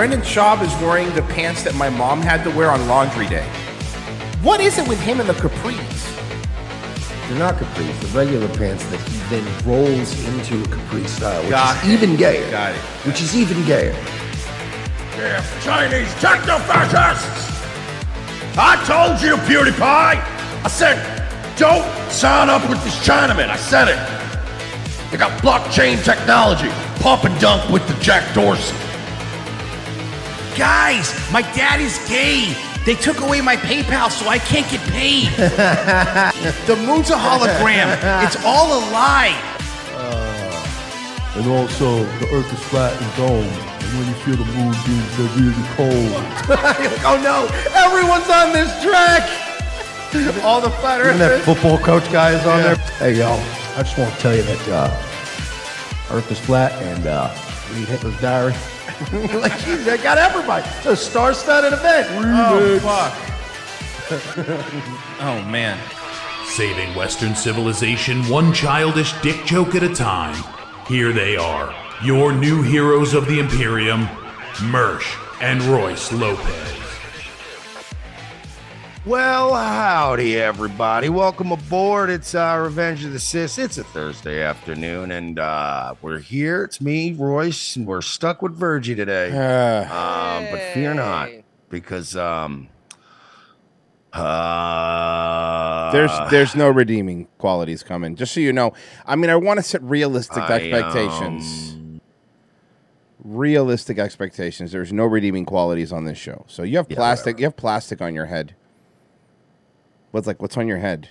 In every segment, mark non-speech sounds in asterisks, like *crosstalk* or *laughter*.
Brendan Schaub is wearing the pants that my mom had to wear on laundry day. What is it with him and the capris? They're not capris, the regular pants that he then rolls into a capri style, which Got is it. even gayer. Got it. Which is even gayer. Damn Chinese techno-fascists! I told you, PewDiePie! I said, don't sign up with this Chinaman. I said it. They got blockchain technology. Pump and dunk with the Jack Dorsey. Guys, my dad is gay. They took away my PayPal, so I can't get paid. *laughs* the moon's a hologram. It's all a lie. And also, the earth is flat and domed. And when you feel the moon moonbeams, they're really cold. *laughs* oh no, everyone's on this track. all the flat Even that football coach guy is on there. Hey, yo, I just want to tell you that uh, Earth is flat and uh, read Hitler's diary. *laughs* like, geez, they got everybody. It's a star-studded event. Oh fuck. *laughs* oh man. Saving Western civilization one childish dick joke at a time. Here they are, your new heroes of the Imperium, Mersh and Royce Lopez. Well, howdy, everybody. Welcome aboard. It's uh, Revenge of the Cis. It's a Thursday afternoon, and uh, we're here. It's me, Royce, and we're stuck with Virgie today. *sighs* Um, but fear not, because um, uh, There's there's no redeeming qualities coming. Just so you know. I mean, I want to set realistic I, expectations. um, realistic expectations. There's no redeeming qualities on this show. So you have Yeah, plastic. You have plastic on your head. What's like? What's on your head?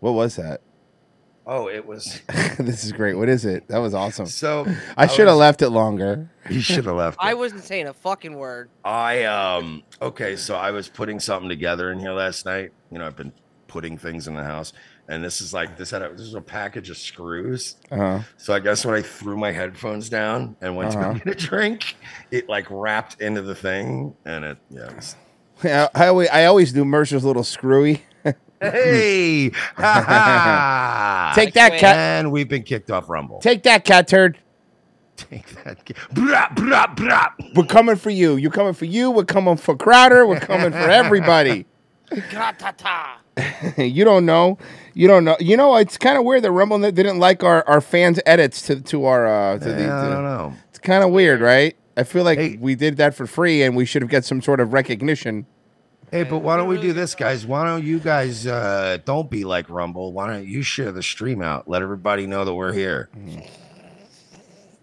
What was that? oh, it was. *laughs* this is great. What is it? That was awesome. So *laughs* I should have was- left it longer. You should have *laughs* left. I it. wasn't saying a fucking word. I um okay, so I was putting something together in here last night. You know, I've been putting things in the house, and this is like this had a, this is a package of screws. Uh-huh. So I guess when I threw my headphones down and went Uh-huh. to get a drink, it like wrapped into the thing, and it yeah. It was, I, *laughs* I always, I always do Mercer's little screwy. hey, *laughs* ha, ha. Take that, cat. and we've been kicked off Rumble. Take that, cat turd. Take that. Brah, brah, brah. We're coming for you. You're coming for you. We're coming for Crowder. We're coming for everybody. *laughs* Gratata. you don't know. You don't know. You know, it's kind of weird that Rumble didn't like our, our fans' edits to to our uh, to the. Yeah, I don't know. It's kind of weird, right? I feel like Hey. we did that for free, and we should have get some sort of recognition. Hey, but why don't we do this, guys? Why don't you guys uh, don't be like Rumble? Why don't you share the stream out? Let everybody know that we're here.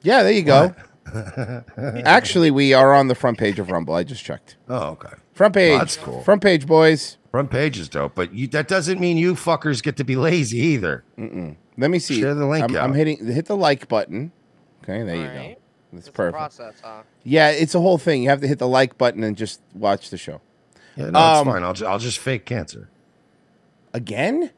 Yeah, there you go. *laughs* Actually, we are on the front page of Rumble. I just checked. Oh, okay. Front page. That's cool. Front page, boys. Front page is dope, but you, that doesn't mean you fuckers get to be lazy either. Let me see. Share the link I'm, I'm hitting hit the like button. Okay, there you Alright. go. That's It's a perfect. process, huh? Yeah, it's a whole thing. You have to hit the like button and just watch the show. Yeah, no, it's Um, fine. I'll just, I'll just fake cancer. Again?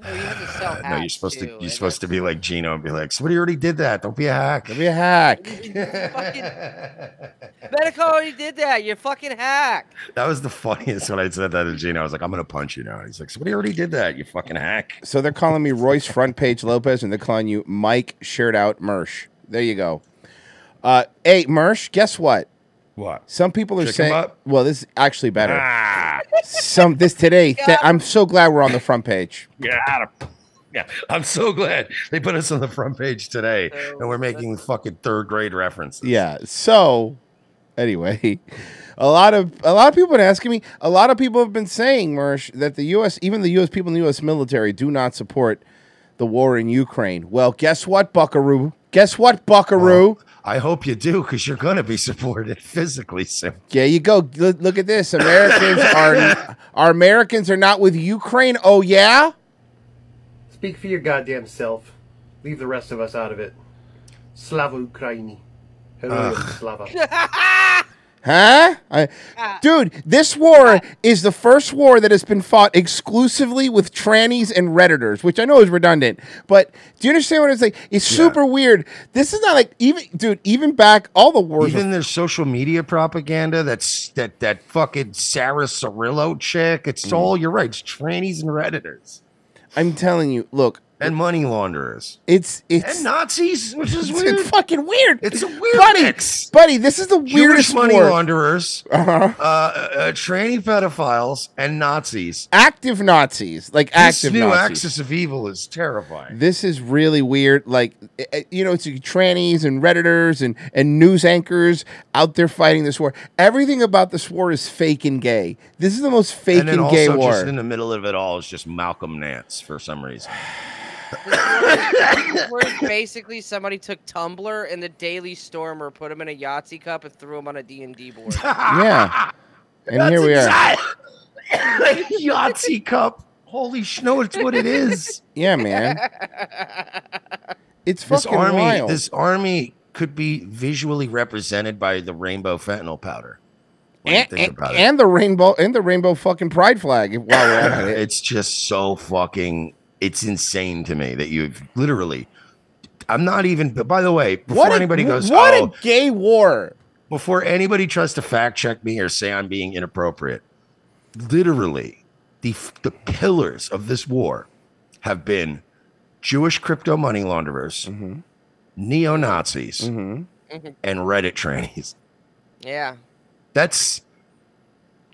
No, you have to *sighs* no you're supposed to too, you're supposed to be like Gino and be like, somebody already did that. Don't be a hack. Don't be a hack. *laughs* that's- fucking- *laughs* Medico already did that. You're fucking hack. That was the funniest when I said that to Gino. I was like, I'm gonna punch you now. He's like, somebody already did that. You fucking hack. So they're calling me Royce Front Page Lopez, and they're calling you Mike Shared Out Mersh. There you go. Uh, hey, Mersh, guess what? What? Some people are Chicken saying, butt? well, this is actually better. Ah, Some this today. *laughs* th- I'm so glad we're on the front page. get out of. Yeah, I'm so glad they put us on the front page today, So and we're making fucking third grade references. Yeah. So, anyway, *laughs* a lot of a lot of people have been asking me. A lot of people have been saying, Mersh, that the U.S. even the U.S. people in the U.S. military do not support the war in Ukraine. Well, guess what, Buckaroo? Guess what, Buckaroo? I hope you do, because you're going to be *laughs* supported physically soon. There you go. Look, look at this. Americans are our Americans are not with Ukraine. Oh yeah. Speak for your goddamn self. Leave the rest of us out of it. Slava Ukraini. Heroyam Slava. *laughs* Huh? I, dude, this war is the first war that has been fought exclusively with trannies and redditors, which I know is redundant. But do you understand what I'm saying? It's super weird. This is not like even, dude. Even back all the wars. Even their social media propaganda. That's that that fucking Sarah Cirillo chick. Mm. It's all you're right. It's trannies and redditors I'm telling you, look, and money launderers it's it's and Nazis, which is *laughs* it's weird. fucking weird. It's a weird buddy, mix. buddy. This is the Jewish weirdest money war. launderers, *laughs* Uh-huh. uh, uh, tranny pedophiles, and Nazis. Active Nazis, like This active new Nazis. axis of evil is terrifying. This is really weird. Like, eh, eh, you know, it's trannies and redditors and, and news anchors out there fighting this war. Everything about this war is fake and gay. This is the most fake and and gay war. just in the middle of it all is just Malcolm Nance for some reason. *sighs* *sighs* *sighs* Where basically somebody took Tumblr and the Daily Stormer put him in a Yahtzee cup and threw him on a D&D board. *laughs* yeah. And here we are. *laughs* Yahtzee cup. Holy snow, it's what it is. Yeah, man. It's this fucking army, wild. this army could be visually represented by the rainbow fentanyl powder. and, and, and the rainbow and the rainbow fucking pride flag while we're at *laughs* it. it's just so fucking it's insane to me that you've literally I'm not even but by the way, before What a- anybody goes, what oh, a gay war. before anybody tries to fact check me or say I'm being inappropriate, literally the the pillars of this war have been Jewish crypto money launderers, Mm-hmm. neo Nazis, Mhm. and Reddit trannies. Yeah. That's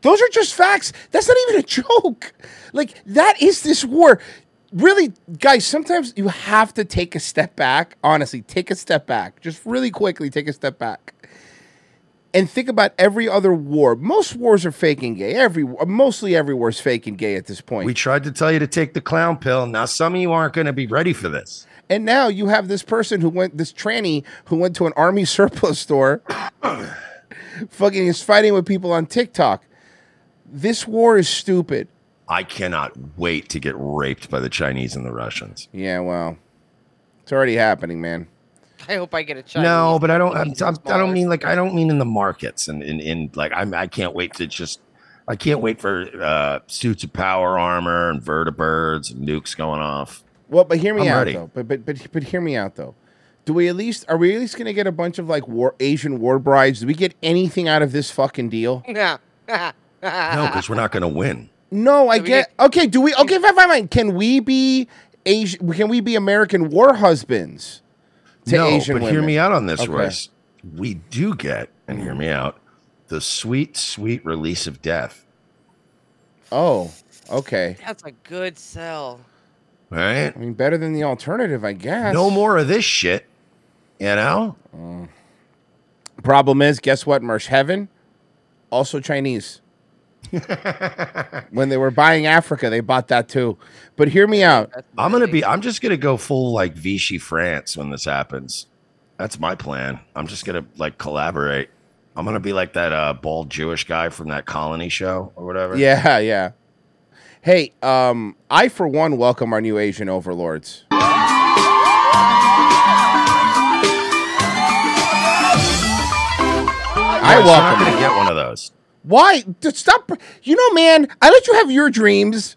Those are just facts. That's not even a joke. Like that is this war. Really, guys, sometimes you have to take a step back. Honestly, take a step back. Just really quickly take a step back. And think about every other war. Most wars are fake and gay. Every mostly every war is fake and gay at this point. we tried to tell you to take the clown pill. Now some of you aren't going to be ready for this. And now you have this person who went, this tranny who went to an army *laughs* surplus store, fucking is fighting with people on TikTok. This war is stupid. I cannot wait to get raped by the Chinese and the Russians. Yeah, well, it's already happening, man. I hope I get a Chinese. no, but I don't. I'm, I'm, I don't mean like I don't mean in the markets and in, in like I'm. I can't wait to just. I can't wait for uh, suits of power armor and vertibirds and nukes going off. Well, but hear me I'm out ready. though. But but but but hear me out though. Do we at least are we at least going to get a bunch of like war Asian war brides? Do we get anything out of this fucking deal? *laughs* *laughs* No, because we're not going to win. No, I we get. Okay, do we? Okay, fine, fine, fine. Can we be Asian? Can we be American war husbands to no, Asian but women? hear me out on this, Okay. Royce. We do get, and hear me out, the sweet, sweet release of death. Oh, okay. That's a good sell. Right? I mean, better than the alternative, I guess. No more of this shit. You know? Mm. Problem is, guess what? Marsh Heaven, also Chinese. *laughs* when they were buying Africa, they bought that too. But hear me out. I'm gonna be. I'm just gonna go full like Vichy France when this happens. That's my plan. I'm just gonna like collaborate. I'm gonna be like that uh, bald Jewish guy from that colony show or whatever. Yeah, yeah. Hey, um, I for one welcome our new Asian overlords. I Royce, you're not welcome. gonna get one of those. Why? Stop. You know, man. I let you have your dreams.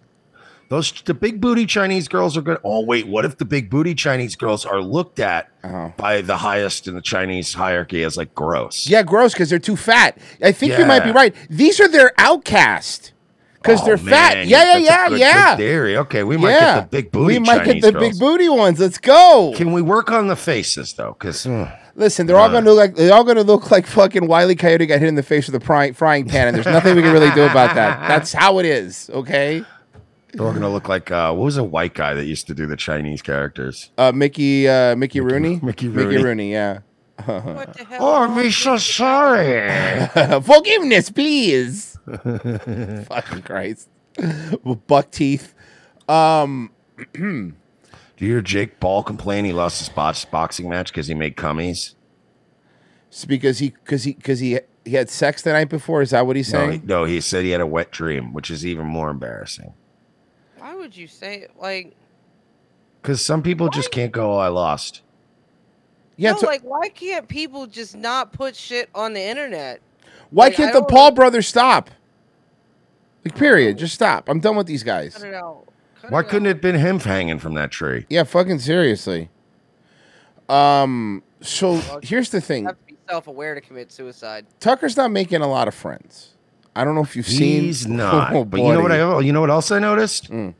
Those the big booty Chinese girls are good. Oh wait, what if the big booty Chinese girls are looked at Oh. by the highest in the Chinese hierarchy as like gross? Yeah, gross because they're too fat. I think you might be right. These are their outcast because Oh, they're fat. man, Yeah, yeah, that's a yeah, good- yeah. good theory. Okay, we might yeah. get the big booty. We might Chinese get the girls. big booty ones. Let's go. Can we work on the faces though? Because hmm. Listen, they're all going to look like they're all going to look like fucking Wiley Coyote got hit in the face with a frying, frying pan, and there's nothing we can really do about that. *laughs* That's how it is. Okay. they're all gonna look like uh, what was a white guy that used to do the Chinese characters? Uh, Mickey, uh, Mickey Rooney, Mickey Mickey Rooney. Rooney, yeah. What the hell? Oh, I'm so sorry. *laughs* Forgiveness, please. *laughs* Fucking Christ. Buck teeth. Um, *clears throat* Do you hear Jake Paul complain he lost his boxing match because he made cummies? it's because he, because he, because he, he had sex the night before. Is that what he's No, saying? he, no, he said he had a wet dream, which is even more embarrassing. Why would you say it? Like, Because some people just can't go, oh, I lost. yeah. no, so- like, why can't people just not put shit on the internet? Why Like, can't the don't Paul brothers stop? Like, period. Just stop. I'm done with these guys. Cut it out. Cut Why it couldn't it have been him hanging from that tree? Yeah, fucking seriously. Um. So Well, here's the You thing. have to be self-aware to commit suicide. Tucker's not making a lot of friends. I don't know if you've seen. He's *laughs* not. Oh, but you know what? I you know what else I noticed? Mm.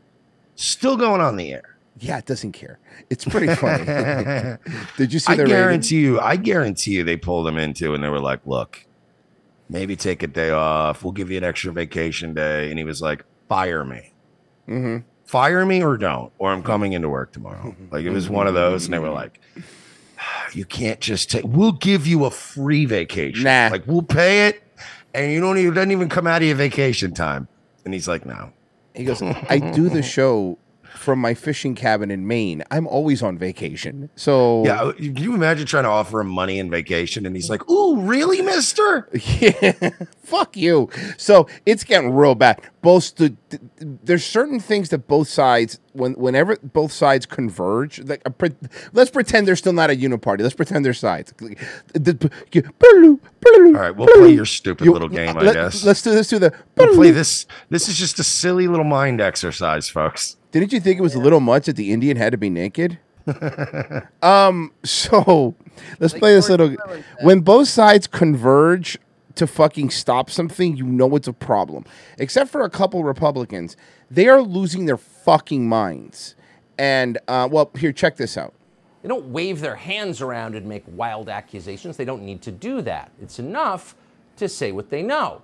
Still going on the air. Yeah, it doesn't care. It's pretty funny. *laughs* Did you see I the rating? guarantee you. I guarantee you. They pulled him into, and they were like, "Look, maybe take a day off. We'll give you an extra vacation day." And he was like, "Fire me." Mm-hmm. Fire me or don't, or I'm coming into work tomorrow. *laughs* Like it was one of those, and they were like, ah, you can't just take. We'll give you a free vacation. Nah. like we'll pay it, and you don't even doesn't even come out of your vacation time. And he's like, no. He goes, I do the *laughs* show from my fishing cabin in Maine. I'm always on vacation. So Yeah, uh, can you imagine trying to offer him money and vacation, and he's like, "Ooh, really, Mister?" *laughs* Yeah, fuck you. So it's getting real bad. Both st- th- there's certain things that both sides, when whenever both sides converge, like a pre- let's pretend they're still not a uniparty. Let's pretend they're sides. All right, we'll play your stupid little game, I guess. Let's do this to the. We'll play this. This is just a silly little mind exercise, folks. Didn't you think it was a little much that the Indian had to be naked? *laughs* um. So *laughs* let's Like play this little. Carlin. When both sides converge to fucking stop something, you know it's a problem. Except for a couple Republicans, they are losing their fucking minds. And uh, well, here, check this out. They don't wave their hands around and make wild accusations. They don't need to do that. It's enough to say what they know.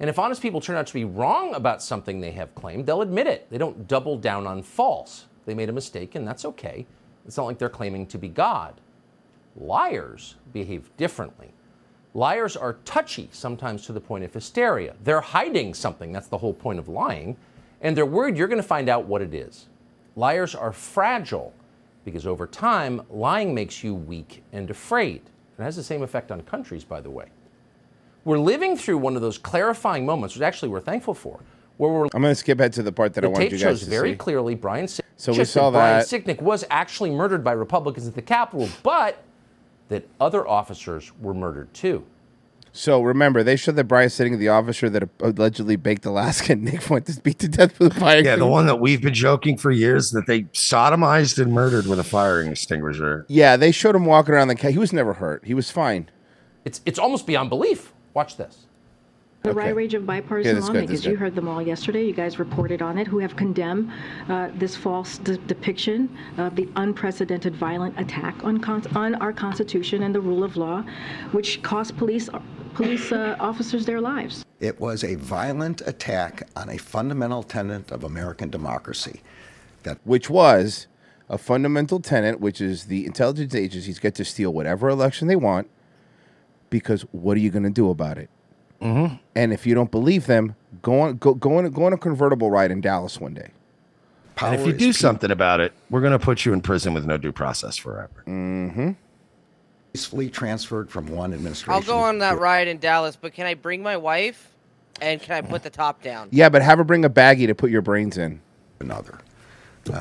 And if honest people turn out to be wrong about something they have claimed, they'll admit it. They don't double down on false. They made a mistake, and that's okay. It's not like they're claiming to be God. Liars behave differently. Liars are touchy, sometimes to the point of hysteria. They're hiding something. That's the whole point of lying. And they're worried you're going to find out what it is. Liars are fragile because over time, lying makes you weak and afraid. It has the same effect on countries, by the way. We're living through one of those clarifying moments, which actually we're thankful for, where we're I'm going to skip ahead to the part that I the wanted tape you shows guys to very clearly Brian Sicknick. So we just saw Brian that. Sicknick was actually murdered by Republicans at the Capitol, but that other officers were murdered too. So remember, they showed that Brian Sicknick the officer that allegedly baked Alaska *laughs* and Nick Fuentes beat to death with a fire. Yeah, the one that we've been joking for years that they sodomized and murdered with a fire extinguisher. Yeah, they showed him walking around the. Ca- he was never hurt. He was fine. It's it's almost beyond belief. Watch this. The Okay. wide range of Yeah, bipartisan this is good, this is lawmakers, you heard them all yesterday, you guys reported on it, who have condemned uh, this false de- depiction of the unprecedented violent attack on, con- on our Constitution and the rule of law, which cost police, police uh, officers their lives. It was a violent attack on a fundamental tenet of American democracy. which was a fundamental tenet, which is the intelligence agencies get to steal whatever election they want, because what are you going to do about it? Mm-hmm. And if you don't believe them, go on, go, go on, go on a convertible ride in Dallas one day. And if you do something about it, we're going to put you in prison with no due process forever. Mm-hmm. Peacefully transferred from one administration. I'll go on that ride in Dallas, but can I bring my wife? And can I put the top down? Yeah, but have her bring a baggie to put your brains in. Another. Oh,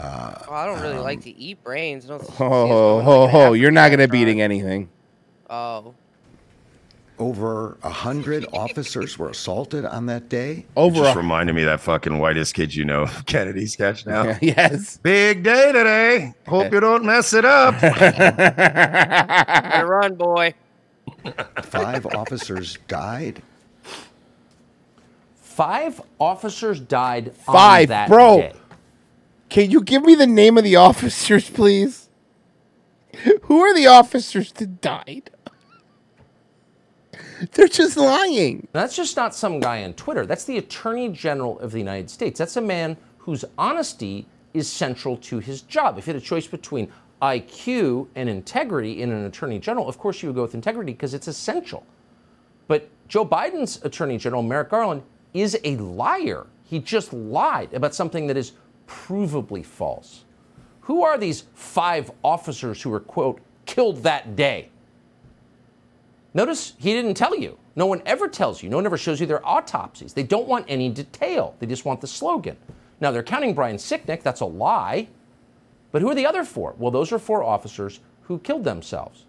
I don't really Um, like to eat brains. I don't see- see Ho us ho like ho! You're not going to be eating anything. Oh. Over a hundred officers were assaulted on that day. Over just a- reminded me of that fucking whitest kid you know *laughs* Kennedy sketch now. *laughs* yes. Big day today. Hope you don't mess it up. *laughs* Better run, boy. Five officers died. Five officers died on Five, that bro. day. Can you give me the name of the officers, please? Who are the officers that died? *laughs* They're just lying. That's just not some guy on Twitter. That's the Attorney General of the United States. That's a man whose honesty is central to his job. If you had a choice between IQ and integrity in an Attorney General, of course you would go with integrity because it's essential. But Joe Biden's Attorney General, Merrick Garland, is a liar. He just lied about something that is provably false. Who are these five officers who were, quote, killed that day? Notice he didn't tell you. No one ever tells you. No one ever shows you their autopsies. They don't want any detail. They just want the slogan. Now they're counting Brian Sicknick. That's a lie. But who are the other four? Well, those are four officers who killed themselves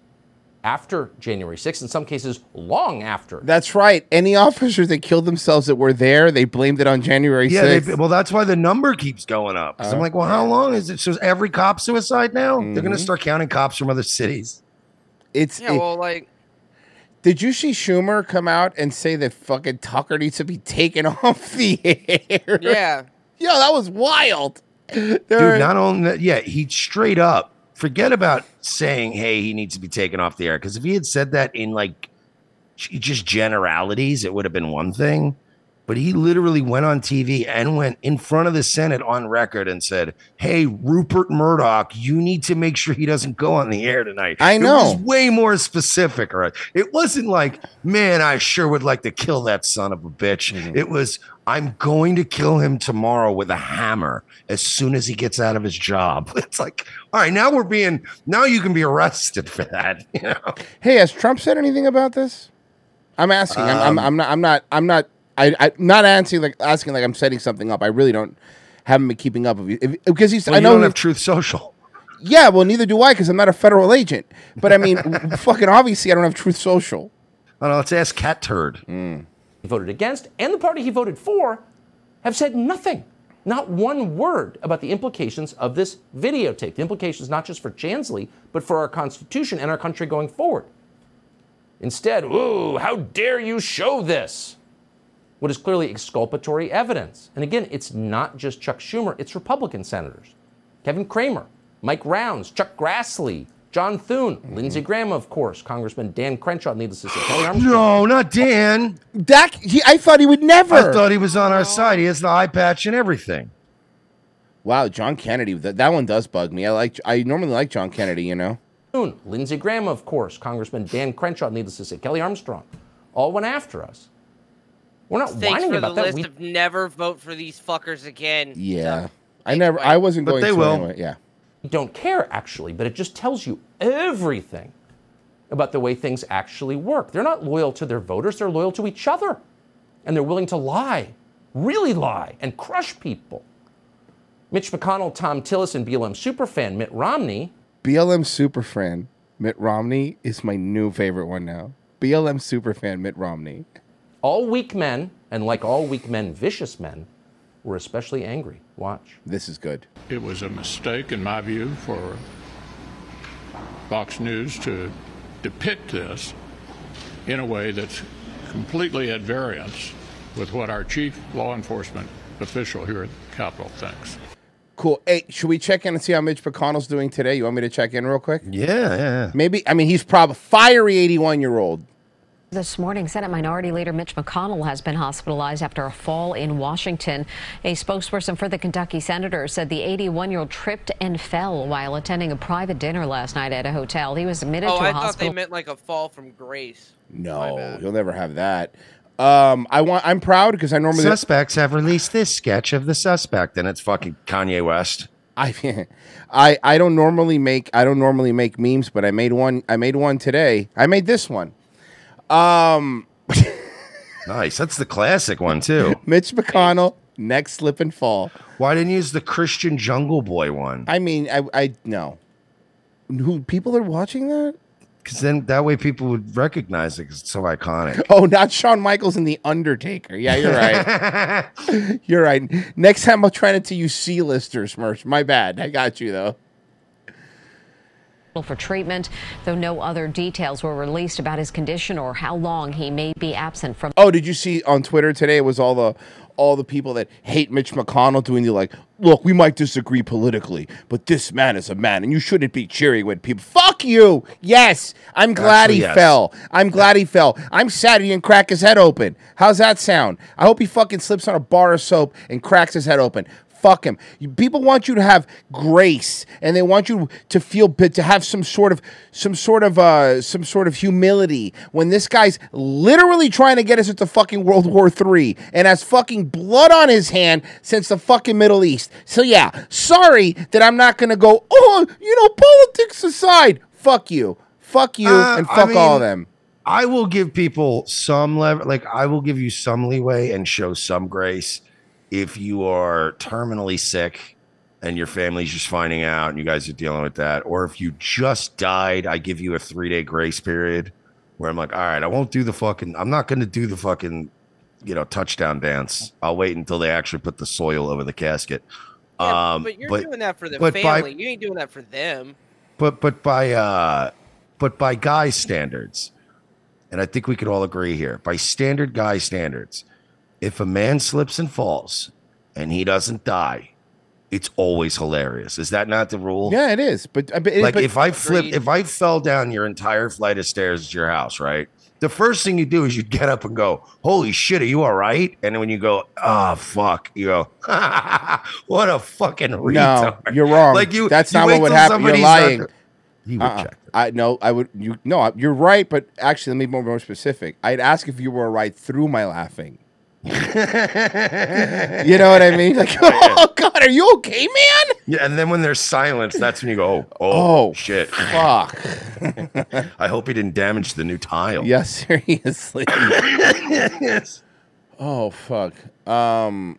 after January 6th, in some cases, long after. That's right. Any officers that killed themselves that were there, they blamed it on January Yeah, 6th. they, well, that's why the number keeps going up. 'Cause I'm Uh, like, well, how long is it? So is every cop suicide now? They're going to start counting cops from other cities. It's Yeah, it- well, like Did you see Schumer come out and say that fucking Tucker needs to be taken *laughs* off the air? Yeah. Yo, that was wild. There Dude, are- not only that, yeah, he straight up forget about saying, hey, he needs to be taken off the air. Because if he had said that in like just generalities, it would have been one thing. But he literally went on TV and went in front of the Senate on record and said, Hey, Rupert Murdoch, you need to make sure he doesn't go on the air tonight. I know. It was way more specific, right? It wasn't like, man, I sure would like to kill that son of a bitch. Mm-hmm. It was, I'm going to kill him tomorrow with a hammer as soon as he gets out of his job. *laughs* It's like, all right, now we're being, now you can be arrested for that. *laughs* You know? Hey, has Trump said anything about this? I'm asking. I'm, I'm, Um, I'm not. I'm not. I'm not. I, I not asking like asking like I'm setting something up. I really don't haven't been keeping up with you if, because he's. Well, I you know don't he- have Truth Social. Yeah, well, neither do I because I'm not a federal agent. But I mean, *laughs* fucking obviously, I don't have Truth Social. Oh, no, let's ask Cat Turd. Hmm. he voted against and the party he voted for have said nothing, not one word about the implications of this videotape. The implications not just for Chansley, but for our Constitution and our country going forward. Instead, ooh, how dare you show this? What is clearly exculpatory evidence. And again, it's not just Chuck Schumer, it's Republican senators. Kevin Cramer, Mike Rounds, Chuck Grassley, John Thune, mm-hmm. Lindsey Graham, of course, Congressman Dan Crenshaw, needless to say. Kelly No, not Dan. Dak, he, I thought he would never. I thought he was on our side. He has the eye patch and everything. Wow, John Kennedy. That, that one does bug me. I like. I normally like John Kennedy. You know. Thune, Lindsey Graham, of course, Congressman Dan Crenshaw, needless to say, Kelly Armstrong, all went after us. We're not Thanks whining for the about that. list We of never vote for these fuckers again. Yeah. I never. I wasn't But going they to will. anyway. Yeah. don't care, actually, but it just tells you everything about the way things actually work. They're not loyal to their voters, they're loyal to each other. And they're willing to lie, really lie, and crush people. Mitch McConnell, Thom Tillis, and BLM superfan Mitt Romney BLM superfan Mitt Romney is my new favorite one now. BLM superfan Mitt Romney. All weak men, and like all weak men, vicious men, were especially angry. Watch. This is good. It was a mistake, in my view, for Fox News to depict this in a way that's completely at variance with what our chief law enforcement official here at the Capitol thinks. Cool. Hey, should we check in and see how Mitch McConnell's doing today? You want me to check in real quick? Yeah, yeah. Maybe. I mean, he's probably fiery eighty-one year old. This morning, Senate Minority Leader Mitch McConnell has been hospitalized after a fall in Washington. A spokesperson for the Kentucky senator said the 81 year old tripped and fell while attending a private dinner last night at a hotel. He was admitted Oh, to a I hospital. I thought they meant like a fall from grace. No, he'll never have that. Um, I want. I'm proud because I normally. Suspects have released this sketch of the suspect, and it's fucking Kanye West. *laughs* I, I, I don't normally make. I don't normally make memes, but I made one. I made one today. I made this one. Um, Nice. That's the classic one too. *laughs* Mitch McConnell, next slip and fall. Why didn't you use the Christian Jungle Boy one? I mean, I, I no. Who people are watching that? Because then that way people would recognize it because it's so iconic. Oh, not Shawn Michaels and the Undertaker. Yeah, you're right. *laughs* you're right. Next time I'll try not to use C-listers, Merch. My bad. I got you though. For treatment, though no other details were released about his condition or how long he may be absent from. Oh, did you see on Twitter today? It was all the all the people that hate Mitch McConnell doing the like, look, we might disagree politically, but this man is a man, and you shouldn't be cheering when people. Fuck you. Yes, I'm glad Actually, he yes. fell. I'm glad he fell. I'm sad he didn't crack his head open. How's that sound? I hope he fucking slips on a bar of soap and cracks his head open. Fuck him. You- People want you to have grace, and they want you to feel to have some sort of some sort of uh some sort of humility when this guy's literally trying to get us into fucking World War Three and has fucking blood on his hand since the fucking Middle East. So yeah, sorry that I'm not gonna go. Oh, you know, politics aside. Fuck you. Fuck you, Uh, and I fuck all of them. I will give people some lever, like I will give you some leeway and show some grace if you are terminally sick and your family's just finding out and you guys are dealing with that, or if you just died, I give you a three day grace period where I'm like, all right, I won't do the fucking, I'm not going to do the fucking, you know, touchdown dance. I'll wait until they actually put the soil over the casket. Yeah, um, but you're but- doing that for the but by- family. you ain't doing that for them. but but by uh but by guy standards and i think we could all agree here by standard guy standards if a man slips and falls and he doesn't die it's always hilarious is that not the rule Yeah, it is. But, uh, but like but- if i flipped if i fell down your entire flight of stairs at your house right the first thing you do is you get up and go holy shit are you all right and then when you go oh fuck you go *laughs* what a fucking no, retard you're wrong. like you That's you not what would happen. You're somebody's not- lying. He would Uh-uh. check. I no, I would. You no, you're right. But actually, let me be more, more specific. I'd ask if you were right through my laughing. *laughs* you know what I mean? Like, *laughs* *laughs* oh God, are you okay, man? Yeah, and then when there's silence, that's when you go, oh, oh, Oh, shit. fuck. I hope he didn't damage the new tile. Yeah, seriously. yes. Oh fuck. Um.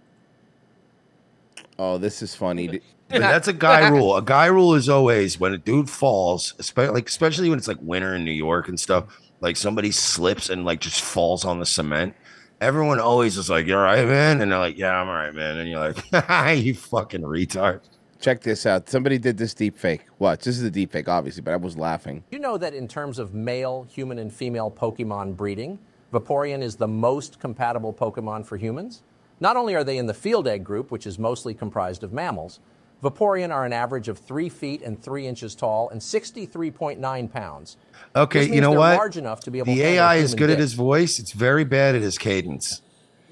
Oh, this is funny. But that's a guy rule. A guy rule is always when a dude falls, especially like especially when it's like winter in New York and stuff. Like somebody slips and like just falls on the cement. Everyone always is like, "You're all right, man," and they're like, "Yeah, I'm all right, man." And you're like, *laughs* "You fucking retard." Check this out. Somebody did this deep fake. Watch. This is a deep fake, obviously, but I was laughing. You know that in terms of male, human, and female Pokemon breeding, Vaporeon is the most compatible Pokemon for humans. Not only are they in the field egg group, which is mostly comprised of mammals, Vaporeon are an average of 3 feet and 3 inches tall and 63.9 pounds. Okay, you know what? large enough to be able the to AI is human good at his voice. It's very bad at his cadence.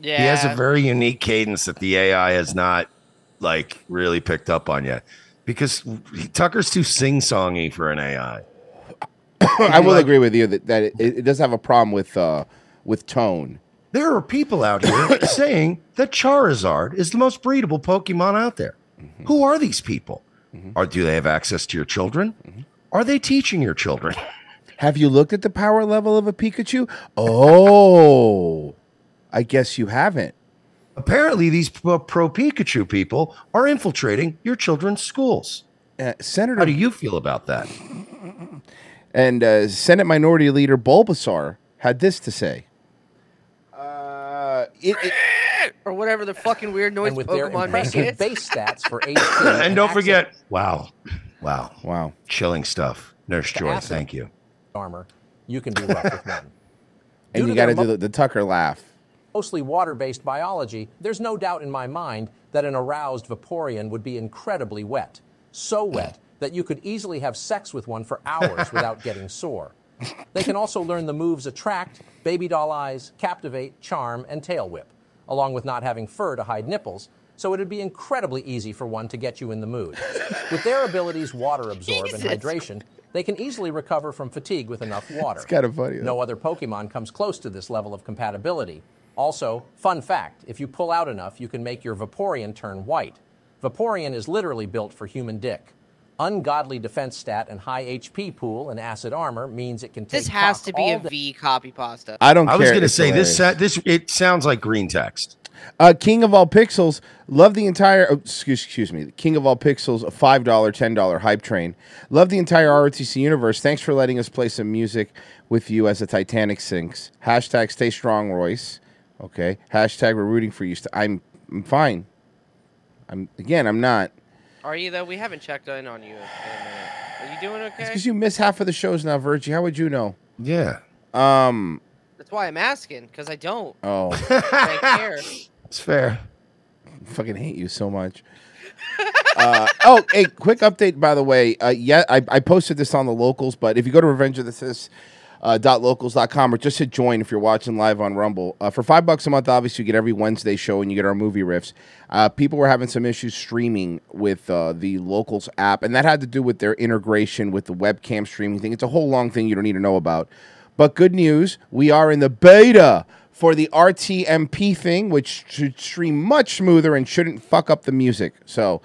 Yeah, He has a very unique cadence that the AI has not like really picked up on yet. Because he- Tucker's too sing-songy for an AI. *coughs* I will agree with you that, that it, it does have a problem with uh with tone. There are people out here *coughs* saying that Charizard is the most breedable Pokemon out there. Mm-hmm. Who are these people? Or do they have access to your children? Mm-hmm. Are they teaching your children? *laughs* Have you looked at the power level of a Pikachu? Oh, I guess you haven't. Apparently, these pro Pikachu people are infiltrating your children's schools. Uh, Senator, How do you feel about that? And uh, Senate Minority Leader Bulbasaur had this to say. Uh, it, it- or whatever the fucking weird noise and with their Pokemon make impressive base stats for *laughs* HP. and don't access forget, wow, wow, wow, chilling stuff. Nurse to Joy, thank you. Armor, you can be rough with men. *laughs* Due and you to got to their do the, the Tucker laugh. mostly water based biology, there's no doubt in my mind that an aroused Vaporeon would be incredibly wet. So wet that you could easily have sex with one for hours without *laughs* getting sore. They can also learn the moves Attract, Baby Doll Eyes, Captivate, Charm, and Tail Whip, along with not having fur to hide nipples, so it'd be incredibly easy for one to get you in the mood. With their abilities Water Absorb and Hydration, they can easily recover from fatigue with enough water. It's kinda funny, though. No other Pokemon comes close to this level of compatibility. Also, fun fact if you pull out enough, you can make your Vaporeon turn white. Vaporeon is literally built for human dick. Ungodly defense stat and high HP pool and acid armor means it can take. This has to be all a day. V copy pasta. I don't I was going to say this. hilarious. Sa- this it sounds like green text. Uh, King of all pixels, love the entire. Oh, excuse, excuse me. King of all pixels, a five dollar, ten dollar hype train. Love the entire ROTC universe. Thanks for letting us play some music with you as the Titanic sinks. Hashtag stay strong, Royce. Okay. Hashtag we're rooting for you. St- I'm, I'm fine. I'm again. I'm not. Are you though? We haven't checked in on you in a. Are you doing okay? Because you miss half of the shows now, Virgie. How would you know? Yeah. Um. That's why I'm asking, because I don't. Oh. *laughs* I care. It's fair. fucking hate you so much. *laughs* uh, oh, hey, quick update by the way. Uh, yeah, I, I posted this on the locals, but if you go to Revenge of the Cis. Uh, dot locals.com or just hit join if you're watching live on Rumble. Uh, for five bucks a month, obviously, you get every Wednesday show and you get our movie riffs. Uh, people were having some issues streaming with uh, the locals app, and that had to do with their integration with the webcam streaming thing. It's a whole long thing you don't need to know about. But good news, we are in the beta for the RTMP thing, which should stream much smoother and shouldn't fuck up the music. So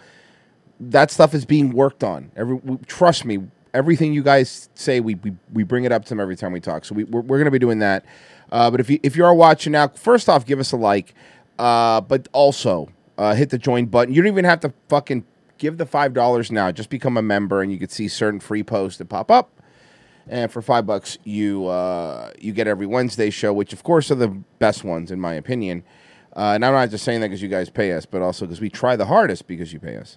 that stuff is being worked on. Every trust me, everything you guys say, we we, we bring it up to them every time we talk. So we, we're, we're going to be doing that. Uh, but if you if you are watching now, first off, give us a like, uh, but also uh, hit the join button. You don't even have to fucking give the five dollars now. Just become a member, and you can see certain free posts that pop up. And for five bucks, you uh, you get every Wednesday show, which of course are the best ones in my opinion. Uh, and I'm not just saying that because you guys pay us, but also because we try the hardest because you pay us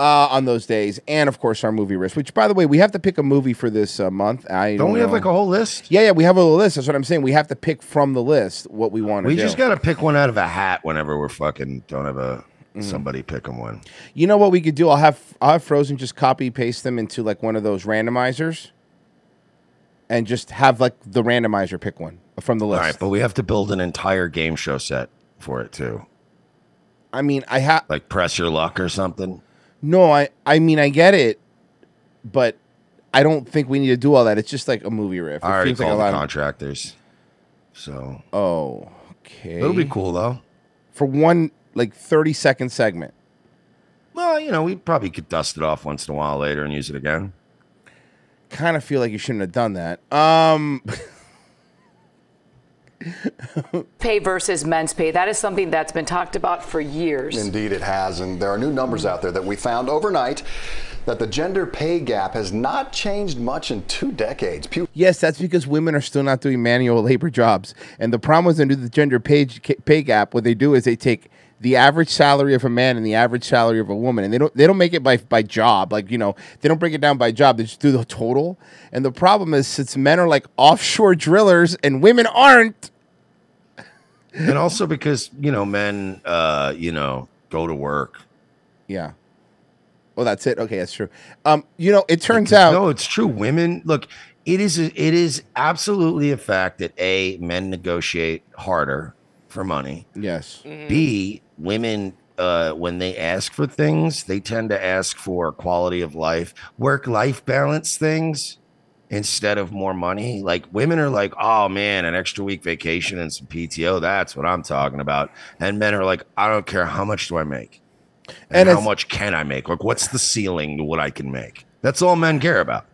uh, on those days, and of course our movie list. Which, by the way, we have to pick a movie for this uh, month. I Don't we have like a whole list? Yeah, yeah, we have a little list. That's what I'm saying. We have to pick from the list what we want to We do. just got to pick one out of a hat whenever we're fucking don't have a Mm. somebody picking one. You know what we could do? I'll have I'll have Frozen just copy paste them into like one of those randomizers, and just have like the randomizer pick one from the list. right, but we have to build an entire game show set for it too. I mean, I have like press your luck or something. No, I I mean I get it, but I don't think we need to do all that. It's just like a movie riff. It I already seems like called a the lot of- contractors, so Oh, okay. it'll be cool though. for one like thirty second segment. Well, you know, we probably could dust it off once in a while later and use it again. Kind of feel like you shouldn't have done that. Um, *laughs* Pay versus men's pay. That is something that's been talked about for years. Indeed, it has. And there are new numbers out there that we found overnight that the gender pay gap has not changed much in two decades. Pew Yes, that's because women are still not doing manual labor jobs. And the problem is under the gender pay, pay gap, what they do is they take the average salary of a man and the average salary of a woman, and they don't they don't make it by by job. Like you know, they don't break it down by job. They just do the total. And the problem is, since men are like offshore drillers and women aren't. And also because you know men, uh, you know, go to work. Yeah. Well, that's it. Okay, that's true. Um, you know, it turns Because- out no, it's true. Women look. It is. It is absolutely a fact that a men negotiate harder for money. Yes. B women. Uh, when they ask for things, they tend to ask for quality of life, work life balance things instead of more money. Like women are like, oh man, an extra week vacation and some PTO. That's what I'm talking about. And men are like, I don't care how much do I make, and, And how much can I make? Like, what's the ceiling to what I can make? That's all men care about.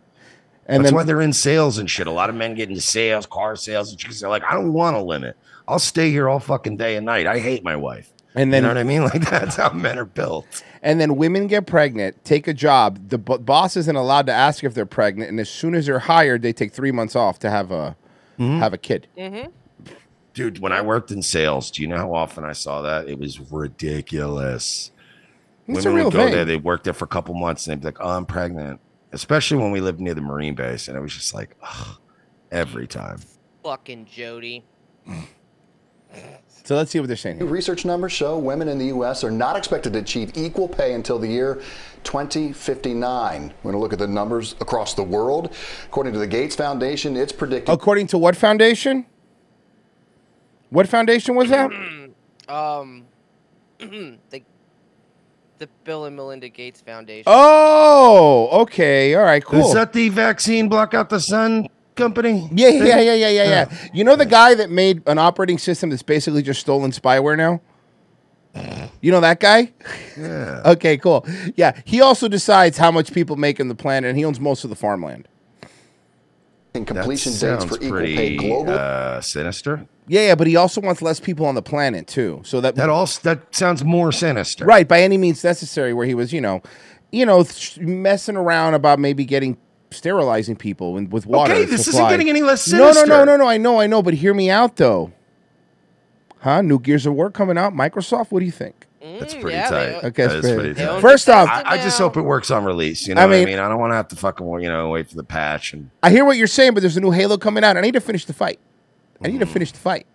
And That's then- why they're in sales and shit. A lot of men get into sales, car sales, and chicks are like, I don't want a limit. I'll stay here all fucking day and night. I hate my wife. And then- you know what I mean? *laughs* Like that's how men are built. And then women get pregnant, take a job. The b- boss isn't allowed to ask if they're pregnant, and as soon as they're hired, they take three months off to have a have a kid. Mm-hmm. Dude, when I worked in sales, do you know how often I saw that? It was ridiculous. It's a Women real would go thing. there, they worked there for a couple months, and they'd be like, "Oh, I'm pregnant." Especially when we lived near the Marine base, and it was just like, ugh, every time. Fucking Jody. So let's see what they're saying. New research numbers show women in the U.S. are not expected to achieve equal pay until the year 2059. We're going to look at the numbers across the world. According to the Gates Foundation, it's predicted. According to what foundation? What foundation was that? *clears throat* Um, *clears throat* the the Bill and Melinda Gates Foundation. Oh, okay. All right, cool. Is that the vaccine block out the sun company? yeah, yeah, yeah, yeah, yeah, yeah. *laughs* You know the guy that made an operating system that's basically just stolen spyware now? You know that guy? Yeah. Okay, cool. Yeah, he also decides how much people make in the planet, and he owns most of the farmland. In That completion dates sounds for equal pay pretty globally. uh, sinister. Yeah, yeah, but he also wants less people on the planet too. So that That all that sounds more sinister. right by any means necessary. Where he was, you know, you know, messing around about maybe getting sterilizing people with, with water. Okay, this isn't getting any less sinister. No, no, no, no, no. I know, I know, but hear me out though. Huh? New Gears of War coming out. Microsoft. What do you think? That's mm, pretty tight. Okay, That pretty- pretty tight. First off, I, I just hope it works on release. You know I what I mean- mean? I don't want to have to fucking you know wait for the patch and I hear what you're saying, but there's a new Halo coming out. I need to finish the fight. I need to mm. finish the fight.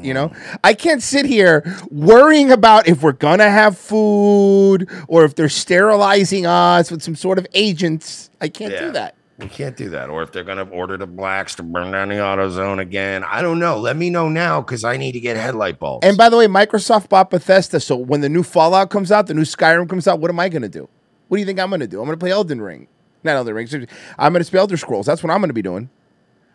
You know, I can't sit here worrying about if we're gonna have food or if they're sterilizing us with some sort of agents. I can't Yeah. do that. We can't do that. Or if they're gonna order the blacks to burn down the auto zone again. I don't know. Let me know now because I need to get headlight bulbs. And by the way, Microsoft bought Bethesda, so when the new Fallout comes out, the new Skyrim comes out, what am I gonna do? What do you think I'm gonna do? I'm gonna play Elden Ring, not Elden Ring. I'm gonna play Elder Scrolls. That's what I'm gonna be doing.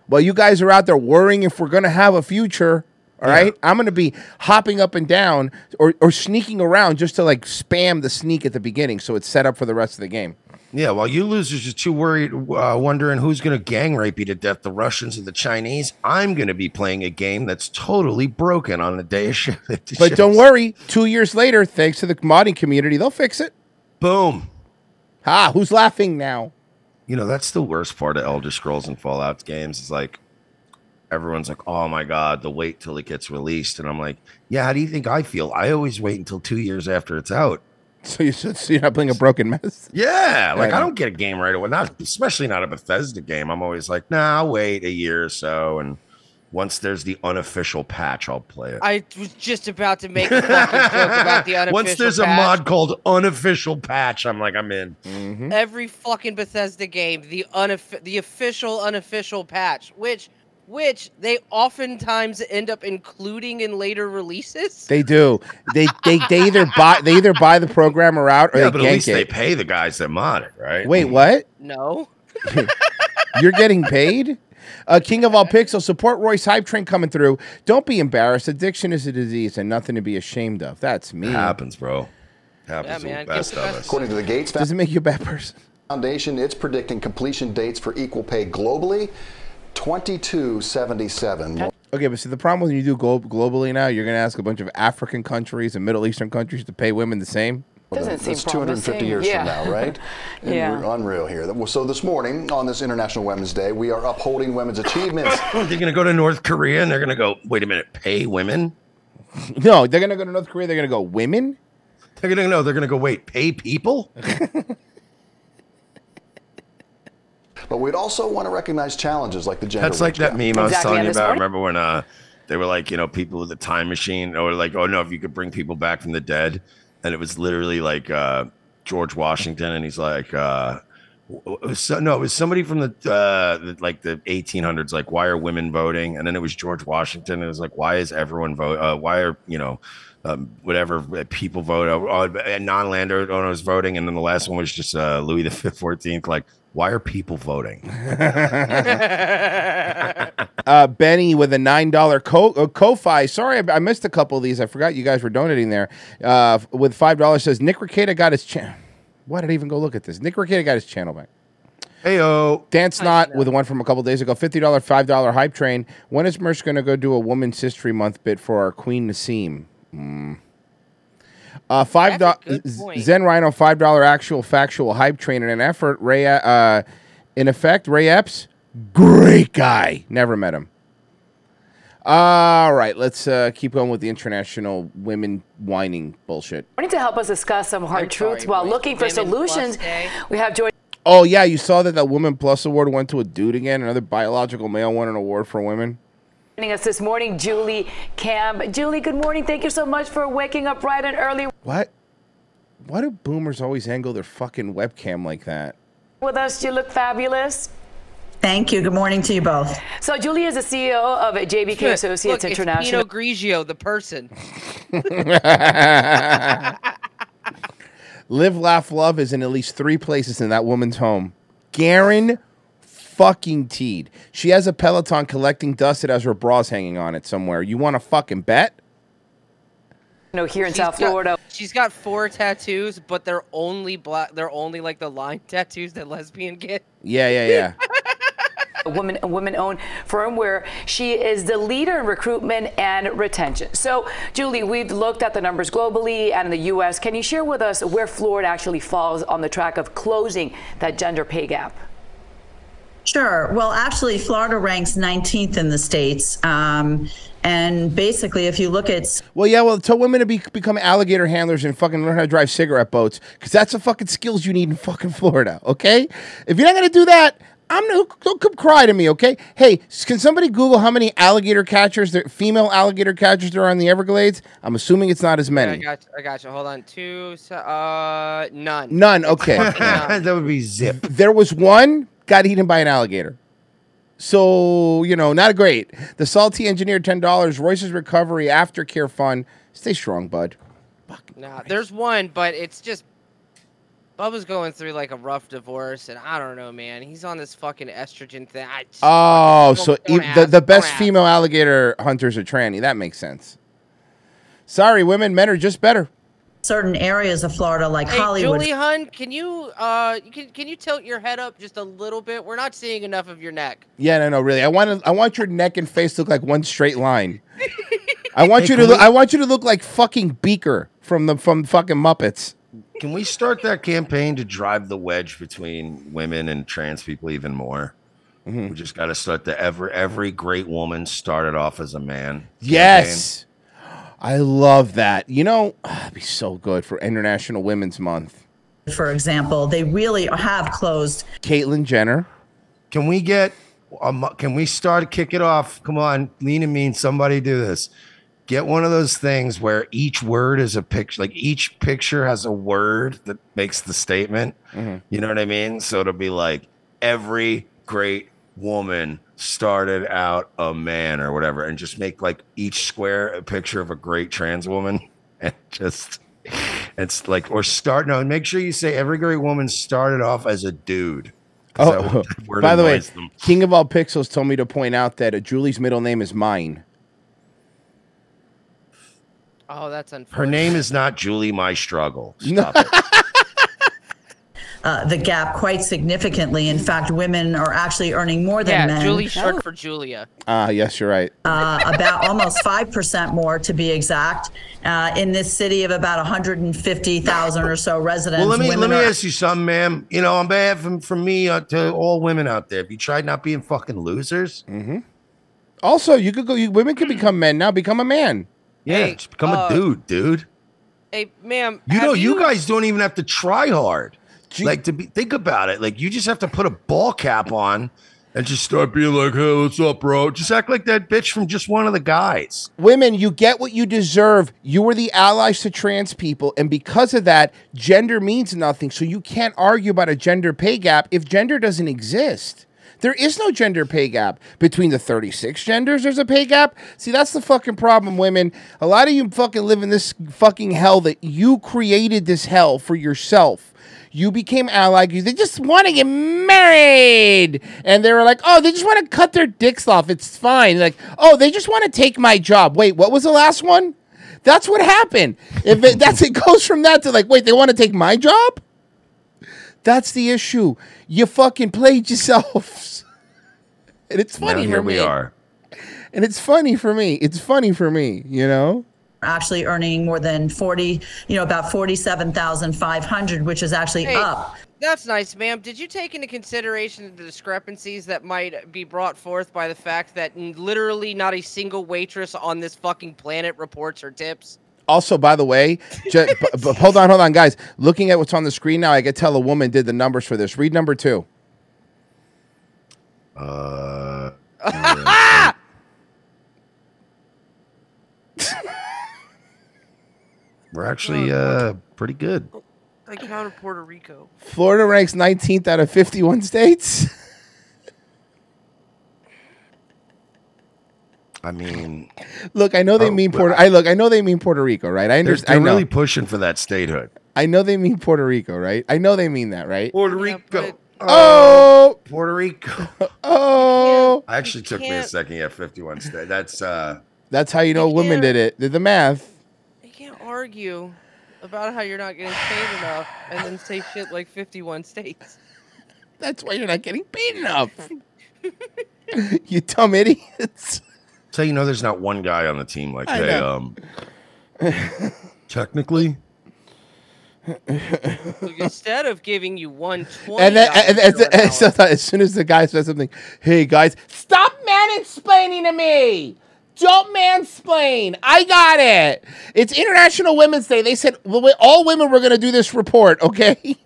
While you guys are out there worrying if we're gonna have a future, all right, I'm gonna be hopping up and down or, or sneaking around just to like spam the sneak at the beginning, so it's set up for the rest of the game. yeah, while you losers are too worried, uh, wondering who's gonna gang rape you to death, the Russians or the Chinese, I'm gonna be playing a game that's totally broken on the day of ship. But don't worry, two years later, thanks to the modding community, they'll fix it. Boom. Ah, who's laughing now? You know, that's the worst part of Elder Scrolls and Fallout games is like everyone's like, "Oh my god, the wait till it gets released," and I'm like, "Yeah, how do you think I feel? I always wait until two years after it's out." *laughs* So you so you're not playing a broken mess? *laughs* Yeah, like Yeah. I don't get a game right away. Not especially not a Bethesda game. I'm always like, "Nah, I'll wait a year or so," and once there's the unofficial patch, I'll play it. I was just about to make a fucking joke about the *laughs* unofficial Once there's a mod called unofficial patch, I'm like, I'm in. Mm-hmm. Every fucking Bethesda game, the unof- the official unofficial patch, which which they oftentimes end up including in later releases. They do. They they, they either buy they either buy the programmer out or Yeah, they but at gank least they pay the guys that mod it, right? Wait, what? No. *laughs* You're getting paid? Uh, King of all pixels, support Royce hype train coming through. Don't be embarrassed. Addiction is a disease and nothing to be ashamed of. That's me. Happens, bro. Happens Yeah, to the best of us. According to the Gates Does it make you a bad person? Foundation, it's predicting completion dates for equal pay globally 2277. Okay, but see, the problem when you do glo- globally now, you're going to ask a bunch of African countries and Middle Eastern countries to pay women the same. Doesn't That's 250 years from now, right? *laughs* And Yeah. we're unreal here. So this morning on this International Women's Day, we are upholding women's achievements. *coughs* They're going to go to North Korea and they're going to go, wait a minute, pay women? *laughs* No, they're going to go to North Korea. They're going to go women. They're going to know. They're going to go, wait, pay people? *laughs* But we'd also want to recognize challenges like the gender That's like that gap. meme I was telling you about. Remember when uh, they were like, you know, people with a time machine, or like, oh no, if you could bring people back from the dead, and it was literally like uh, George Washington, and he's like, uh, w- it was so, no, it was somebody from the, uh, the like the 1800s, like, why are women voting? And then it was George Washington. And it was like, why is everyone vote? Uh, why are you know? Um, whatever uh, people vote, uh, non-landowners voting, and then the last one was just uh, Louis the Fourteenth. Like, why are people voting? *laughs* uh, Benny with a nine dollar co uh, Ko-fi. Sorry, I, I missed a couple of these. I forgot you guys were donating there. Uh, with five dollars says Nick Rekieta got his channel. Why did I even go look at this? Nick Rekieta got his channel back. Heyo. Dan Snot with one from a couple days ago. Fifty dollar, five dollar hype train. When is Mersh going to go do a Women's History Month bit for our Queen Nassim? Hmm. Uh, five dollars Zen Rhino five dollar actual factual hype train in an effort. Ray, uh, in effect, Ray Epps, great guy. Never met him. All right, let's uh, keep going with the international women whining bullshit. Morning to help us discuss some hard truths while looking for solutions. We have joined Oh yeah, you saw that that Woman Plus Award went to a dude again. Another biological male won an award for women. Us this morning, Julie Kampf. Julie, good morning. Thank you so much for waking up bright and early What? Why do boomers always angle their fucking webcam like that? with us. You look fabulous. Thank you. Good morning to you both. So, Julie is the CEO of JBK Associates Look, International. It's Pinot Grigio, the person. *laughs* Live, laugh, love is in at least three places in that woman's home. Garen fucking teed. She has a Peloton collecting dust that has her bras hanging on it somewhere. You want to fucking bet? You know, here in She's South got- Florida. She's got four tattoos, but they're only black. They're only like the line *laughs* tattoos that lesbian get. Yeah, yeah, yeah. *laughs* a woman a woman-owned firm where she is the leader in recruitment and retention. So, Julie, we've looked at the numbers globally and in the U.S. Can you share with us where Florida actually falls on the track of closing that gender pay gap? Sure. Well, actually, Florida ranks 19th in the states. Um, and basically, if you look at Well, yeah, well, tell women to be, become alligator handlers and fucking learn how to drive cigarette boats because that's the fucking skills you need in fucking Florida, okay? If you're not going to do that, I'm not, don't come cry to me, okay? Hey, can somebody Google how many alligator catchers, there, female alligator catchers there are in the Everglades? I'm assuming it's not as I many. got. You, I got you. Hold on. Two. Uh, none. None, okay. *laughs* *laughs* that would be zip. There was one got eaten by an alligator. So, you know, not great. The salty engineer, $10. Royce's recovery aftercare fund. Stay strong, bud. Nah, there's one, but it's just Bubba's going through like a rough divorce, and I don't know, man. He's on this fucking estrogen thing. I just Oh, fucking- so don't- don't e- the, ask, the don't best female alligator hunters are tranny. That makes sense. Sorry, women, men are just better. Certain areas of Florida, like Hey, Hollywood. Julie Hun, can you uh, can can you tilt your head up just a little bit? We're not seeing enough of your neck. Yeah, no, no, really. I want to, I want your neck and face to look like one straight line. *laughs* I want Hey, you to look, we- I want you to look like fucking Beaker from the from fucking Muppets. can we start that campaign to drive the wedge between women and trans people even more? Mm-hmm. We just got to start the every every great woman started off as a man. Yes. I love that. You know, *sighs* it'd be so good for International Women's Month. For example, they really have closed. Caitlyn Jenner. Can we get? Um, can we start kick it off? Come on, lean and mean. Somebody do this. Get one of those things where each word is a picture. Like each picture has a word that makes the statement. Mm-hmm. You know what I mean? So it'll be like every great woman started out a man or whatever, and just make like each square a picture of a great trans woman, *laughs* and just it's like or start no. Make sure you say every great woman started off as a dude Oh, *laughs* word- word by the way, them. King of All Pixels told me to point out that uh, Julie's middle name is mine. Oh, that's unfortunate. her name is not Julie. My struggle. *laughs* No. It. Uh, the gap quite significantly. In fact, women are actually earning more than Yeah, men. Julie's short for Julia. Ah, yes, you're right. uh, about almost 5% more to be exact. Uh, in this city of about 150,000 or so residents. Well, let me let me are- ask you something, ma'am. You know, on behalf of, from me uh, to all women out there, have you tried not being fucking losers? Mm-hmm. Also, you could go. You, women could become men now. Become a man. Yeah, just become uh, a dude, dude. Hey, ma'am. You know, have you, guys don't even have to try hard. Like to be think about it. Like you just have to put a ball cap on and just start being like, "Hey, what's up, bro?" Just act like that bitch from just one of the guys. Women, you get what you deserve. You were the allies to trans people, and because of that, gender means nothing. So you can't argue about a gender pay gap if gender doesn't exist. There is no gender pay gap between the 36 genders. There's a pay gap. See, that's the fucking problem, women. A lot of you fucking live in this fucking hell that you created this hell for yourself. You became allied. They just want to get married, and they were like, "Oh, they just want to cut their dicks off. It's fine." Like, "Oh, they just want to take my job." Wait, what was the last one? That's what happened. If it, *laughs* that's it goes from that to like, wait, they want to take my job. That's the issue. You fucking played yourselves, *laughs* and it's Now funny here for we me. are. And it's funny for me. It's funny for me. You know. Actually earning more than 40, you know, about 47,500, which is actually Hey, up. That's nice, ma'am. Did you take into consideration the discrepancies that might be brought forth by the fact that literally not a single waitress on this fucking planet reports her tips? Also, by the way, ju- *laughs* b- b- hold on, hold on, guys. Looking at what's on the screen now, I could tell a woman did the numbers for this. Read number two. *laughs* Uh, we're actually uh pretty good. I counted Puerto Rico. Florida ranks 19th out of 51 states. I mean, look, I know they Oh, mean but Puerto. I look, I know they mean Puerto Rico, right? I they're, understand. they're really pushing for that statehood. I know they mean Puerto Rico, right? I know they mean that, right? Puerto Rico. Oh, Puerto Rico. *laughs* Oh, I actually took me a second. Yeah, fifty-one state. That's uh. that's how you know women did it. Did the math. You can't argue about how you're not getting paid enough and then say shit like 51 states. That's why you're not getting paid enough. *laughs* you dumb idiots. So you know, there's not one guy on the team like, I hey, know. um, *laughs* technically, instead of giving you 120 And then and, and, and so as soon as the guy says something, hey guys, stop man explaining to me. Don't mansplain. I got it. It's International Women's Day. They said all women were going to do this report, okay?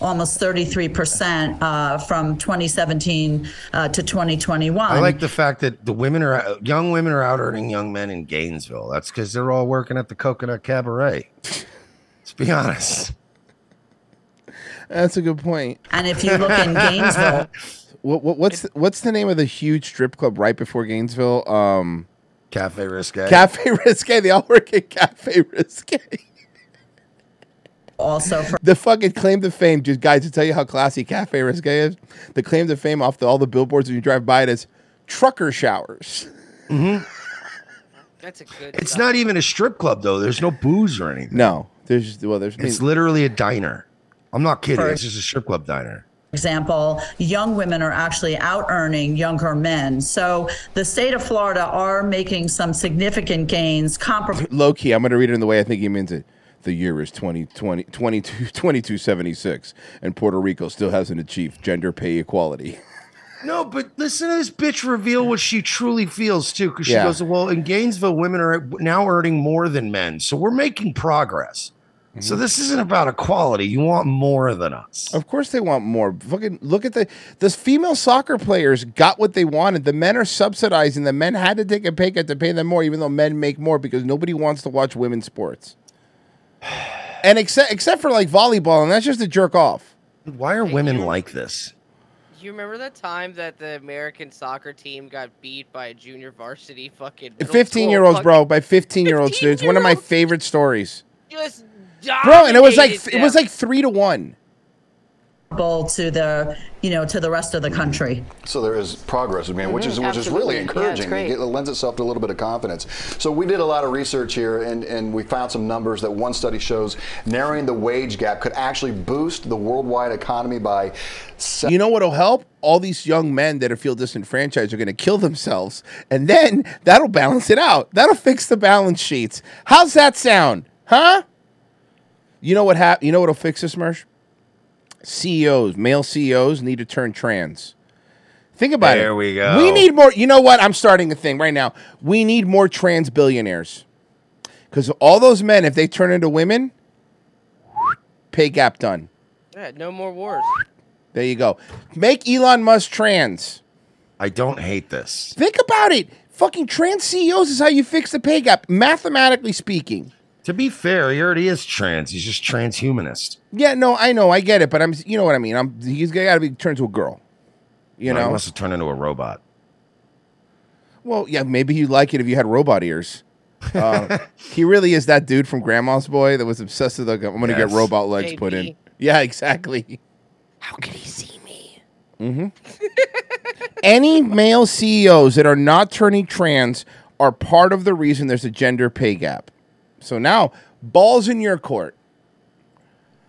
Almost 33% uh, from 2017 uh, to 2021. I like the fact that the women are young women are out earning young men in Gainesville. That's because they're all working at the Coconut Cabaret. Let's be honest. That's a good point. And if you look in Gainesville, *laughs* what, what, what's the, what's the name of the huge strip club right before Gainesville? Um, Cafe Risque. Cafe Risque. They all work at Cafe Risque. also for the fucking claim to fame, just guys, to tell you how classy Cafe Risque is. The claim to fame off the, all the billboards when you drive by it is trucker showers. Mm-hmm. That's a good. It's not even a strip club though. There's no booze or anything. No, there's well, there's It's literally a diner. I'm not kidding. For- It's just a strip club diner. Example, young women are actually out earning younger men. So the state of Florida are making some significant gains comparable *laughs* low key. I'm going to read it in the way I think he means it. The year is 2020, 22, *laughs* 2276, and Puerto Rico still hasn't achieved gender pay equality. *laughs* No, but listen to this bitch reveal what she truly feels too, because she Yeah. goes, "Well, in Gainesville, women are now earning more than men, so we're making progress. Mm-hmm. So this isn't about equality. You want more than us." Of course, they want more. Fucking look at the the female soccer players got what they wanted. The men are subsidizing. The men had to take a pay cut to pay them more, even though men make more because nobody wants to watch women's sports. *sighs* And except except for like volleyball, and that's just a jerk off. Why are women like this? You remember the time that the American soccer team got beat by a junior varsity fucking Fifteen year olds, bro, by fifteen year olds, dude. It's one of my favorite stories, Just bro. And it was like dominated it was like three to one. Bowl to the, you know, to the rest of the country. So there is progress, I mean, which is Mhm, which is absolutely. really Yeah, it's encouraging. great. it lends itself to a little bit of confidence. So we did a lot of research here, and, and we found some numbers that one study shows narrowing the wage gap could actually boost the worldwide economy by. Se- You know what'll help? All these young men that are feel disenfranchised are going to kill themselves, and then that'll balance it out. That'll fix the balance sheets. How's that sound, huh? You know what hap- You know what'll fix this, Mersh? CEOs, male CEOs need to turn trans. Think about it. There we go. We need more. You know what? I'm starting a thing right now. We need more trans billionaires. Because all those men, if they turn into women, pay gap done. Yeah, no more wars. There you go. Make Elon Musk trans. I don't hate this. Think about it. Fucking trans CEOs is how you fix the pay gap, mathematically speaking. To be fair, he already is trans. He's just transhumanist. Yeah, no, I know, I get it, but I'm, you know what I mean. I'm, he's got to be turned to a girl. You No, he know. wants to turn into a robot. Well, yeah, maybe you'd like it if you had robot ears. Uh, *laughs* he really is that dude from Grandma's Boy that was obsessed with. Like, I'm going to get robot legs put in. Yeah, exactly. How can he see me? hmm *laughs* Any male CEOs that are not turning trans are part of the reason there's a gender pay gap. So now, balls in your court.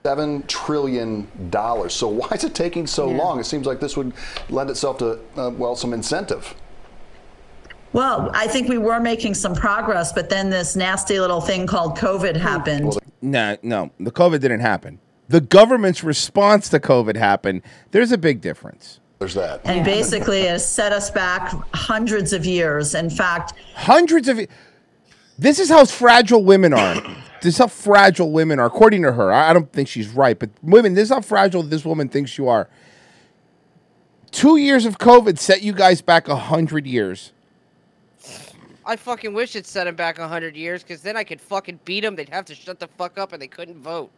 Seven trillion dollars. So why is it taking so long? It seems like this would lend itself to uh, well some incentive. Well, I think we were making some progress, but then this nasty little thing called COVID happened. No, no, the COVID didn't happen. The government's response to COVID happened. There's a big difference. There's that. And basically, it has set us back hundreds of years. In fact, Hundreds of. This is how fragile women are. *clears throat* this is how fragile women are, according to her. I I don't think she's right, but women, this is how fragile this woman thinks you are. Two years of COVID set you guys back a hundred years. I fucking wish it set him back hundred years, because then I could fucking beat them. They'd have to shut the fuck up, and they couldn't vote.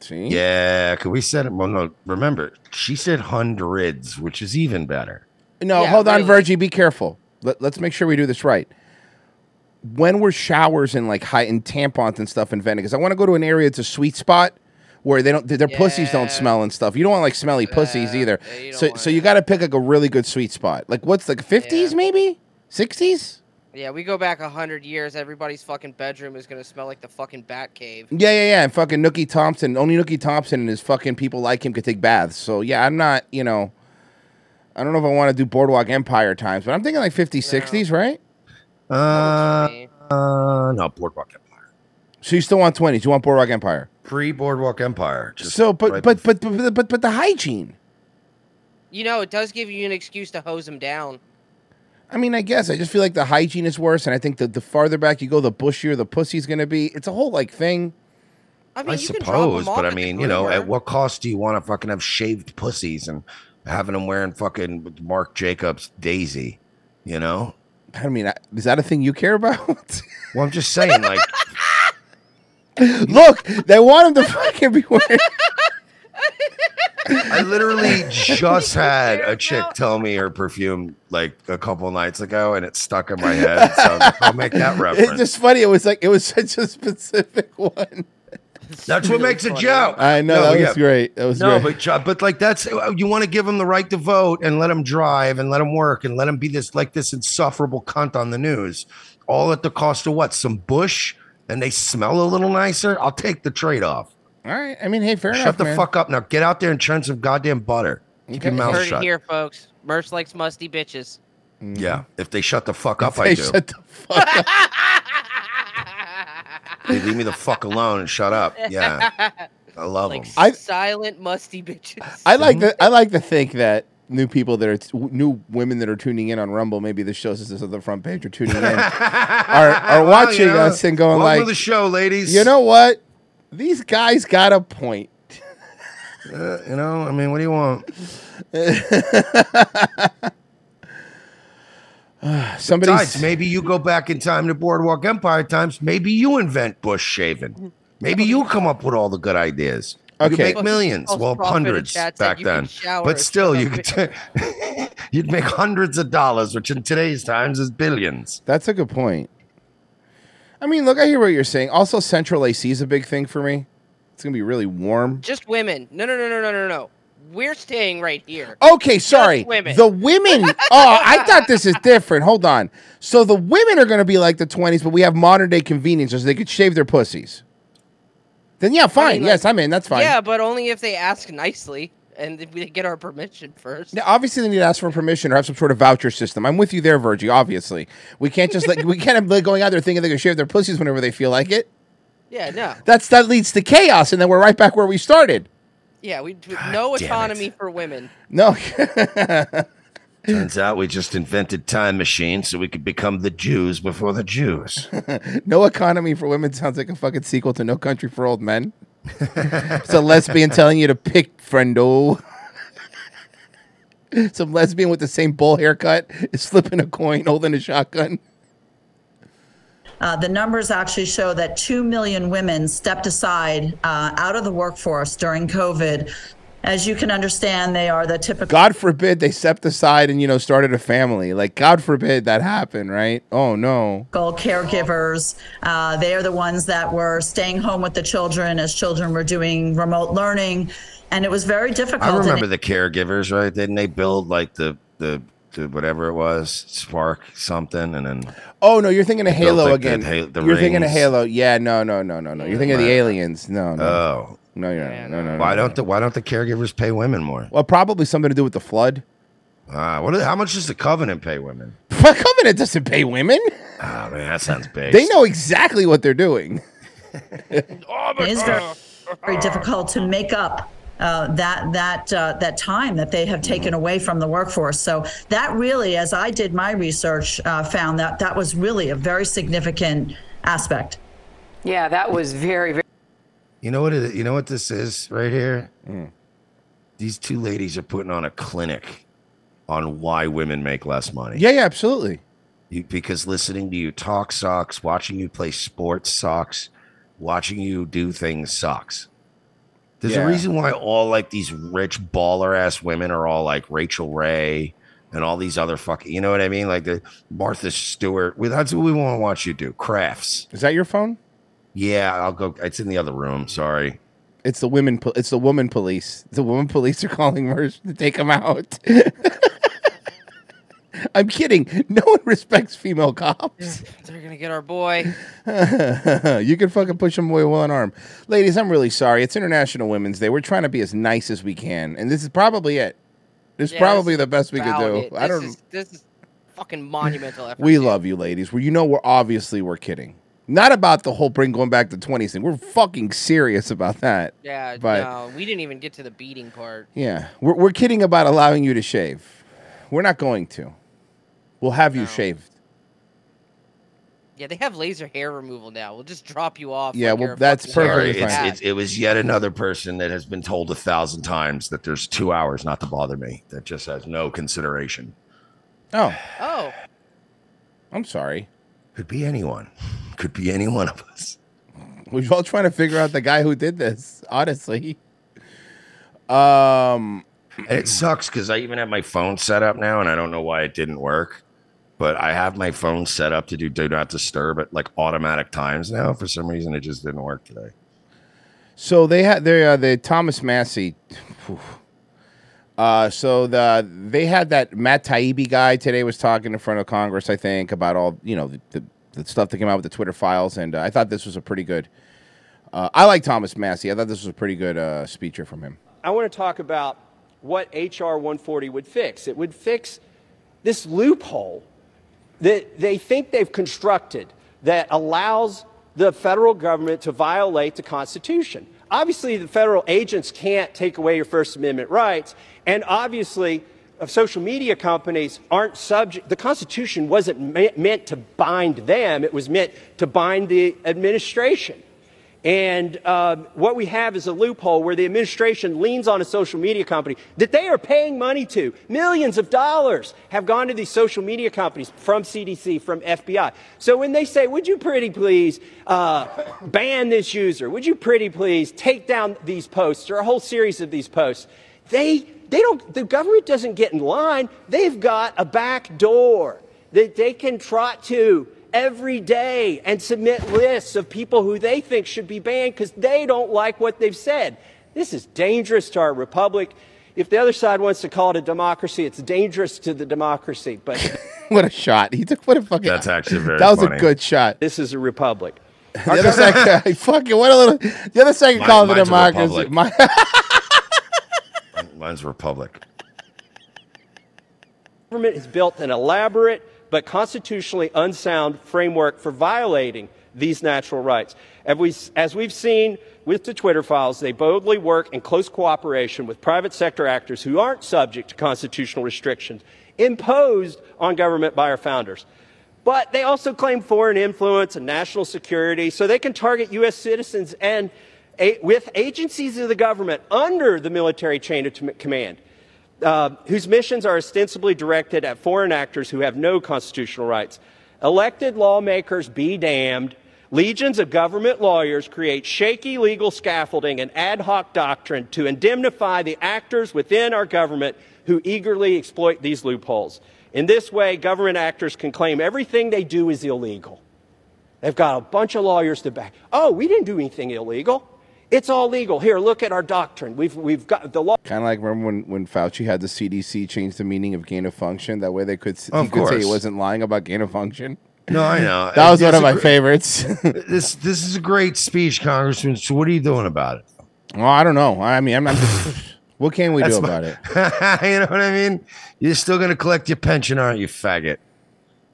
See? Yeah, could we said it? Well, no. Remember, she said hundreds, which is even better. No, Yeah, hold on, really. Virgie. Be careful. Let, let's make sure we do this right. When were showers and like high and tampons and stuff invented? Because I want to go to an area that's a sweet spot where they don't their pussies don't smell and stuff. You don't want like smelly pussies either. so so you got to pick like a really good sweet spot. Like what's like fifties maybe sixties? Yeah, we go back hundred years. Everybody's fucking bedroom is gonna smell like the fucking Bat Cave. Yeah, yeah, yeah. And fucking Nucky Thompson. Only Nucky Thompson and his fucking people like him could take baths. So yeah, I'm not. You know, I don't know if I want to do Boardwalk Empire times, but I'm thinking like 50s, 60s, right? Uh, uh, no, Boardwalk Empire. So you still want 20s? You want Boardwalk Empire? Pre Boardwalk Empire. So, but, right but, but but but but the hygiene. You know, it does give you an excuse to hose them down. I mean, I guess I just feel like the hygiene is worse, and I think that the farther back you go, the bushier the pussy's gonna be. It's a whole like thing. I mean, I suppose, but I mean, you know, at what cost do you want to fucking have shaved pussies and having them wearing fucking Marc Jacobs Daisy? You know? I mean, is that a thing you care about? *laughs* well, I'm just saying, like, Look, they want him to fucking be wearing. I literally *laughs* just had a chick tell me her perfume like a couple nights ago, and it stuck in my head. So I was like, I'll make that reference. *laughs* It's just funny. It was like it was such a specific one. That's what makes a joke. I know that was great. That was no, great. but ju- but like that's uh, you want to give them the right to vote and let them drive and let them work and let them be this like this insufferable cunt on the news, all at the cost of what? Some bush and they smell a little nicer. I'll take the trade off. All right. I mean, hey, fair Shut enough. Shut the man. fuck up now. Get out there and churn some goddamn butter. Keep your mouth heard shut. it here, folks. Mersh likes musty bitches. Yeah, if they shut the fuck up, If I do. shut the fuck up. *laughs* They leave me the fuck alone and shut up. Yeah, I love them. I- Silent musty bitches. I like to I like to think that new people that are t- new women that are tuning in on Rumble, maybe this shows us this on the front page are tuning in, *laughs* are, are Well, watching you know, us and going welcome like, to the show, ladies. You know what? These guys got a point. Uh, you know, I mean, what do you want? *laughs* *sighs* Somebody's- Besides, maybe you go back in time to Boardwalk Empire times. Maybe you invent bush shaving. Maybe you come up with all the good ideas. You could Okay. make millions, well, hundreds back then. But still, you up. could *laughs* you'd make hundreds of dollars, which in today's times is billions. That's a good point. I mean, look, I hear what you're saying. Also, central AC is a big thing for me. It's gonna be really warm. Just women. No, no, no, no, no, no, no. We're staying right here. Okay, sorry. women. The women. *laughs* Oh, I thought this is different. Hold on. So the women are going to be like the 20s, but we have modern day conveniences. So They could shave their pussies. Then yeah, fine. like- yes, I'm in. That's fine. Yeah, but only if they ask nicely and if we get our permission first. Now, obviously, they need to ask for permission or have some sort of voucher system. I'm with you there, Virgie. Obviously, we can't just like we can't have like going out there thinking they can shave their pussies whenever they feel like it. Yeah, no. That's that leads to chaos, and then we're right back where we started. Yeah, we no damn it. for women. No. *laughs* Turns out we just invented time machines so we could become the Jews before the Jews. *laughs* no economy for women sounds like a fucking sequel to No Country for Old Men. *laughs* it's a lesbian telling you to pick, friendo. Some lesbian with the same bull haircut is flipping a coin, holding a shotgun. Uh, the numbers actually show that 2 million women stepped aside uh, out of the workforce during COVID. As you can understand, they are the typical. God forbid they stepped aside and you know started a family. Like God forbid that happened, right? Oh no. caregivers. Uh, they are the ones that were staying home with the children as children were doing remote learning. And it was very difficult. I and remember the caregivers, right? Didn't they build like the the, the whatever it was, Spark something, and then Oh no, you're thinking of They built, Halo like, again. the ha- the you're thinking of. Halo. Yeah, no, no, no, no, no. You're thinking of the aliens. No, no. Oh. No, you're not. no, no, no. why no. don't the why don't the caregivers pay women more? Well, probably something to do with the flood. Uh, what? How much does the Covenant pay women? *laughs* But Covenant doesn't pay women. Oh man, that sounds *laughs* big. They know exactly what they're doing. oh, *laughs* it is very, very difficult to make up uh, that that uh, that time that they have taken away from the workforce. So that really, as I did my research, uh, found that that was really a very significant aspect. Yeah, that was very, very. You know what? It, you know what this is right here. Mm. These two ladies are putting on a clinic on why women make less money. Yeah, yeah, absolutely. You, because listening to you talk sucks, watching you play sports sucks, watching you do things sucks. There's Yeah. a reason why all like these rich baller ass women are all like Rachael Ray and all these other fucking, you know what I mean? Like the Martha Stewart. Well, that's what we want to watch you do. Crafts. Is that your phone? Yeah, I'll go. It's in the other room. Sorry. It's the women. po- It's the woman police. The woman police are calling Mersh to take him out. *laughs* I'm kidding. No one respects female cops. They're gonna get our boy. *laughs* you can fucking push him away with one arm. Ladies, I'm really sorry. It's International Women's Day. We're trying to be as nice as we can, and this is probably it. This is Yeah, probably this the best we could do. it. I This don't. Is, this is fucking monumental effort. We love you, ladies. Well, you know we're obviously we're kidding. Not about the whole bring going back to 20s thing. We're fucking serious about that. Yeah, but no, we didn't even get to the beating part. yeah, we're we're kidding about allowing you to shave. We're not going to. We'll have you shaved. Yeah, they have laser hair removal now. We'll just drop you off. Yeah, like well, that's fucking perfectly hairy Sorry, it's, it's, it was yet another person that has been told a thousand times that there's two hours not to bother me. That just has no consideration. Oh, Oh, I'm sorry. Could be anyone. Could be any one of us. We're all trying to figure out the guy who did this. Honestly. Um, And it sucks because I even have my phone set up now, and I don't know why it didn't work. But I have my phone set up to do do not disturb at like automatic times now. For some reason, it just didn't work today. So they had they uh, the Thomas Massie. phew. Uh, so the they had that Matt Taibbi guy today was talking in front of Congress, I think, about all you know the, the, the stuff that came out with the Twitter files, and uh, I thought this was a pretty good. Uh, I like Thomas Massie. I thought this was a pretty good uh, speech from him. I want to talk about what H.R. 140 would fix. It would fix this loophole that they think they've constructed that allows the federal government to violate the Constitution. Obviously, the federal agents can't take away your First Amendment rights, and obviously, uh, social media companies aren't subject. The Constitution wasn't me- meant to bind them; it was meant to bind the administration. And uh, what we have is a loophole where the administration leans on a social media company that they are paying money to. Millions of dollars have gone to these social media companies from CDC, from FBI. So when they say, Would you pretty please uh, ban this user? Would you pretty please take down these posts or a whole series of these posts? They, they don't, the government doesn't get in line. They've got a back door that they can trot to every day and submit lists of people who they think should be banned because they don't like what they've said. This is dangerous to our republic. If the other side wants to call it a democracy, it's dangerous to the democracy. But *laughs* what a shot! He took what a fucking. That's actually very That was funny. a good shot. this is a republic. *laughs* The other side, *laughs* could- fucking what a little. The other side can Mine- call it a mine's a republic. My- Mine's Republic. government has built an elaborate but constitutionally unsound framework for violating these natural rights. As, we, we've seen with the Twitter files, they boldly work in close cooperation with private sector actors who aren't subject to constitutional restrictions imposed on government by our founders. But they also claim foreign influence and national security, so they can target U.S. citizens and with agencies of the government under the military chain of command uh, whose missions are ostensibly directed at foreign actors who have no constitutional rights. Elected lawmakers be damned. Legions of government lawyers create shaky legal scaffolding and ad hoc doctrine to indemnify the actors within our government who eagerly exploit these loopholes. In this way, government actors can claim everything they do is illegal. They've got a bunch of lawyers to back. Oh, we didn't do anything illegal. It's all legal. Here, look at our doctrine. We've, we've got the law. Kind of like remember when, when Fauci had the CDC change the meaning of gain of function. That way they could s- Of he could say he course. wasn't lying about gain of function. No, I know. *laughs* that was It's one of a my gr- favorites. *laughs* this this is a great speech, Congressman. So what are you doing about it? well, I don't know. I mean, I'm not. *laughs* what can we That's do my- about it? you know what I mean? You're still gonna collect your pension, aren't you, faggot?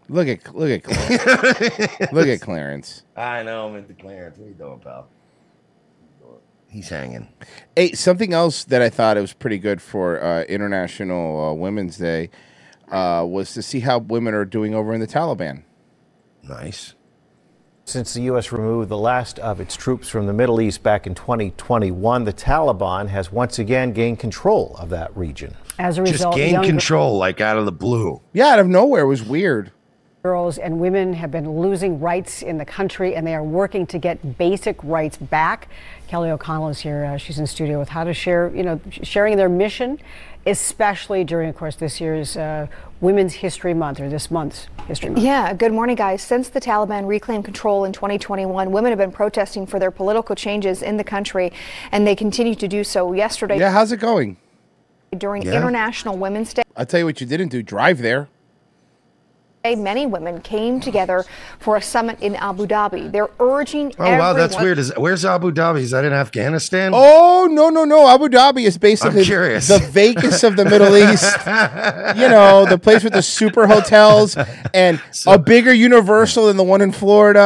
Look at look at Clarence. look at Clarence. I know, Mr. Clarence. What are you doing, pal? He's hanging. Hey, something else that I thought it was pretty good for uh, International uh, Women's Day uh, was to see how women are doing over in the Taliban. Nice. Since the U.S. removed the last of its troops from the Middle East back in 2021, the Taliban has once again gained control of that region. As a Just result, gain young control, like out of the blue. Yeah, out of nowhere. It was weird. Girls and women have been losing rights in the country, and they are working to get basic rights back. Kelly O'Connell is here. Uh, she's in studio with how to share, you know, sharing their mission, especially during, of course, this year's uh, Women's History Month or this month's History Month. Yeah, good morning, guys. Since the Taliban reclaimed control in 2021, women have been protesting for their political changes in the country, and they continue to do so. Yesterday, Yeah, how's it going? during Yeah. International Women's Day, I'll tell you what you didn't do. Drive there. Many women came together for a summit in Abu Dhabi. They're urging Oh wow, that's weird. Is where's Abu Dhabi? Is that in Afghanistan? Oh no no no! Abu Dhabi is basically curious. the Vegas of the Middle East. *laughs* you know, the place with the super hotels and a bigger Universal than the one in Florida.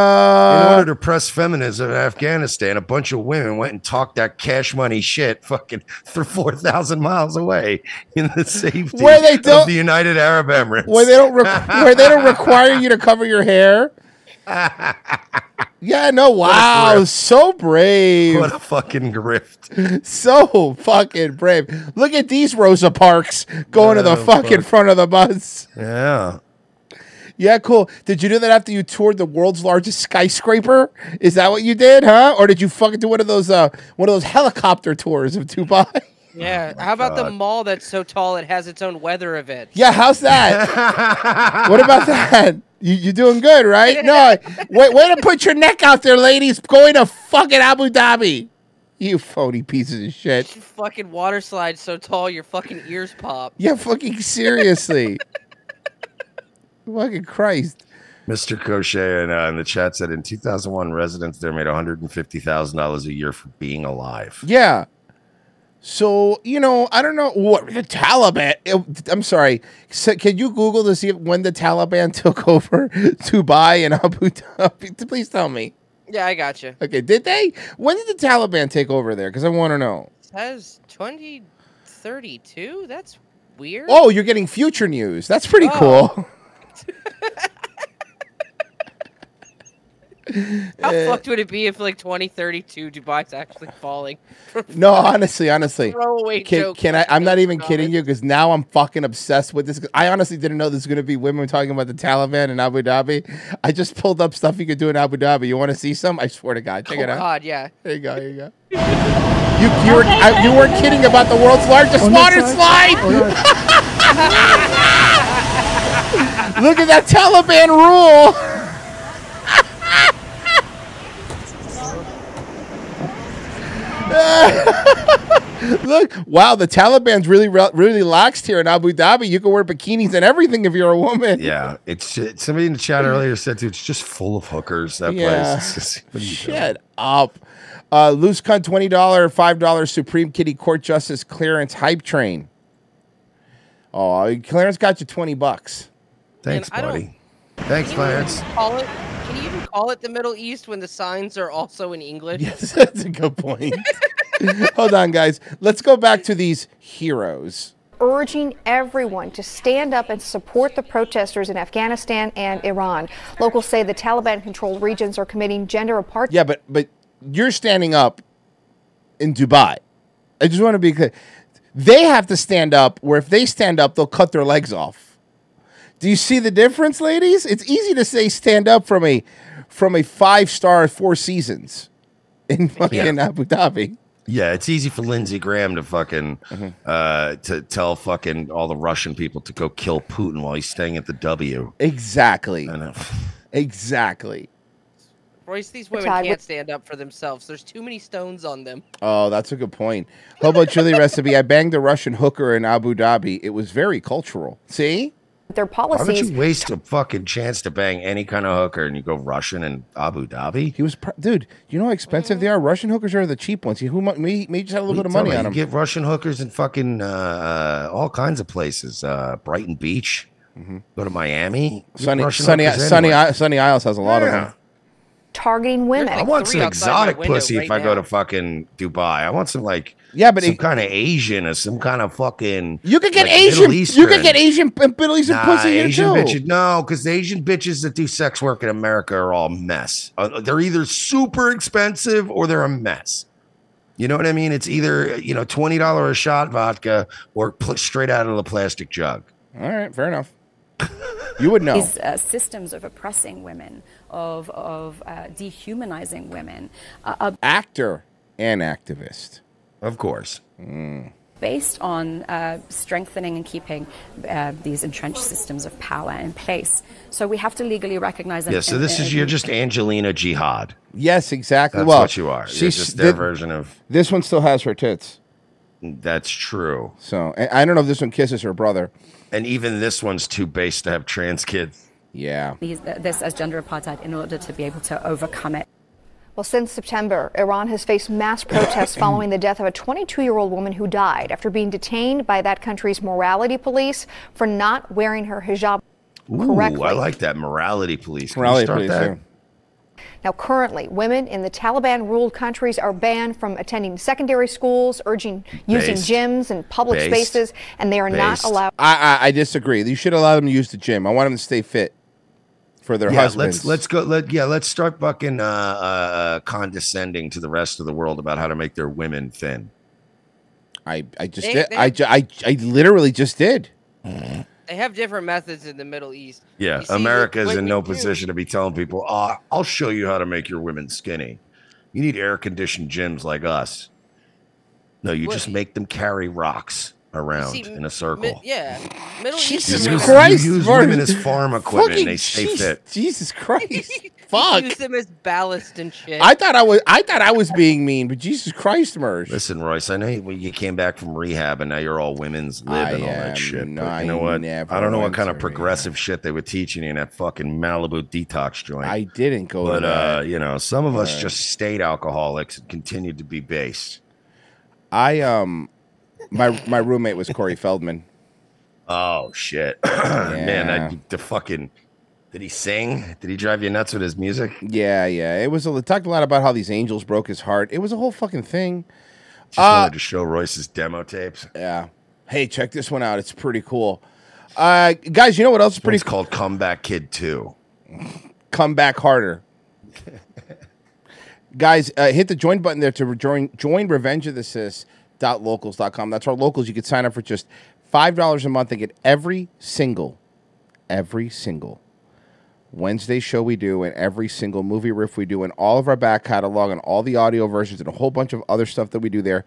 in order to press feminism in Afghanistan, a bunch of women went and talked that cash money shit fucking for 4,000 miles away in the safety Where they don't- of the United Arab Emirates. where they don't requ- where they don't require you to cover your hair. *laughs* Yeah, no, wow, so brave. What a fucking grift. *laughs* so fucking brave. Look at these Rosa Parks going to the Oh, fucking fuck. front of the bus. Yeah. Yeah, cool. Did you do that after you toured the world's largest skyscraper? Is that what you did, huh? Or did you fucking do one of those uh one of those helicopter tours of Dubai? *laughs* Yeah. How about the mall that's so tall it has its own weather event? Yeah, how's that? *laughs* what about that? You you doing good, right? No, wait, way to put your neck out there, ladies. Going to fucking Abu Dhabi. You phony pieces of shit. Fucking water slide so tall your fucking ears pop. Yeah, fucking seriously. *laughs* fucking Christ. Mr. Crochet in, uh, in the chat said in 2001, residents there made $150,000 a year for being alive. Yeah. So you know, I don't know what the Taliban. it- I'm sorry. So, can you Google to see when the Taliban *laughs* took over Dubai and Abu Dhabi? Please tell me. Yeah, I got you. Okay, did they? When did the Taliban take over there? Because I want to know. Says 2032. That's weird. Oh, you're getting future news. That's pretty Oh. cool. *laughs* *laughs* *laughs* How Uh, fucked would it be if like 2032 Dubai's actually falling? *laughs* No, honestly, honestly. Throwaway Can, joke can I? I'm not even kidding you because now I'm fucking obsessed with this. I honestly didn't know this was gonna be women talking about the Taliban in Abu Dhabi. I just pulled up stuff you could do in Abu Dhabi. You want to see some? I swear to God, check oh it out. God, yeah. There you go. There you go. You you were I, you weren't kidding about the world's largest On this water side? slide. *laughs* Look at that Taliban rule. *laughs* Look, wow, the Taliban's really re- really laxed here in Abu Dhabi. You can wear bikinis and everything if you're a woman. Yeah, it's it, somebody in the chat *laughs* earlier said, "Dude, it's just full of hookers." That Yeah. place. *laughs* Just, what are you doing? Shut up. Uh, loose cunt twenty dollar, five dollar Supreme Kitty Court Justice Clarence hype train. Oh, Clarence got you twenty bucks. Thanks, I don't- buddy. Thanks, Can Clarence. Call it. Can you even call it the Middle East when the signs are also in English? Yes, *laughs* that's a good point. *laughs* Hold on, guys. Let's go back to these heroes. urging everyone to stand up and support the protesters in Afghanistan and Iran. Locals say the Taliban controlled regions are committing gender apartheid. Yeah, but but you're standing up in Dubai. I just want to be clear. They have to stand up. Where if they stand up, they'll cut their legs off. Do you see the difference, ladies? It's easy to say stand up from a from a five star Four Seasons in fucking Abu Dhabi. Yeah, it's easy for Lindsey Graham to fucking Mm-hmm. uh, to tell fucking all the Russian people to go kill Putin while he's staying at the W. Exactly. Exactly. Royce, these women Todd, can't stand up for themselves. There's too many stones on them. Oh, that's a good point. How about chili recipe? I banged a Russian hooker in Abu Dhabi. It was very cultural. See? Their Why would policies you waste a fucking chance to bang any kind of hooker and you go Russian and Abu Dhabi? He was, pr- dude. You know how expensive they are. Russian hookers are the cheap ones. Who mu- may, may just have a little bit of money on You them. get Russian hookers in fucking uh, uh, all kinds of places. Uh, Brighton Beach. Go to Miami. Mm-hmm. Sunny, Russian Sunny, hookers Sunny, anywhere. Sunny Isles has a lot of them. Targeting women. I want some three outside my exotic window pussy if right I go to fucking Dubai. I want some like Yeah, but some it- kind of Asian or some kind of fucking. You could get like, Asian. Middle You could get Asian and Middle Eastern Nah, pussy here Asian too. bitches. No, because the Asian bitches that do sex work in America are all mess. Uh, they're either super expensive or they're a mess. You know what I mean? It's either you know twenty dollar a shot vodka or pl- straight out of the plastic jug. All right, fair enough. You would *laughs* know. These uh, systems of oppressing women, of, of uh, dehumanizing women, uh, are Actor and activist. Of course. based on uh, strengthening and keeping uh, these entrenched systems of power in place. So we have to legally recognize them. Yeah. So this is you're just Angelina Jihad. Yes, exactly. That's well, what you are. You're she's- just their thi- version of. This one still has her tits. That's true. So I I don't know if this one kisses her brother. And even this one's too base to have trans kids. Yeah. these, uh, this as gender apartheid in order to be able to overcome it. Well, since September, Iran has faced mass protests *coughs* following the death of a 22 year old woman who died after being detained by that country's morality police for not wearing her hijab Ooh, correctly. I like that morality police. Can you Morality start police, that? yeah. Now, currently, women in the Taliban ruled countries are banned from attending secondary schools, urging using Based. gyms and public Based. spaces, and they are not allowed. I, I I disagree. You should allow them to use the gym. I want them to stay fit for their yeah, husbands. let's let's go. Let yeah, let's start fucking uh, uh, condescending to the rest of the world about how to make their women thin. I I just They- did. they- I, ju- I I literally just did. They have different methods in the Middle East. Yeah, You see, America is what in we no do- position to be telling people, "Oh, I'll show you how to make your women skinny." You need air conditioned gyms like us. No, you What- just make them carry rocks around See, in a circle. Mi- yeah, Middle Jesus Eastern Christ, you use Martin. women as farm equipment. Fucking they stay jeez- fit. Jesus Christ! *laughs* You Fuck. use them as ballast and shit. I thought I was I thought I was being mean, but Jesus Christ, Mersh. Listen, Royce, I know you, you came back from rehab and now you're all women's lib I and all that shit. not- but you know I what? I don't know what kind of to progressive shit they were teaching you in that fucking Malibu detox joint. I didn't go but to uh, that. you know, some of us Alright. just stayed alcoholics and continued to be based. I um my my roommate was Corey *laughs* Feldman. Oh shit, *clears throat* man! I, the fucking Did he sing? Did he drive you nuts with his music? Yeah, yeah. It was. A, it talked a lot about how these angels broke his heart. It was a whole fucking thing. Just Uh, wanted to show Royce's demo tapes. Yeah. Hey, check this one out. It's pretty cool. Uh, guys, you know what else is pretty It's called Comeback Kid 2. come back harder. *laughs* Guys, uh, hit the join button there to join join Revenge of the Cis.locals.com. That's our locals. You can sign up for just five dollars a month and get every single, every single Wednesday show we do and every single movie riff we do and all of our back catalog and all the audio versions and a whole bunch of other stuff that we do there.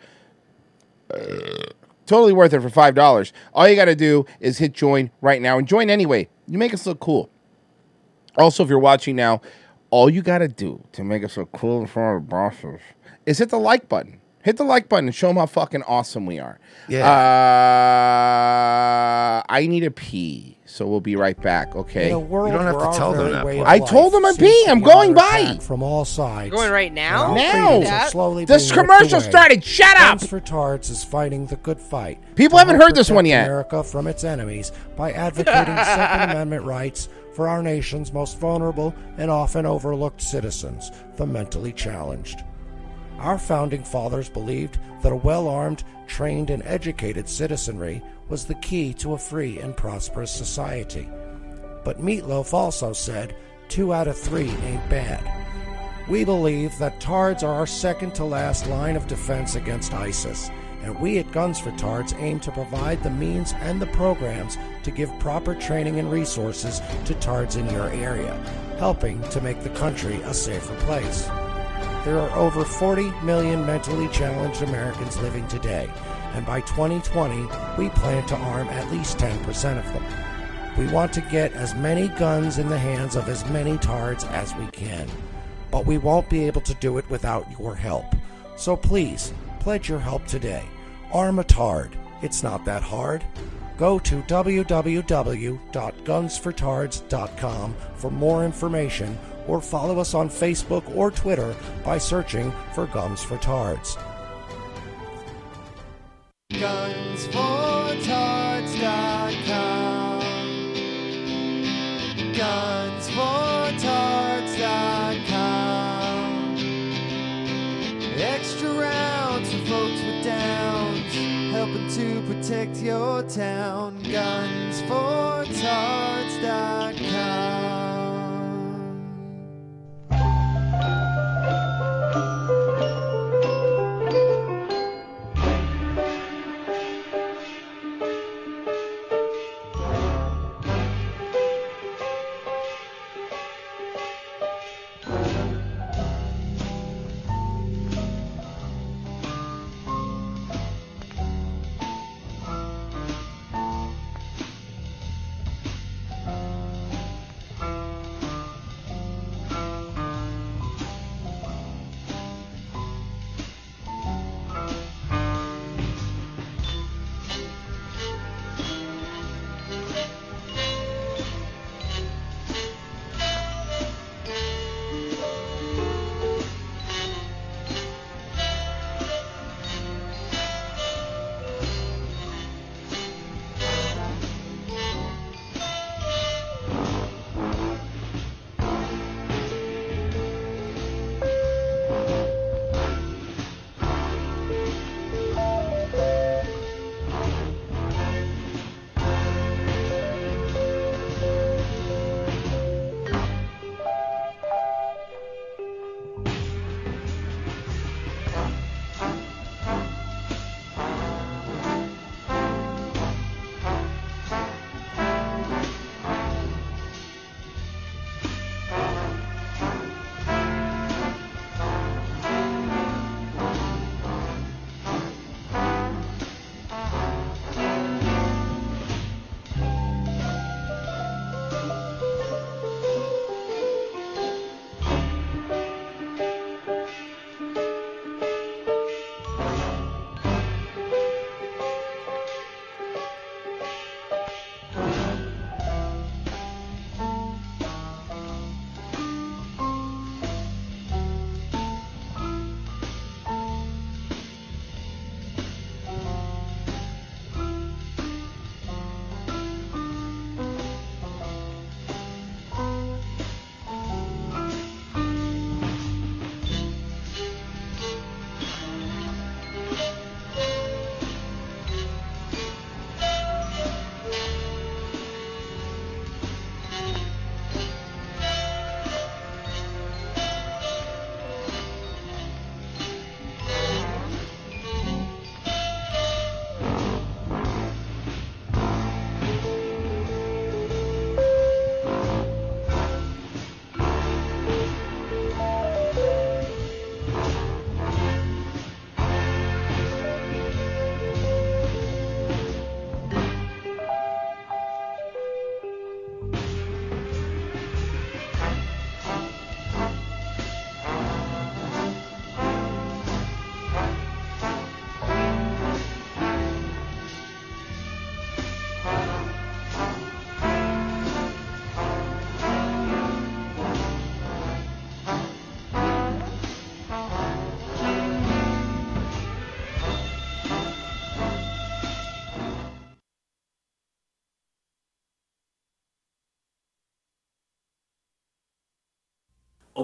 Totally worth it for five dollars. All you got to do is hit join right now and join anyway. You make us look cool. Also, if you're watching now, all you got to do to make us look cool in front of the bosses is hit the like button. Hit the like button and show them how fucking awesome we are. Yeah. Uh, I need a pee, so we'll be right back. Okay. In a world where our very way of I told them I'm seems peeing. to I'm going by. attack from all sides. Going right now? Now. slowly This commercial away. started. Shut up. Guns for Tards is fighting the good fight. People haven't heard this one yet. America from its enemies by advocating *laughs* Second Amendment rights for our nation's most vulnerable and often overlooked citizens, the mentally challenged. Our founding fathers believed that a well armed, trained, and educated citizenry was the key to a free and prosperous society. But Meatloaf also said two out of three ain't bad. We believe that TARDs are our second to last line of defense against ISIS, and we at Guns for TARDs aim to provide the means and the programs to give proper training and resources to TARDs in your area, helping to make the country a safer place. There are over 40 million mentally challenged Americans living today, and by 2020, we plan to arm at least 10% of them. We want to get as many guns in the hands of as many tards as we can, but we won't be able to do it without your help. So please, pledge your help today. Arm a tard. It's not that hard. Go to www.gunsfortards.com for more information or follow us on Facebook or Twitter by searching for Guns for Tards. GunsForTards.com. GunsForTards.com. Extra rounds for folks with downs, helping to protect your town. GunsForTards.com.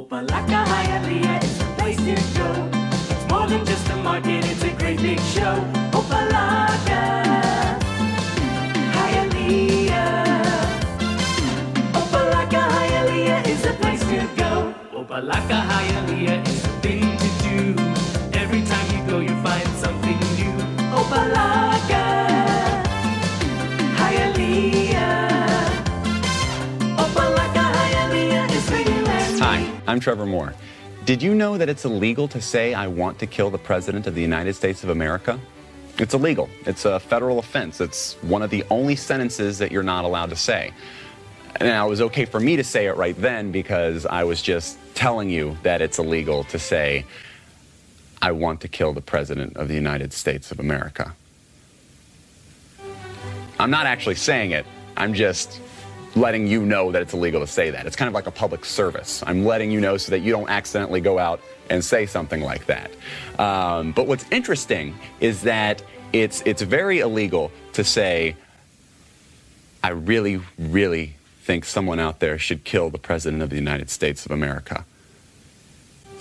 Opa-locka Hialeah is the place to go. It's more than just a market, it's a great big show. Opa-locka Hialeah. Opa-locka Hialeah is the place to go. Opa-locka Hialeah is I'm Trevor Moore. Did you know that it's illegal to say, I want to kill the President of the United States of America? It's illegal. It's a federal offense. It's one of the only sentences that you're not allowed to say. Now, it was okay for me to say it right then because I was just telling you that it's illegal to say, I want to kill the President of the United States of America. I'm not actually saying it, I'm just letting you know that it's illegal to say that. It's kind of like a public service. I'm letting you know so that you don't accidentally go out and say something like that. Um, but what's interesting is that it's, it's very illegal to say, I really, really think someone out there should kill the President of the United States of America.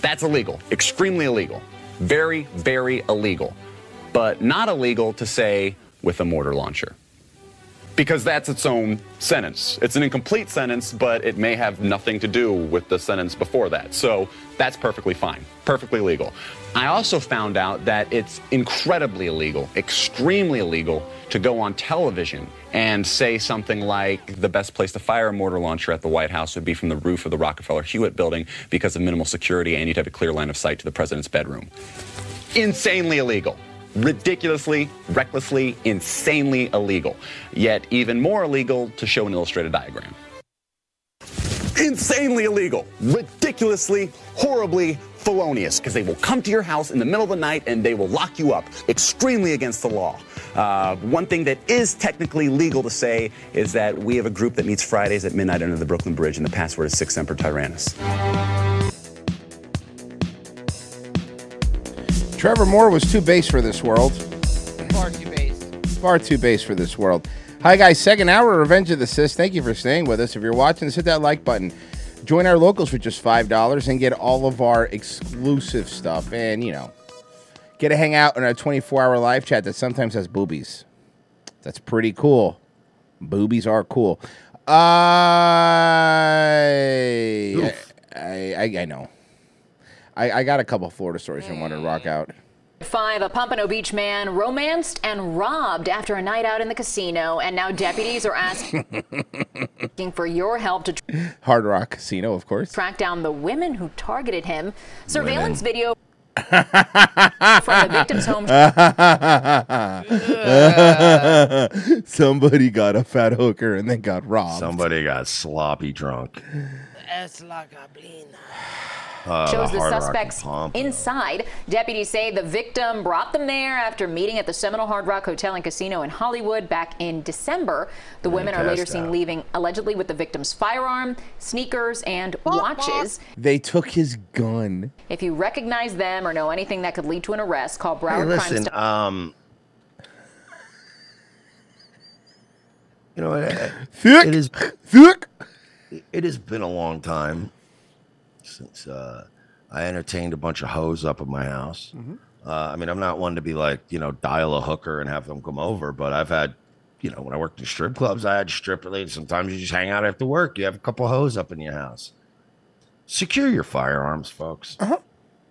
That's illegal, extremely illegal, very, very illegal, but not illegal to say with a mortar launcher. Because that's its own sentence. It's an incomplete sentence, but it may have nothing to do with the sentence before that. So that's perfectly fine, perfectly legal. I also found out that it's incredibly illegal, extremely illegal, to go on television and say something like the best place to fire a mortar launcher at the White House would be from the roof of the Rockefeller Hewitt building because of minimal security and you'd have a clear line of sight to the president's bedroom. Insanely illegal. Ridiculously, recklessly, insanely illegal. Yet even more illegal to show an illustrated diagram. Insanely illegal, ridiculously, horribly felonious, because they will come to your house in the middle of the night and they will lock you up. Extremely against the law. Uh, one thing that is technically legal to say is that we have a group that meets Fridays at midnight under the Brooklyn Bridge, and the password is Sic semper tyrannis. Trevor Moore was too base for this world. Far too base. Far too base for this world. Hi, guys. Second hour, Revenge of the Cis. Thank you for staying with us. If you're watching, hit that like button. Join our locals for just $5 and get all of our exclusive stuff. And, you know, get to hang out in our 24 hour live chat that sometimes has boobies. That's pretty cool. Boobies are cool. Uh, I, I, I, I know. I, I got a couple Florida stories I want to rock mm. out. Five, a Pompano Beach man romanced and robbed after a night out in the casino. And now deputies are *laughs* asking for your help to Hard Rock Casino, of course. track down the women who targeted him. Surveillance video *laughs* from the victim's home. *laughs* Somebody got a fat hooker and then got robbed. Somebody got sloppy drunk. Es la gablina. Uh, shows the Hard suspects inside. Deputies say the victim brought them there after meeting at the Seminole Hard Rock Hotel and Casino in Hollywood back in December. The women are later seen out. leaving allegedly with the victim's firearm, sneakers, and watches. They took his gun. If you recognize them or know anything that could lead to an arrest, call Broward Hey, Crime listen, Stop. um, you know, it, it is It has been a long time since uh, I entertained a bunch of hoes up at my house. Uh, I mean, I'm not one to be like, you know, dial a hooker and have them come over, but I've had, you know, when I worked in strip clubs, I had stripper ladies. Sometimes you just hang out after work. You have a couple hoes up in your house. Secure your firearms, folks. Uh-huh.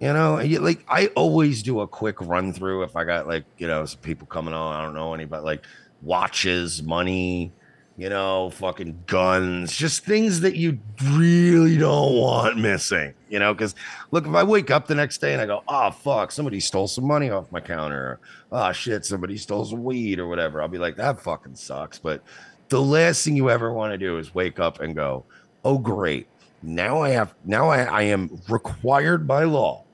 You know, you, like I always do a quick run through if I got like, you know, some people coming on, I don't know anybody, like watches, money, you know, fucking guns, just things that you really don't want missing, you know, because look, if I wake up the next day and I go, oh, fuck, somebody stole some money off my counter, oh, shit, somebody stole some weed or whatever, I'll be like, that fucking sucks. But the last thing you ever want to do is wake up and go, oh, great. Now I have, now I, I am required by law.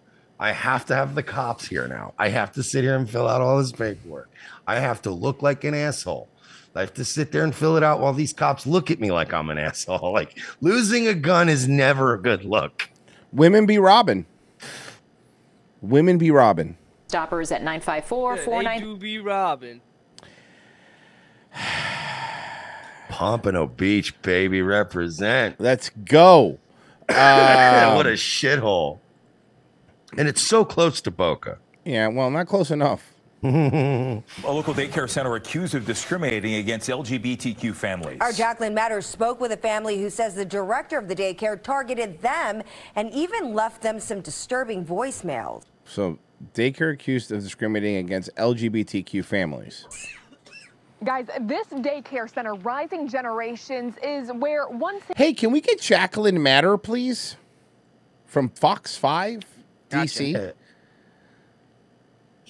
I have to have the cops here now. I have to sit here and fill out all this paperwork. I have to look like an asshole. I have to sit there and fill it out while these cops look at me like I'm an asshole. *laughs* Like losing a gun is never a good look. Women be robbing. Women be robbing. Stoppers at 954 They 49. do be robbing. *sighs* Pompano Beach, baby, represent. Let's go. *coughs* Um, what a shithole. And it's so close to Boca. Yeah, well, not close enough. A local daycare center accused of discriminating against LGBTQ families. Our Jacqueline Matters spoke with a family who says the director of the daycare targeted them and even left them some disturbing voicemails. So, daycare accused of discriminating against LGBTQ families. Guys, this daycare center, Rising Generations, is where once Hey, can we get Jacqueline Matter, please? From Fox 5 DC?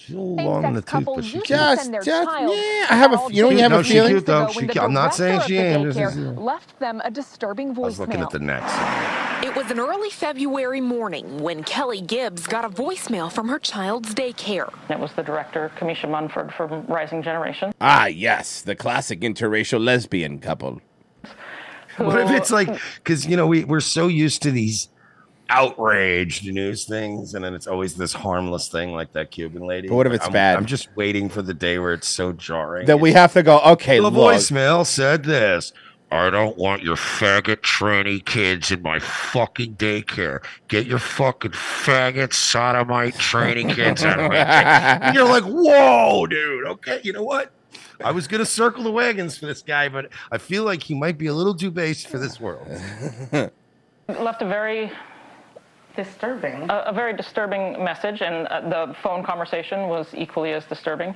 She's a little long in the tooth, but she used cute. to send their just- yeah, I have a- you know when you have a No, she feeling- cute, though. when She the cute. I'm not saying director she of the ain't. This daycare is- left them a disturbing I was looking voicemail. at the next. It was an early February morning when Kelly Gibbs got a voicemail from her child's daycare. It was the director, Kamisha Munford from Rising Generation. Ah, yes, the classic interracial lesbian couple. What if it's like, because, you know, we, we're so used to these outraged news things, and then it's always this harmless thing like that Cuban lady. But what if it's I'm, bad? I'm just waiting for the day where it's so jarring. That we have to go, okay, the look. voicemail said this. I don't want your faggot tranny kids in my fucking daycare. Get your fucking faggot sodomite tranny kids out of my *laughs* daycare. And you're like, whoa, dude. Okay, you know what? I was gonna circle the wagons for this guy, but I feel like he might be a little too base for this world. Left a very disturbing, a, a very disturbing message, and uh, the phone conversation was equally as disturbing,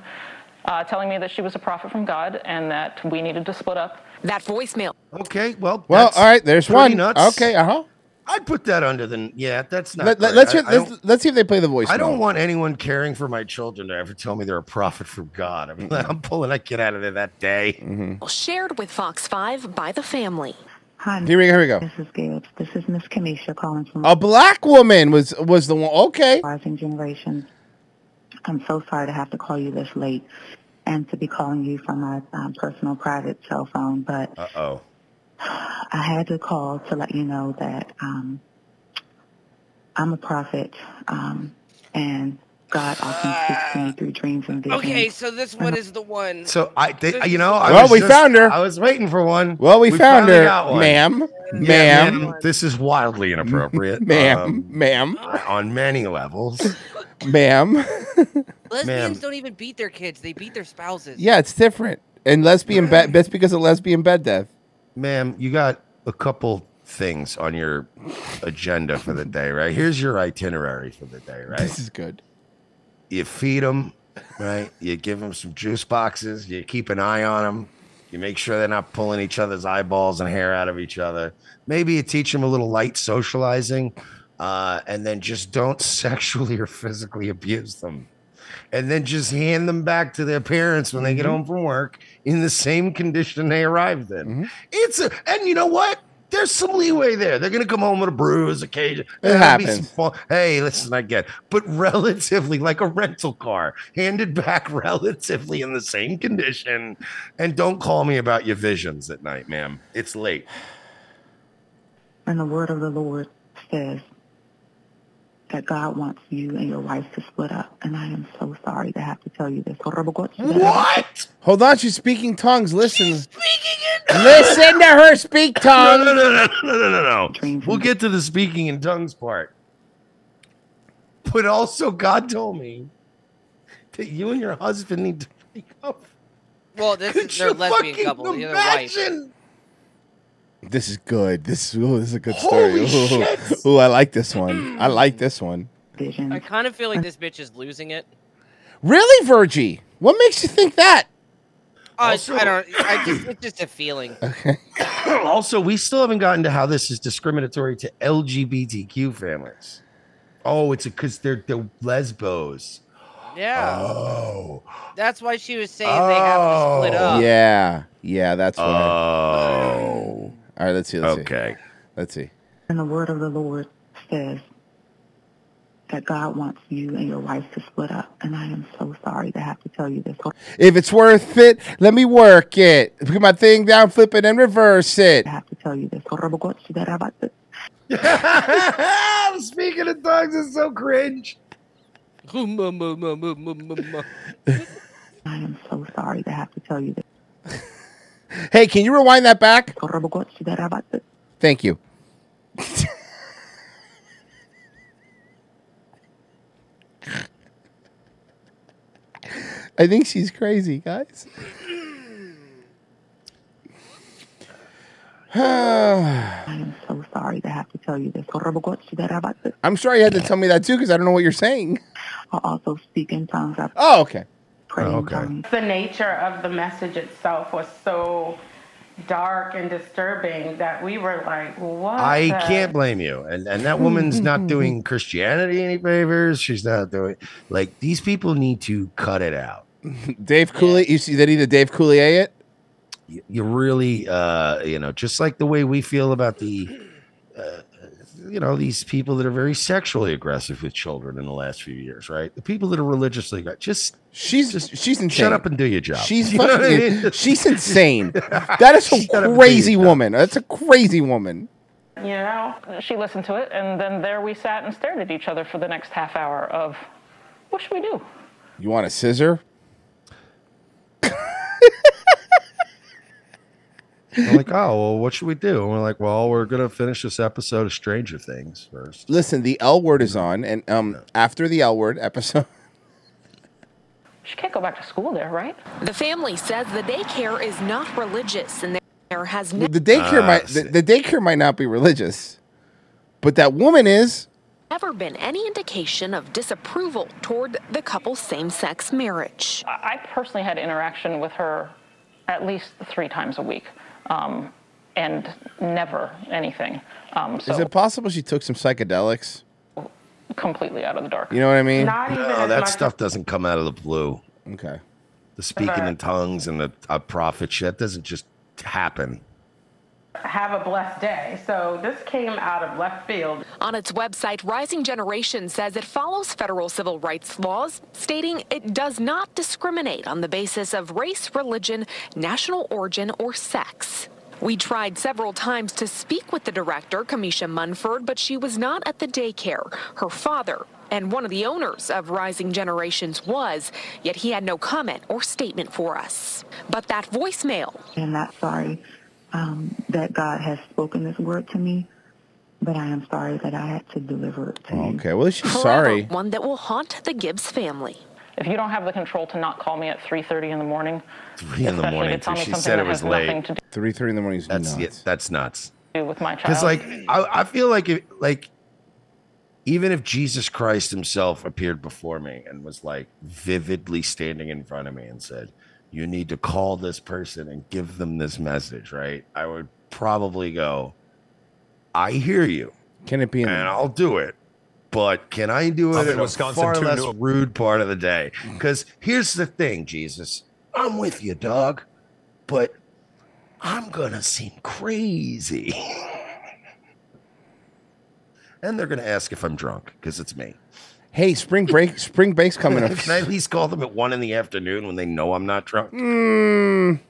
uh, telling me that she was a prophet from God and that we needed to split up. That voicemail. Okay, well, Well, that's all right, there's pretty one. Nuts. Okay, uh huh. I'd put that under the yeah. That's not. Let, great. us I- hear, I let's, don't- let's see if they play the voice. I don't want anyone caring for my children to ever tell me they're a prophet from God. I *laughs* mean, I'm pulling that kid out of there that day. Mm-hmm. Shared with Fox 5 by the family. Hi, Here we go. Here we go. This is Gibbs. This is Miss Kamisha calling from A black woman was was the one. Okay. Rising Generation. I'm so sorry to have to call you this late and to be calling you from my um, personal private cell phone, but Uh oh. I had to call to let you know that um, I'm a prophet um, and God often speaks to me through dreams and visions. Okay, so this one is the one. So I, they, you know, I Well, was we just- found her. I was waiting for one. Well, we found finally her, got one. ma'am. Yeah, Ma'am. This is wildly inappropriate, *laughs* Ma'am. um, Ma'am. on many levels. *laughs* Ma'am. *laughs* Lesbians Ma'am. don't even beat their kids; they beat their spouses. Yeah, it's different. And lesbian bed. That's because of lesbian bed death. Ma'am, you got a couple things on your agenda for the day, right? Here's your itinerary for the day, right? This is good. You feed them, right? You give them some juice boxes. You keep an eye on them. You make sure they're not pulling each other's eyeballs and hair out of each other. Maybe you teach them a little light socializing, uh, and then just don't *laughs* sexually or physically abuse them. And then just hand them back to their parents when they get Mhm. home from work in the same condition they arrived in. Mm-hmm. It's a, and you know what? There's some leeway there. They're gonna come home with a bruise occasion. It There'll be some happens. Hey, listen, I get, but relatively like a rental car, handed back *laughs* relatively in the same condition, and don't call me about your visions at night, ma'am. It's late. And the word of the Lord says that God wants you and your wife to split up. And I am so sorry to have to tell you this. What? Hold on, she's speaking tongues. Listen. She's speaking in Listen to her speak No, tongues. no, no, no, no, no, no, no. We'll get to the speaking in tongues part. But also, God told me that you and your husband need to break up. Well, this Could is their you lesbian fucking couple, the other wife. Imagine? This is good. This is, ooh, this is a good story. Holy Ooh, shit. ooh, I like this one. I like this one. I kind of feel like this bitch is losing it. Really, Virgie? What makes you think that? Uh, Also- I don't. I just it's just a feeling. *coughs* Okay. *coughs* also, we still haven't gotten to how this is discriminatory to LGBTQ families. Oh, it's because they're they're lesbos. Yeah. Oh. That's why she was saying they have to split up. Yeah, yeah, that's why. Oh. All right, let's see. Let's Okay. see. Let's see. And the word of the Lord says that God wants you and your wife to split up. And I am so sorry to have to tell you this. If it's worth it, let me work it. Put my thing down, flip it, and reverse it. I have to tell you this. *laughs* Speaking of tongues, it's so cringe. I am so sorry to have to tell you this. *laughs* Hey, can you rewind that back? Thank you. *laughs* I think she's crazy, guys. *sighs* I am so sorry to have to tell you this. I'm sorry you had to tell me that too because I don't know what you're saying. I also speak in tongues. Oh, okay pray in tongues. The nature of the message itself was so dark and disturbing that we were like, what? I the- can't blame you. And and that woman's not *laughs* doing Christianity any favors. She's not doing like these people need to cut it out. *laughs* Dave Cooley, you see that either Dave Cooley it? You, you really, uh, you know, just like the way we feel about the, uh, you know, these people that are very sexually aggressive with children in the last few years, right? The people that are religiously aggra- just she's just she's insane. Shut up and do your job. She's *laughs* You know what I mean? she's insane. *laughs* That is a up crazy woman. That's a crazy woman. You know, she listened to it, and then there we sat and stared at each other for the next half hour of, what should we do? You want a scissor? They're like, oh, well, what should we do? And we're like, well, we're gonna finish this episode of Stranger Things first. Listen, the L word is on, and um, after the L word episode, *laughs* She can't go back to school there, right? The family says the daycare is not religious and there has no. the daycare Ah, might the, the daycare might not be religious, but that woman is. never been any indication of disapproval toward the couple's same-sex marriage. I I personally had interaction with her at least three times a week, um, and never anything. Um, so Is it possible she took some psychedelics? completely out of the dark. You know what I mean? Not even No, as that much stuff doesn't come out of the blue. Okay. The speaking in tongues and the uh, prophet shit doesn't just happen. Have a blessed day. So this came out of left field. On its website, Rising Generation says it follows federal civil rights laws, stating it does not discriminate on the basis of race, religion, national origin, or sex. We tried several times to speak with the director, Kamisha Munford, but she was not at the daycare. Her father and one of the owners of Rising Generations was, yet he had no comment or statement for us. But that voicemail I'm not sorry um, that God has spoken this word to me, but I am sorry that I had to deliver it to you. Okay, well she's forever sorry. one that will haunt the Gibbs family. If you don't have the control to not call me at 3:30 in the morning, Three in the morning. to tell me She said it was has nothing late. to Three thirty in the morning is That's nuts. yeah, that's nuts. with my child. Because like I, I feel like if like even if Jesus Christ himself appeared before me and was like vividly standing in front of me and said, You need to call this person and give them this message, right? I would probably go, I hear you. Can it be in and I'll do it. But can I do it in a Wisconsin, far too, less no- rude part of the day? Because here's the thing, Jesus. I'm with you, dog. But I'm gonna seem crazy. *laughs* and they're gonna ask if I'm drunk because it's me. Hey, spring break, spring break's coming up. *laughs* Can I at least call them at one in the afternoon when they know I'm not drunk? Mm,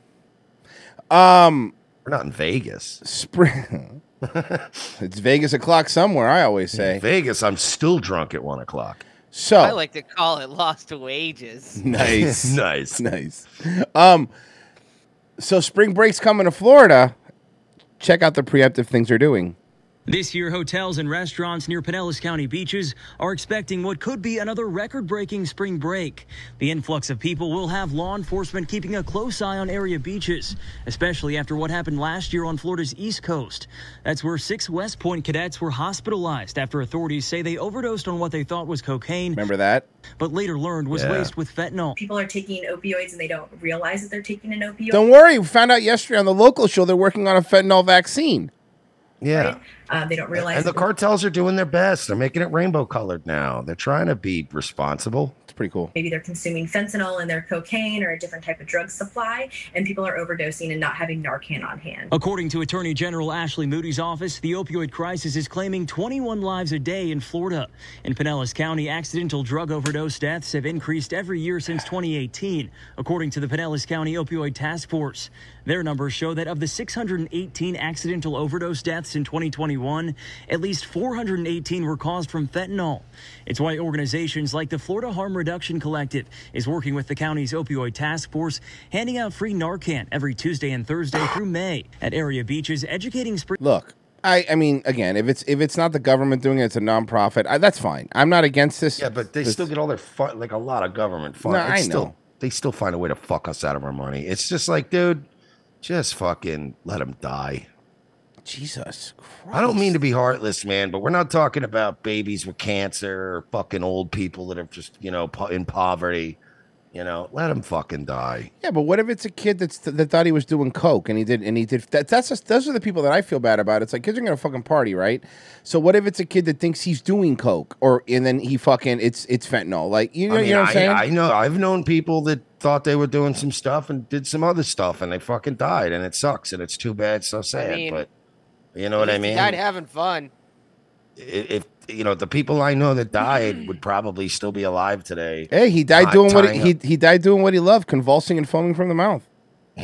um, we're not in Vegas. Spring. *laughs* it's Vegas o'clock somewhere. I always say Vegas. I'm still drunk at one o'clock. So I like to call it lost wages. *laughs* nice, nice, nice. Um, so spring break's coming to Florida. Check out the preemptive things they're doing. This year, hotels and restaurants near Pinellas County beaches are expecting what could be another record breaking spring break. The influx of people will have law enforcement keeping a close eye on area beaches, especially after what happened last year on Florida's East Coast. That's where six West Point cadets were hospitalized after authorities say they overdosed on what they thought was cocaine. Remember that? But later learned was Yeah. laced with fentanyl. People are taking opioids and they don't realize that they're taking an opioid. Don't worry, we found out yesterday on the local show they're working on a fentanyl vaccine. Yeah. Uh, they don't realize And the cartels are doing their best. They're making it rainbow colored now. They're trying to be responsible. It's pretty cool. maybe they're consuming fentanyl in their cocaine or a different type of drug supply, and people are overdosing and not having Narcan on hand. According to Attorney General Ashley Moody's office, the opioid crisis is claiming 21 lives a day in Florida. In Pinellas County, accidental drug overdose deaths have increased every year since 2018, according to the Pinellas County Opioid Task Force. Their numbers show that of the 618 accidental overdose deaths in 2021, at least 418 were caused from fentanyl. It's why organizations like the Florida Harm Reduction Collective is working with the county's opioid task force, handing out free Narcan every Tuesday and Thursday through May at area beaches, educating spring. Look, I, I mean, again, if it's if it's not the government doing it, it's a nonprofit. I, that's fine. I'm not against this. Yeah, but they this- still get all their fun, like a lot of government fun. No, I still- know. they still find a way to fuck us out of our money. It's just like, dude, just fucking let them die. Jesus. Christ. I don't mean to be heartless, man, but we're not talking about babies with cancer or fucking old people that are just, you know, in poverty. You know, let them fucking die. Yeah, but what if it's a kid that's that thought he was doing coke and he did and he did that, that's just those are the people that I feel bad about. It's like kids are gonna fucking party, right? So what if it's a kid that thinks he's doing coke or and then he fucking it's it's fentanyl. Like you know, I mean, you know what I'm saying? I, I know I've known people that thought they were doing some stuff and did some other stuff and they fucking died and it sucks and it's too bad, so sad. mean, but you know what I At least he mean? Died having fun. I- If you know the people I know that died *laughs* would probably still be alive today. hey, he died doing what he, he he died doing what he loved, convulsing and foaming from the mouth. *sighs*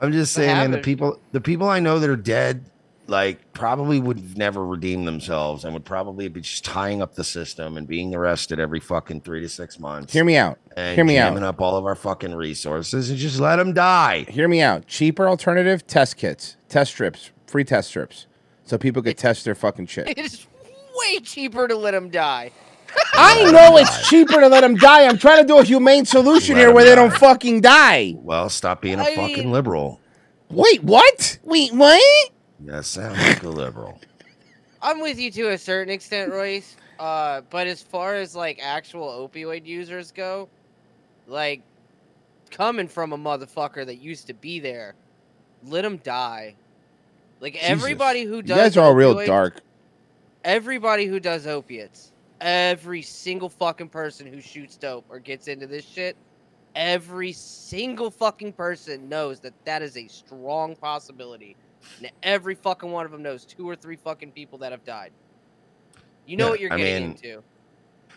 I'm just saying, man, the people the people I know that are dead, like probably would never redeem themselves and would probably be just tying up the system and being arrested every fucking three to six months. Hear me out. And Hear me out. jamming up all of our fucking resources and just let them die. Hear me out. Cheaper alternative test kits, test strips, free test strips, so people could test their fucking shit. *laughs* It's way cheaper to let them die. *laughs* I know it's cheaper to let them die. I'm trying to do a humane solution Let here 'em where they don't fucking die. Well, stop being a I fucking mean- liberal. Wait, what? Wait, what? Yeah, sound like a liberal. I'm with you to a certain extent, Royce. Uh, but as far as like actual opioid users go, like coming from a motherfucker that used to be there, let him die. Like everybody who You does, guys are all real opioids- dark. Everybody who does opiates, every single fucking person who shoots dope or gets into this shit, every single fucking person knows that that is a strong possibility. And every fucking one of them knows two or three fucking people that have died. You know Yeah, what you're I getting mean, into.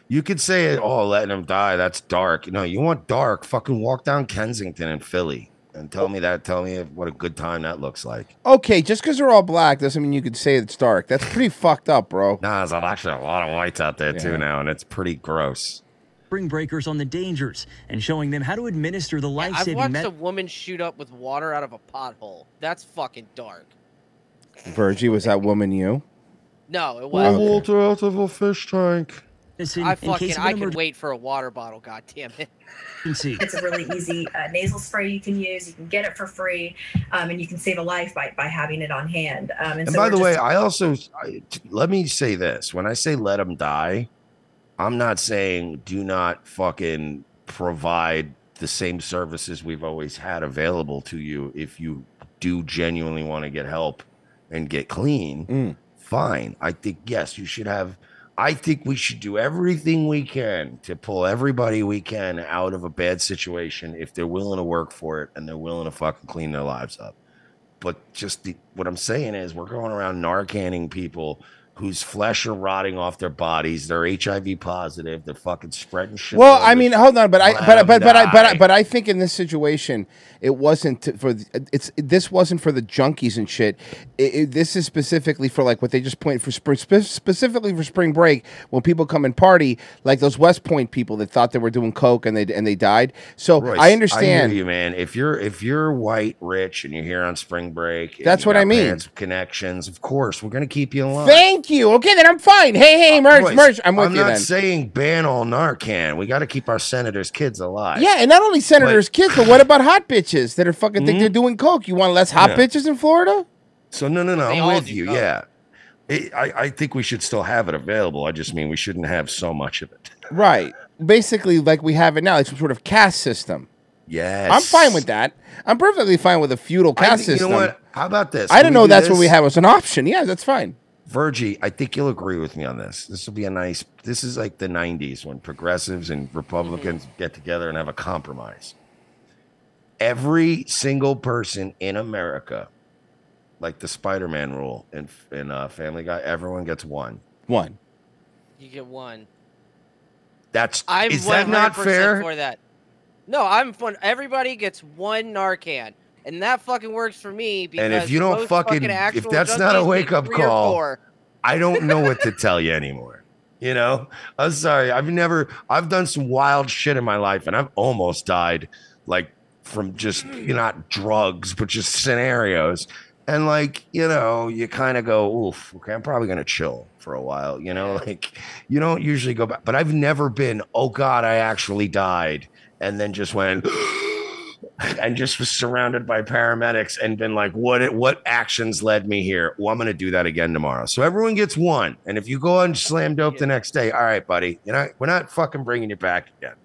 You could say, "Oh, letting them die." That's dark. No, you want dark? Fucking walk down Kensington in Philly and tell me that. Tell me what a good time that looks like. Okay, just because they're all black doesn't mean you could say it's dark. That's pretty *laughs* fucked up, bro. Nah, there's actually a lot of whites out there Yeah. too now, and it's pretty gross. Spring breakers on the dangers and showing them how to administer the life saving. I've life-saving watched med- a woman shoot up with water out of a pothole. That's fucking dark. Virgie, was that woman you? No, it wasn't. water out of a fish tank. I fucking I can wait for a water bottle. God damn it. It's a really easy uh, nasal spray you can use. You can get it for free, um, and you can save a life by, by having it on hand. Um, and, And so by we're the way, I also I, t- let me say this: when I say let them die, I'm not saying do not fucking provide the same services we've always had available to you if you do genuinely want to get help and get clean. Fine, I think yes, you should have. I think we should do everything we can to pull everybody we can out of a bad situation if they're willing to work for it and they're willing to fucking clean their lives up. But just the, what I'm saying is we're going around narcanning people whose flesh are rotting off their bodies. They're HIV positive. They're fucking spreading shit. Well, I mean, hold on, but I, but but but I, but I, but I think in this situation, it wasn't for the- it's this wasn't for the junkies and shit. It, it- this is specifically for like what they just point for spring, specifically for spring break when people come and party, like those West Point people that thought they were doing coke and they and they died. So Royce, I understand. hear you, man. If you're if you're white, rich, and you're here on spring break, That's what I mean. Connections, of course, we're gonna keep you in line. Thank you. Okay, then I'm fine. Hey, hey, Mersh, Royce, Mersh. I'm with I'm you not then. saying ban all Narcan. We got to keep our senators' kids alive. Yeah, and not only senators' kids, but what about hot bitches that are fucking think Mhm. they're doing coke? You want less hot Yeah. bitches in Florida? So no, no, no. They I'm with you. coke. Yeah. It, I, I think we should still have it available. I just mean we shouldn't have so much of it. *laughs* Right. Basically, like we have it now, like some sort of caste system. Yes. I'm fine with that. I'm perfectly fine with a feudal I caste system. You know what? How about this? I Can didn't we know do that's what we this? have as an option. Yeah, that's fine. Virgie, I think you'll agree with me on this. This will be a nice. This is like the '90s when progressives and Republicans get together and have a compromise. Every single person in America, like the Spider-Man rule in in uh, Family Guy, everyone gets one. One. You get one. That's I'm is that not fair? for that. No, I'm fun. Everybody gets one Narcan, and that fucking works for me. Because And if you don't most fucking, if that's not a wake up call. I don't know what to *laughs* tell you anymore. You know, I'm sorry. I've never, I've done some wild shit in my life, and I've almost died, like from just you know, not drugs, but just scenarios. And like, you know, you kind of go, oof, okay, I'm probably gonna chill for a while. You know, *laughs* like you don't usually go back. But I've never been, oh God, I actually died. and then just went and just was surrounded by paramedics and been like, what what actions led me here? Well, I'm gonna do that again tomorrow. So everyone gets one. And if you go on slam dope the next day, all right, buddy, you know, we're not fucking bringing you back again.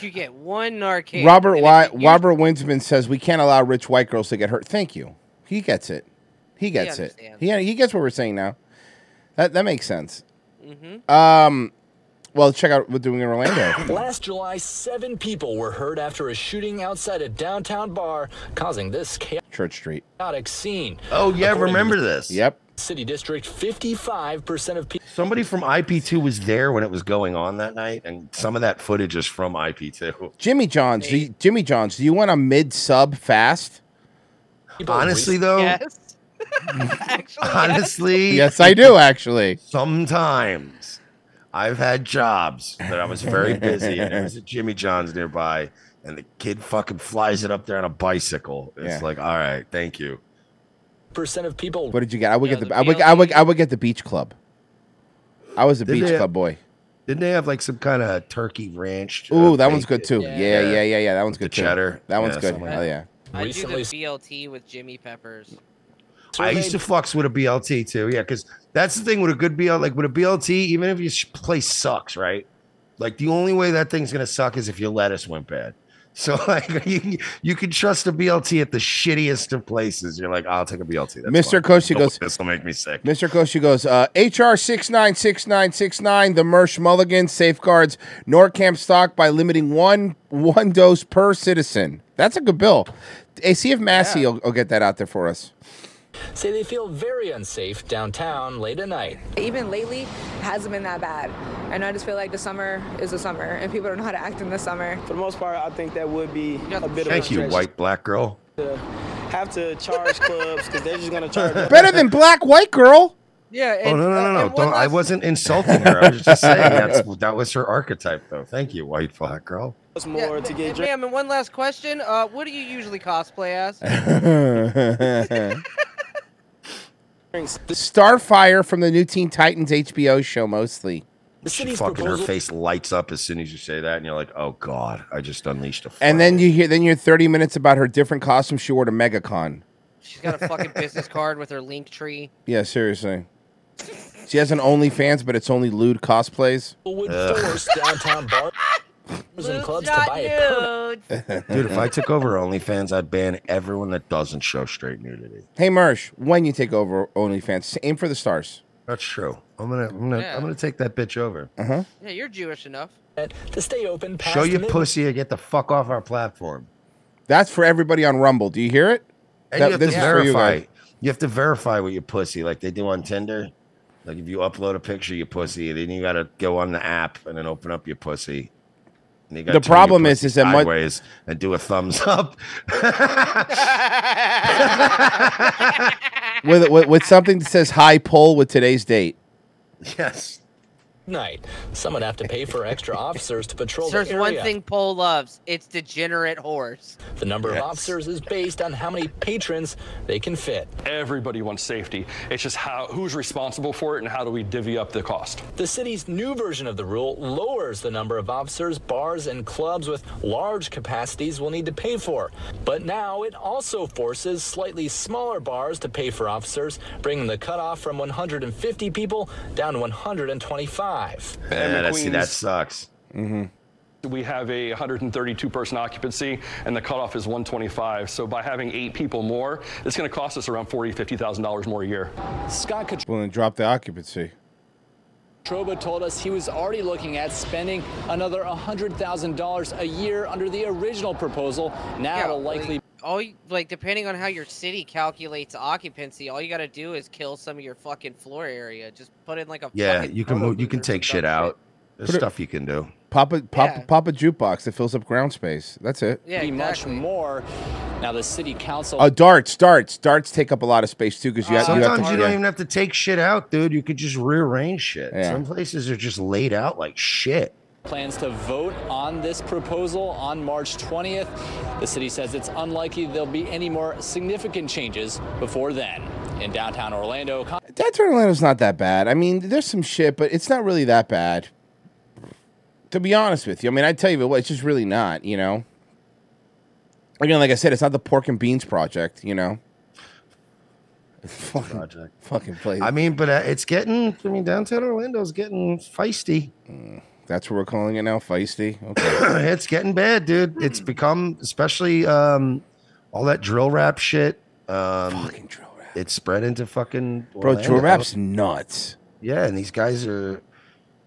You get one Narcan. Robert and if Wy- you- Robert Winsman says we can't allow rich white girls to get hurt. Thank you. He gets it. He gets it. He he gets what we're saying now. That that makes sense. Mhm. Um, well, check out what we're doing in Orlando. *coughs* Last July, seven people were hurt after a shooting outside a downtown bar, causing this Church Street. chaotic scene. Oh yeah, According remember the this? Yep. City district, 55% of people. Somebody from IP2 was there when it was going on that night, and some of that footage is from IP2. Jimmy John's. Do you, Jimmy John's. Do you want a mid sub fast? Honestly, though, *laughs* Yes. honestly, Yes, I do actually. Sometimes I've had jobs that I was very busy, and there was *laughs* a Jimmy John's nearby, and the kid fucking flies it up there on a bicycle. It's Yeah. like, all right, thank you. Percent of people. What did you get? I would get the, I would I would I would get the beach club. I was a Did beach they- club boy. Didn't they have like some kind of turkey ranch? Ooh, uh, that one's good too. Yeah, yeah, yeah, yeah. That one's The good too. cheddar. That one's good. Oh yeah. I do Recently- the BLT with Jimmy Peppers. I used to flux with a BLT too. Yeah, because that's the thing with a good BLT. like with a BLT, even if your place sucks, right? Like the only way that thing's gonna suck is if your lettuce went bad. *laughs* So like you, you can trust a BLT at the shittiest of places. You're like, I'll take a BLT. That's Mr. Koshi goes- This will make me sick. Mr. Koshy goes, uh, HR 696969, the Mersh Mulligan safeguards Narcan stock by limiting one one dose per citizen. That's a good bill. Hey, see if Massie will, will get that out there for us. Say they feel very unsafe downtown late at night. Even lately, it hasn't been that bad. And I just feel like the summer is the summer, and people don't know how to act in the summer. For the most part, I think that would be a bit of a Thank you, white black girl. to have to charge *laughs* clubs because they're just gonna charge. *laughs* Better than black white girl. Yeah. Oh no no no no! Don't, I wasn't *laughs* insulting her. I was just saying that's that was her archetype, though. Thank you, white black girl. Us more to get Hey, ma'am, and one last question. Uh, what do you usually cosplay as? Starfire from the new Teen Titans HBO show, mostly. She fucking her face lights up as soon as you say that, and you're like, "Oh God, I just unleashed a." And then you hear, then you hear 30 minutes about her different costumes she wore to MegaCon. She's got a fucking business card with her link tree. Yeah, seriously. She has an OnlyFans, but it's only lewd cosplays. Would force downtown bars *laughs* and clubs to buy a. *laughs* Dude, if I took over OnlyFans, I'd ban everyone that doesn't show straight nudity. Hey, Mersh, when you take over OnlyFans, aim for the stars. That's true. I'm gonna, I'm gonna, Yeah. I'm gonna take that bitch over. Uh huh. Yeah, you're Jewish enough. To stay open past Show your midnight. pussy or get the fuck off our platform. That's for everybody on Rumble. Do you hear it? And That- you have this to is for you verify. guys. You, have to verify with your pussy, like they do on Tinder. Like if you upload a picture of your pussy, then you gotta go on the app and then open up your pussy. And you gotta The problem is- is that sideways and do a thumbs up. *laughs* with, with with something that says high pull with today's date. Yes. Night. Someone would have to pay for extra *laughs* officers to patrol There's the one thing Pole loves. It's degenerate horse. The number of officers is based on how many patrons they can fit. Everybody wants safety. It's just how who's responsible for it and how do we divvy up the cost. The city's new version of the rule lowers the number of officers bars and clubs with large capacities will need to pay for. But now it also forces slightly smaller bars to pay for officers, bringing the cutoff from 150 people down to 125. Yeah, that's, see, that sucks. Mm-hmm. We have a 132 person occupancy and the cutoff is 125. So by having eight people more, it's going to cost us around $40, $50,000 more a year. Scott Well, then drop the occupancy. Troba told us he was already looking at spending another $100,000 a year under the original proposal. Now it'll likely all you, like depending on how your city calculates occupancy, all you got to do is kill some of your fucking floor area. Just put in like a Yeah, fucking you can move, you can take shit out. There's Put it- stuff you can do. Pop a pop Yeah. pop a jukebox that fills up ground space. That's it. Yeah, be much more. Now the city council. Oh, darts, darts, darts take up a lot of space too because you, have you have Sometimes to. you don't yeah. even have to take shit out, dude. You could just rearrange shit. Yeah. Some places are just laid out like shit. Plans to vote on this proposal on March 20th. The city says it's unlikely there'll be any more significant changes before then. In downtown Orlando, Con- Downtown Orlando's not that bad. I mean, there's some shit, but it's not really that bad. To be honest with you, I mean, I tell you what, it's just really not. You know. Again, like I said, it's not the pork and beans project. You know. fucking, Project. fucking place. I mean, but uh, it's getting. I mean, downtown Orlando's getting feisty. That's what we're calling it now, feisty. *clears throat* Okay. it's getting bad, dude. It's become, especially um, all that drill rap shit. Um, fucking drill rap. It's spread into fucking. Bro, drill rap's nuts. Yeah, and these guys are.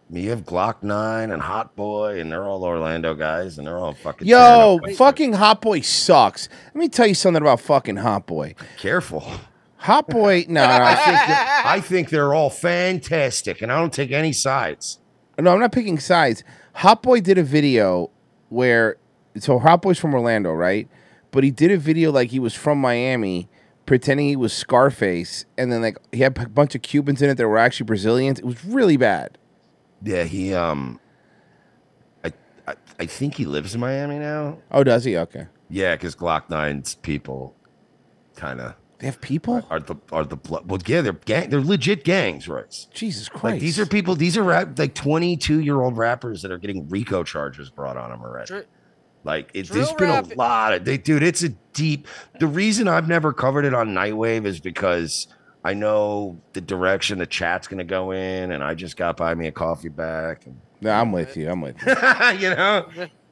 I mean, you have Glokk Nine and Hot Boy, and they're all Orlando guys, and they're all fucking. Yo, fucking Hot Boy sucks. Let me tell you something about fucking Hot Boy. Careful. Hot Boy, no, I think *laughs* I think they're all fantastic, and I don't take any sides. No, I'm not picking sides. Hot Boy did a video where so Hot Boy's from Orlando, right? But he did a video like he was from Miami, pretending he was Scarface, and then like he had a bunch of Cubans in it that were actually Brazilians. It was really bad. Yeah, he um, I I, I think he lives in Miami now. Oh, does he? Okay. Yeah, because Glokk Nine's people, kind of. They have people. Are the are the blood? Well, yeah, they're gang. They're legit gangs, right? Jesus Christ! Like these are people. These are rap, like twenty two year old rappers that are getting RICO charges brought on them already. Dr- Like it, Drill there's been rap- a lot of they, dude. It's a deep. The reason I've never covered it on Nightwave is because I know the direction the chat's gonna go in, and I just got buy me a coffee back. And, No, I'm with you. I'm with you. *laughs* you know,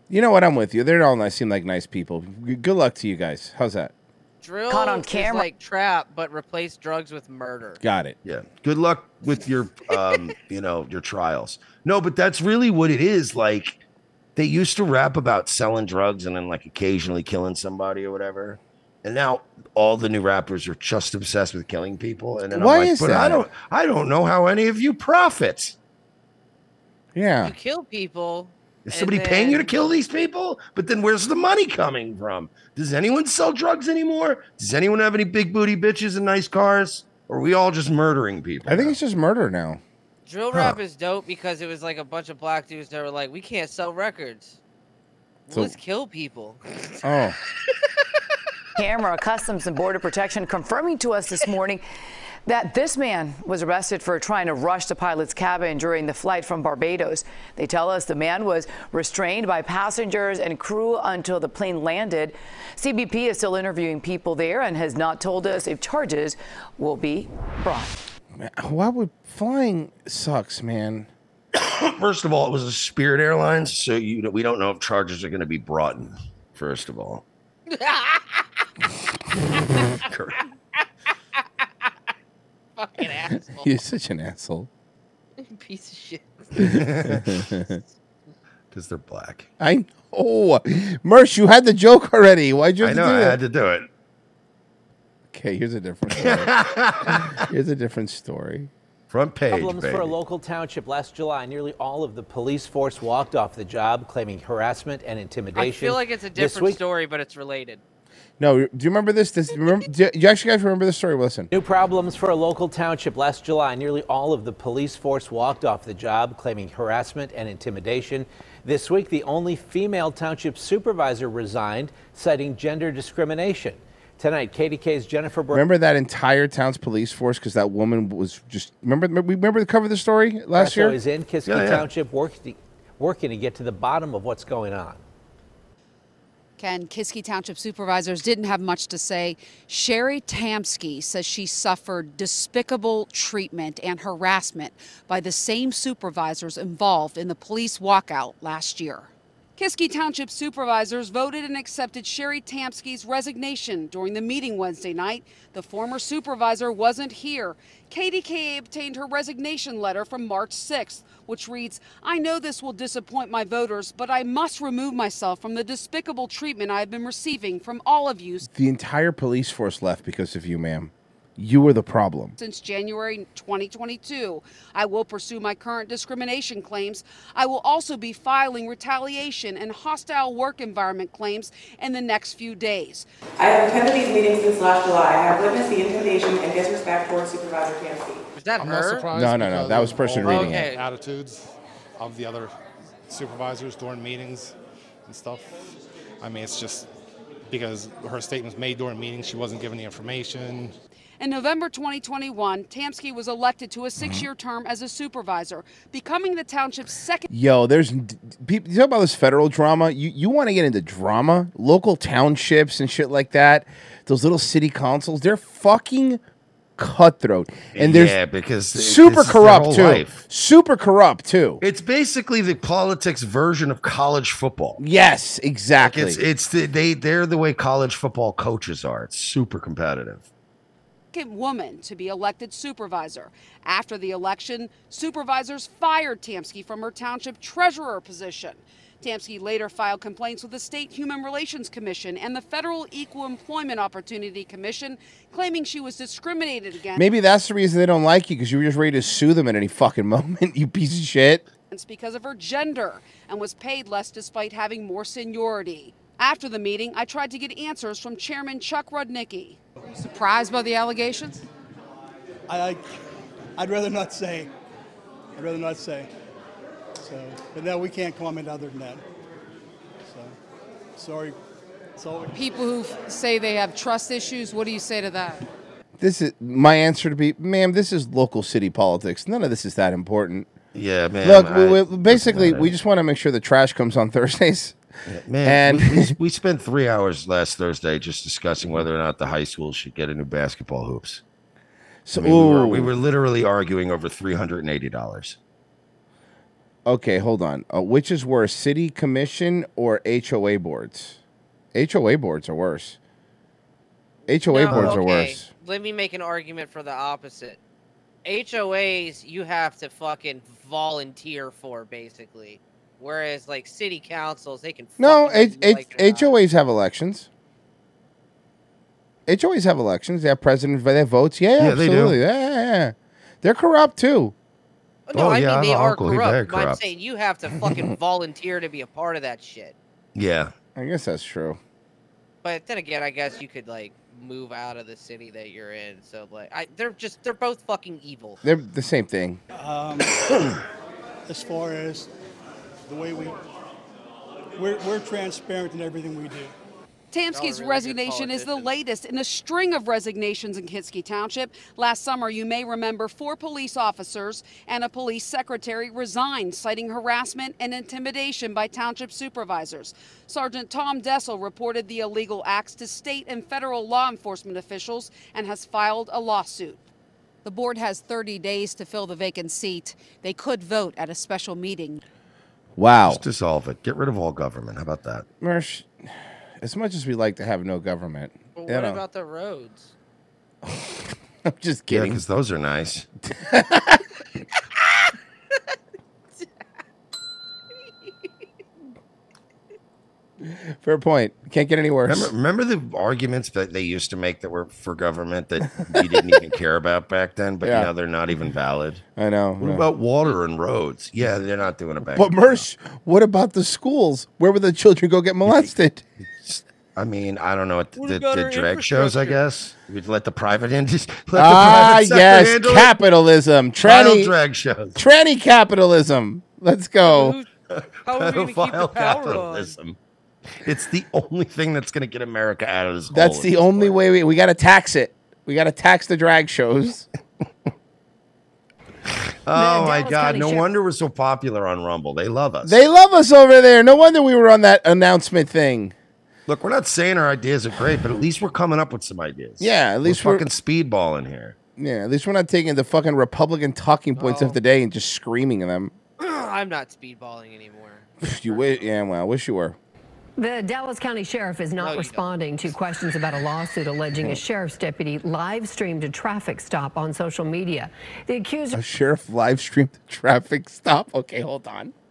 You know what? I'm with you. They're all nice. Seem like nice people. Good luck to you guys. How's that? Drill Caught on camera. like trap, but replace drugs with murder. Got it. Yeah. Good luck with your um, *laughs* you know, your trials. No, but that's really what it is. Like they used to rap about selling drugs and then like occasionally killing somebody or whatever. And now all the new rappers are just obsessed with killing people. And then Why I'm like, is but I don't I don't know how any of you profit. Yeah. You kill people. Is and somebody paying you to kill these people? But then where's the money coming from? Does anyone sell drugs anymore? Does anyone have any big booty bitches and nice cars? Or are we all just murdering people? I think it's just murder now. Drill Huh. rap is dope because it was like a bunch of black dudes that were like, we can't sell records. So- Let's kill people. Oh. *laughs* Camera, Customs and Border Protection confirming to us this morning that this man was arrested for trying to rush the pilot's cabin during the flight from Barbados. They tell us the man was restrained by passengers and crew until the plane landed. CBP is still interviewing people there and has not told us if charges will be brought. Why would flying sucks, man? *coughs* First of all, it was a Spirit Airlines, so you we don't know if charges are going to be brought in. First of all, *laughs* Fucking *laughs* asshole. You're such an asshole. *laughs* Piece of shit. *laughs* because they're black. I know. Mersh, you had the joke already. Why'd you I know to do I that? had to do it. Okay, here's a different story. here's a different story. Front page, Problems for a local township last July. Nearly all of the police force walked off the job, claiming harassment and intimidation. I feel like it's a This different week, story, but it's related. No, do you remember this? This remember? Do you actually guys remember the story? Listen. New problems for a local township last July. Nearly all of the police force walked off the job, claiming harassment and intimidation. This week, the only female township supervisor resigned, citing gender discrimination. Tonight, KDK's Jennifer Bur- Remember that entire town's police force because that woman was just remember. We remember the cover of the story last Borrasso year. is in Kiski Yeah, yeah. Township working, working to get to the bottom of what's going on. Ken, Kiski Township supervisors didn't have much to say. Sherry Tamsky says she suffered despicable treatment and harassment by the same supervisors involved in the police walkout last year. Kiski Township supervisors voted and accepted Sherry Tamsky's resignation during the meeting Wednesday night. The former supervisor wasn't here. KDKA obtained her resignation letter from March 6th, which reads I know this will disappoint my voters, but I must remove myself from the despicable treatment I have been receiving from all of you The entire police force left because of you, ma'am. You were the problem. since January 2022. I will pursue my current discrimination claims. I will also be filing retaliation and hostile work environment claims in the next few days. I have attended these meetings since last July. I have witnessed the intimidation and disrespect towards Supervisor Tamsky. Was that I'm her? No, no, no, that was of person all the reading it. Attitudes of the other supervisors during meetings and stuff. I mean, it's just because her statements made during meetings, she wasn't given the information. In November 2021, Tamsky was elected to a mm-hmm. six year term as a supervisor, becoming the township's second. Yo, there's people. You talk about this federal drama. You you want to get into drama? Local townships and shit like that. Those little city councils. They're fucking cutthroat, and there's yeah, because super this is their corrupt too. life. Super corrupt too. It's basically the politics version of college football. Yes, exactly. It's it's the, they they're the way college football coaches are. It's super competitive. Second woman to be elected supervisor. After the election, supervisors fired Tamsky from her township treasurer position. Tamsky later filed complaints with the State Human Relations Commission and the Federal Equal Employment Opportunity Commission, claiming she was discriminated against. Maybe that's the reason they don't like you because you were just ready to sue them at any fucking *laughs* moment. You piece of shit. because of her gender and was paid less despite having more seniority. After the meeting, I tried to get answers from Chairman Chuck Rudnicki. Surprised by the allegations? I, I, I'd rather not say. I'd rather not say. So, but no, we can't comment other than that. So, sorry. So, People who f- say they have trust issues, what do you say to that? This is my answer to be, ma'am. This is local city politics. None of this is that important. Yeah, man. Look, I- we, we, basically, we just want to make sure the trash comes on *laughs* Thursdays. Man, and we, we, *laughs* we spent three hours last Thursday just discussing whether or not the high school should get a new basketball hoops. So- I mean, we, were, we were literally arguing over three hundred and eighty dollars. Okay, hold on. Uh, which is worse, city commission or HOA boards? HOA boards are worse. HOA No, boards are worse. Let me make an argument for the opposite. HOAs you have to fucking volunteer for basically. Whereas like city councils, they can No, fucking H- do H- like. HOAs have elections. HOAs have elections. They have presidents, they have votes. Yeah, Yeah, they do. absolutely. Yeah, yeah, yeah. They're corrupt too. No, Oh, I yeah, I mean they are uncle, he's corrupt. but I'm saying you have to fucking *laughs* volunteer to be a part of that shit. Yeah. I guess that's true. But then again, I guess you could like move out of the city that you're in. So like, I they're just they're both fucking evil. They're the same thing. um, *coughs* as far as the way we, we're, we're transparent in everything we do. Tamsky's resignation is the latest in a string of resignations in Kiski Township. Last summer, you may remember four police officers and a police secretary resigned, citing harassment and intimidation by township supervisors. Sergeant Tom Dessel reported the illegal acts to state and federal law enforcement officials and has filed a lawsuit. The board has 30 days to fill the vacant seat. They could vote at a special meeting. Wow. Just dissolve it. Get rid of all government. How about that? Mersh, as much as we like to have no government, But you what know, about the roads? *laughs* I'm just Yeah, kidding. because those are nice. *laughs* Fair point. Can't get any worse. Remember, remember the arguments that they used to make that were for government that we didn't even care about back then, but Yeah. now they're not even valid. I know. What yeah. about water and roads? Yeah, they're not doing it back. But Mersh, what about the schools? Where would the children go get molested? *laughs* I mean, I don't know what What the, the drag shows. I guess we'd let the private industry. *laughs* Let ah, the private sector yes, handle it. capitalism, Child tranny drag shows. tranny capitalism. Let's go. How are we gonna keep the Pedophile power on? Capitalism. It's the only thing that's going to get America out of this. That's hole. the only way we we got to tax it. We got to tax the drag shows. *laughs* Oh my Dallas God! County No Sheriff- wonder we're so popular on Rumble. They love us. They love us over there. No wonder we were on that announcement thing. Look, we're not saying our ideas are great, but at least we're coming up with some ideas. Yeah, at least we're we're- fucking speedballing here. Yeah, at least we're not taking the fucking Republican talking points of oh. the day and just screaming them. I'm not speedballing anymore. *laughs* You wish, yeah, well, I wish you were. The Dallas County Sheriff is not responding to questions about a lawsuit alleging a hmm. sheriff's deputy live streamed a traffic stop on social media. The accuser A sheriff live streamed the traffic stop. Okay, hold on. *laughs*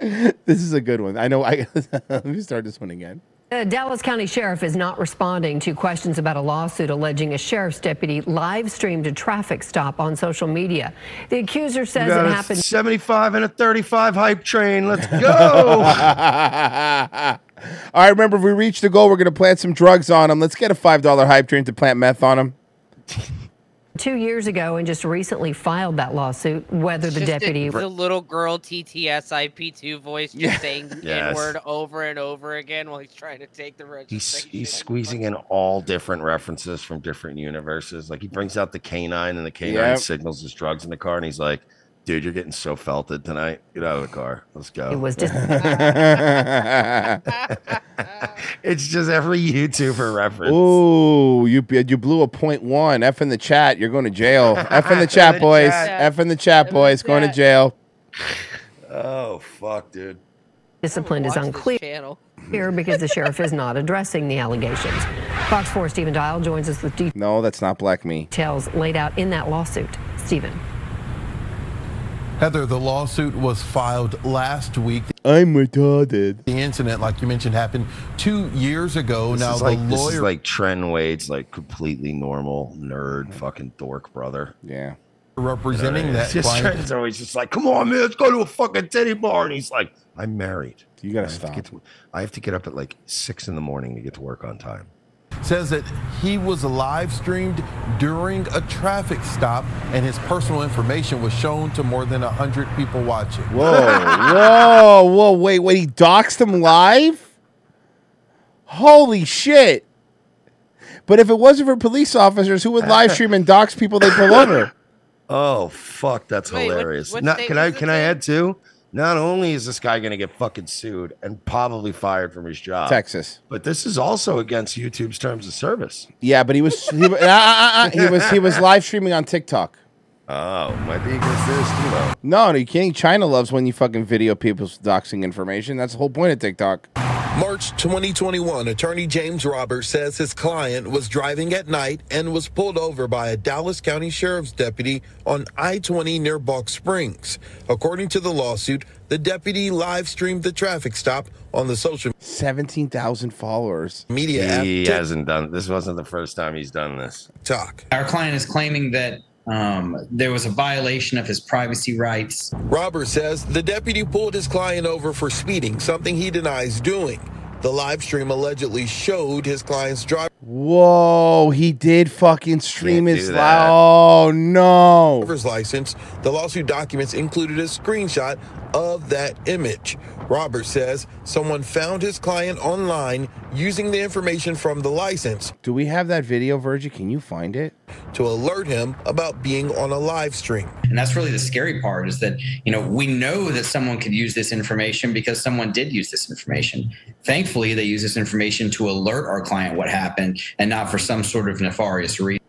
This is a good one. I know. I *laughs* let me start this one again. The Dallas County Sheriff is not responding to questions about a lawsuit alleging a sheriff's deputy live streamed a traffic stop on social media. The accuser says got it a happened. 75 and a 35 hype train. Let's *laughs* go. *laughs* All right, remember, if we reach the goal, we're going to plant some drugs on them. Let's get a $5 hype train to plant meth on them. *laughs* Two years ago and just recently filed that lawsuit, whether the Just deputy. the little girl TTS IP2 voice just Yeah. saying *laughs* the Yes. N-word over and over again while he's trying to take the He's he's squeezing in all different references from different universes. Like he brings out the canine, and the canine Yep. signals his drugs in the car, and he's like, "Dude, you're getting so felted tonight. Get out of the car. Let's go." It was just. *laughs* it's just every YouTuber reference. Ooh, you you blew a point one. F in the chat. You're going to jail. F in the *laughs* chat, the boys. chat. F in the chat, boys. Going to jail. Oh fuck, dude. Discipline is unclear here because the sheriff is not addressing the allegations. Fox 4 Stephen Dial joins us with details. No, that's not black me. details laid out in that lawsuit. Stephen. Heather, the lawsuit was filed last week. I'm retarded. The incident, like you mentioned, happened two years ago. This now is the like lawyer. this is like Tren Wade's like completely normal nerd fucking dork brother. Yeah. representing You know, that it's just client. Tren's always just like, come on, man, let's go to a fucking titty bar, and he's like, I'm married. You gotta I have to stop. get to- I have to get up at like six in the morning to get to work on time. Says that he was live streamed during a traffic stop and his personal information was shown to more than 100 people watching. Whoa, whoa, whoa! Wait, wait. He doxed him live. Holy shit! But if it wasn't for police officers, who would live stream and dox people they pull *coughs* over? Oh fuck, that's Wait, hilarious. what Not- state can I can I add too? Not only is this guy going to get fucking sued and probably fired from his job, Texas. but this is also against YouTube's terms of service. Yeah, but he was he, wa- ah, ah, ah, he was he was live streaming on TikTok. Oh, might be against this too, though. No, no, you can't. China loves when you fucking video people's doxing information. That's the whole point of TikTok. March 2021, attorney James Roberts says his client was driving at night and was pulled over by a Dallas County Sheriff's deputy on I 20 near Balch Springs. According to the lawsuit, the deputy live streamed the traffic stop on the social Seventeen thousand followers. media app He hasn't done. This wasn't the first time he's done this. Talk. Our client is claiming that um, there was a violation of his privacy rights. Robert says the deputy pulled his client over for speeding, something he denies doing. The live stream allegedly showed his client's driver. Whoa, he did fucking stream Can't his do li- Oh no. driver's license. The lawsuit documents included a screenshot of that image. Robert says someone found his client online using the information from the license Do we have that video, Virgie? Can you find it? to alert him about being on a live stream. And that's really the scary part is that, you know, we know that someone could use this information because someone did use this information. Thankfully, they use this information to alert our client what happened and not for some sort of nefarious reason.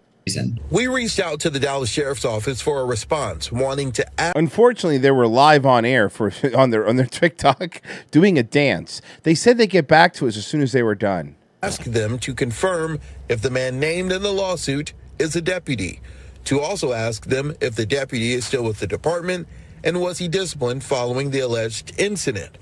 We reached out to the Dallas Sheriff's Office for a response, wanting to ask Unfortunately, they were live on air for *laughs* on their on their TikTok *laughs* doing a dance. They said they'd get back to us as soon as they were done. ask them to confirm if the man named in the lawsuit is a deputy, to also ask them if the deputy is still with the department and was he disciplined following the alleged incident.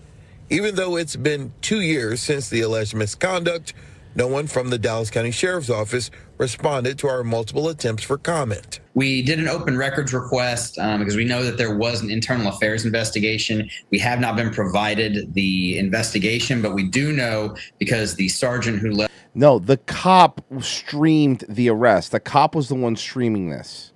Even though it's been two years since the alleged misconduct, no one from the Dallas County Sheriff's Office responded to our multiple attempts for comment. We did an open records request um, because we know that there was an internal affairs investigation. We have not been provided the investigation, but we do know because the sergeant who led No, the cop streamed the arrest. The cop was the one streaming this.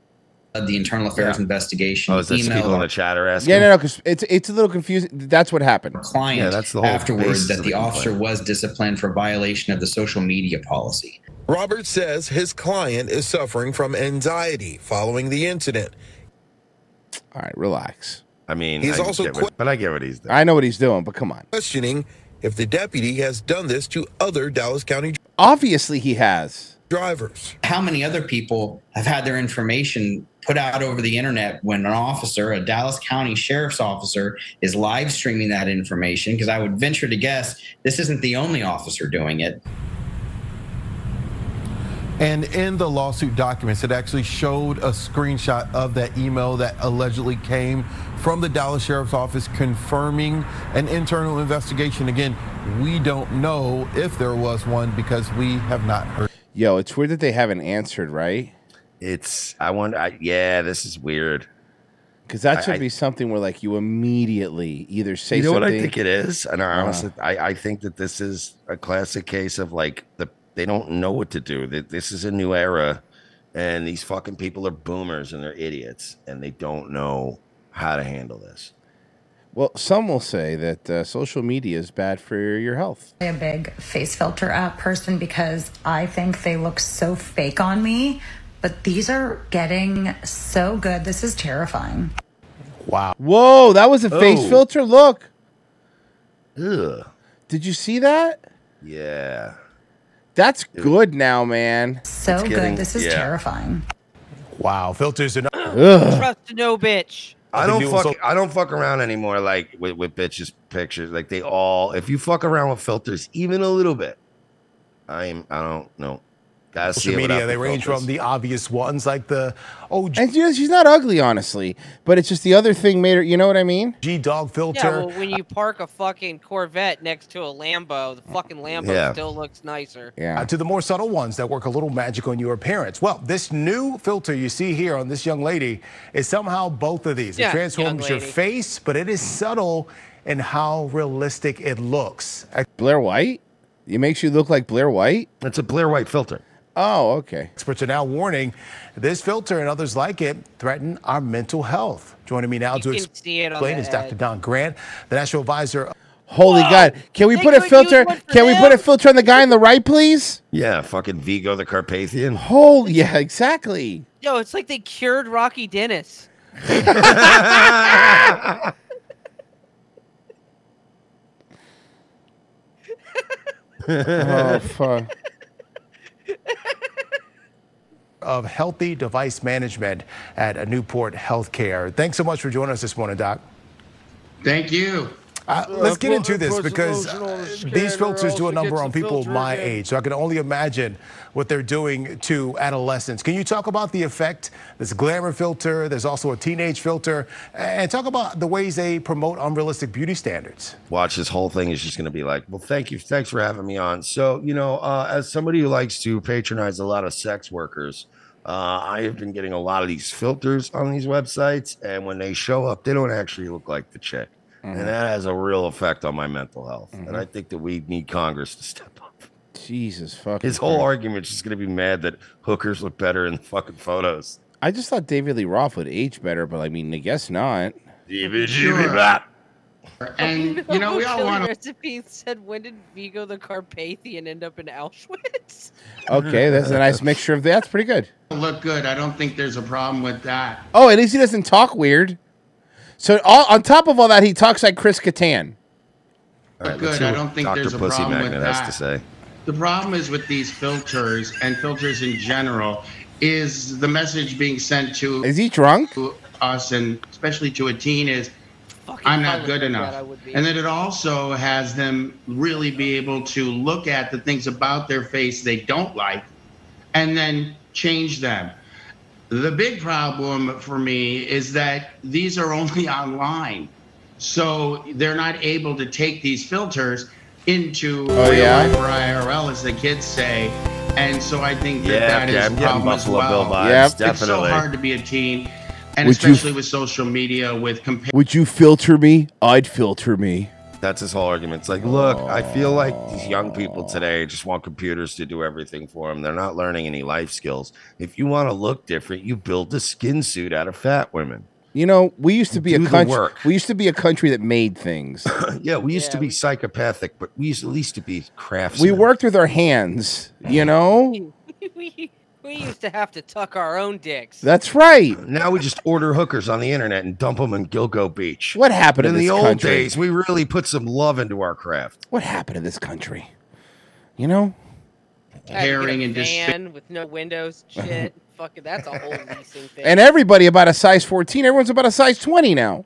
The internal affairs investigation Oh, is that people in the chat are asking? Yeah, no, no, because it's it's a little confusing. That's what happened. client Yeah, that's the whole afterwards that the the officer complaint. was disciplined for violation of the social media policy. Robert says his client is suffering from anxiety following the incident. All right, relax. I mean, He's I also get what- but I get what he's doing. I know what he's doing, but come on. questioning if the deputy has done this to other Dallas County Obviously, he has. Drivers. How many other people have had their information put out over the internet when an officer, a Dallas County sheriff's officer, is live streaming that information? Because I would venture to guess this isn't the only officer doing it. And in the lawsuit documents, it actually showed a screenshot of that email that allegedly came from the Dallas Sheriff's Office confirming an internal investigation. Again, we don't know if there was one because we have not heard. Yo, it's weird that they haven't answered, right? It's I wonder. I, yeah, this is weird. Because that should I- be something where like you immediately either say you know something. what I think it is, and I Uh. honestly, I, I think that this is a classic case of like the they don't know what to do. That this is a new era, And these fucking people are boomers and they're idiots and they don't know how to handle this. Well, some will say that uh, social media is bad for your health. a big face filter app person because I think they look so fake on me, but these are getting so good. This is terrifying. Wow. Whoa, that was a face Oh. filter. Look. Ugh. Did you see that? Yeah. That's good now, man. So It's good. getting- This is yeah. terrifying. Wow, filters are not. Trust no bitch. I I don't fuck. also- I don't fuck around anymore. Like with, with bitches pictures. Like they all. If you fuck around with filters even a little bit, I'm. I don't know. Gotta Social it media. They range from the obvious ones like the OG And you she's not ugly, honestly. But it's just the other thing made her. You know what I mean? G dog filter. Yeah, well, when you park a fucking Corvette next to a Lambo, the fucking Lambo Yeah. still looks nicer. uh, to the more subtle ones that work a little magic on your appearance. Well, this new filter you see here on this young lady is somehow both of these. Yeah, it transforms your face, but it is subtle in how realistic it looks. Blair White? It makes you look like Blair White? It's a Blair White filter. Oh, okay. Experts are now warning this filter and others like it threaten our mental health. Joining me now You to can see it on explain is Dr. Don Grant, the National Advisor. Holy God! Can we They put a filter? use one Can we put a filter on the guy on the right, please? Yeah, fucking Vigo the Carpathian. Holy, yeah, exactly. Yo, it's like they cured Rocky Dennis. *laughs* oh fuck. Of healthy device management at Newport Healthcare. Thanks so much for joining us this morning, Doc. Thank you. Uh, let's get into this because uh, these filters do a number on people my age. So I can only imagine what they're doing to adolescents. Can you talk about the effect? This glamour filter, there's also a teenage filter, and talk about the ways they promote unrealistic beauty standards. watch this whole thing is just going to be like, well, thank you, thanks for having me on. So, you know, uh, as somebody who likes to patronize a lot of sex workers, uh, I have been getting a lot of these filters on these websites, and when they show up, they don't actually look like the chick, Mhm. and that has a real effect on my mental health. And I think that we need Congress to step up. Jesus fucking. His whole Christ. argument is just going to be mad that hookers look better in the fucking photos. I just thought David Lee Roth would age better, but I mean, I guess not. And you know, we all want to. recipe said, "When did Vigo the Carpathian end up in Auschwitz?" *laughs* Okay, that's a nice mixture of that's pretty good. look good. I don't think there's a problem with that. Oh, at least he doesn't talk weird. So all, on top of all that, he talks like Chris Kattan. All right, Good, I don't think Dr. there's a Pussy problem with Magnet has that. to say. The problem is with these filters and filters in general is the message being sent to Is he drunk? to us and especially to a teen is I'm not good enough. And then it also has them really be able to look at the things about their face they don't like and then change them. The big problem for me is that these are only *laughs* online. So they're not able to take these filters into Oh, real yeah? life or IRL, as the kids say. And so I think that Yeah, that is okay, a I'm getting problem as well. Bill vibes, Yep. It's so hard to be a teen, and Would you- especially with social media, with compa- Would you filter me? I'd filter me. That's his whole argument. It's like, look, I feel like these young people today just want computers to do everything for them. They're not learning any life skills. If you want to look different, you build a skin suit out of fat women. You know, we used to be Do a country. work. We used to be a country that made things. *laughs* yeah, we used to be psychopathic, but we used at least to be craftsmen. we worked with our hands. You mm-hmm. know, *laughs* we, we used to have to tuck our own dicks. that's right. Now we just order hookers on the internet and dump them in Gilgo Beach. What happened in to the this old country? days, we really put some love into our craft. What happened to this country? You know, I had to get a Herring and despair. van with no windows. *laughs* Shit, fucking, that's a whole leasing thing. and everybody about a size fourteen. Everyone's about a size twenty now.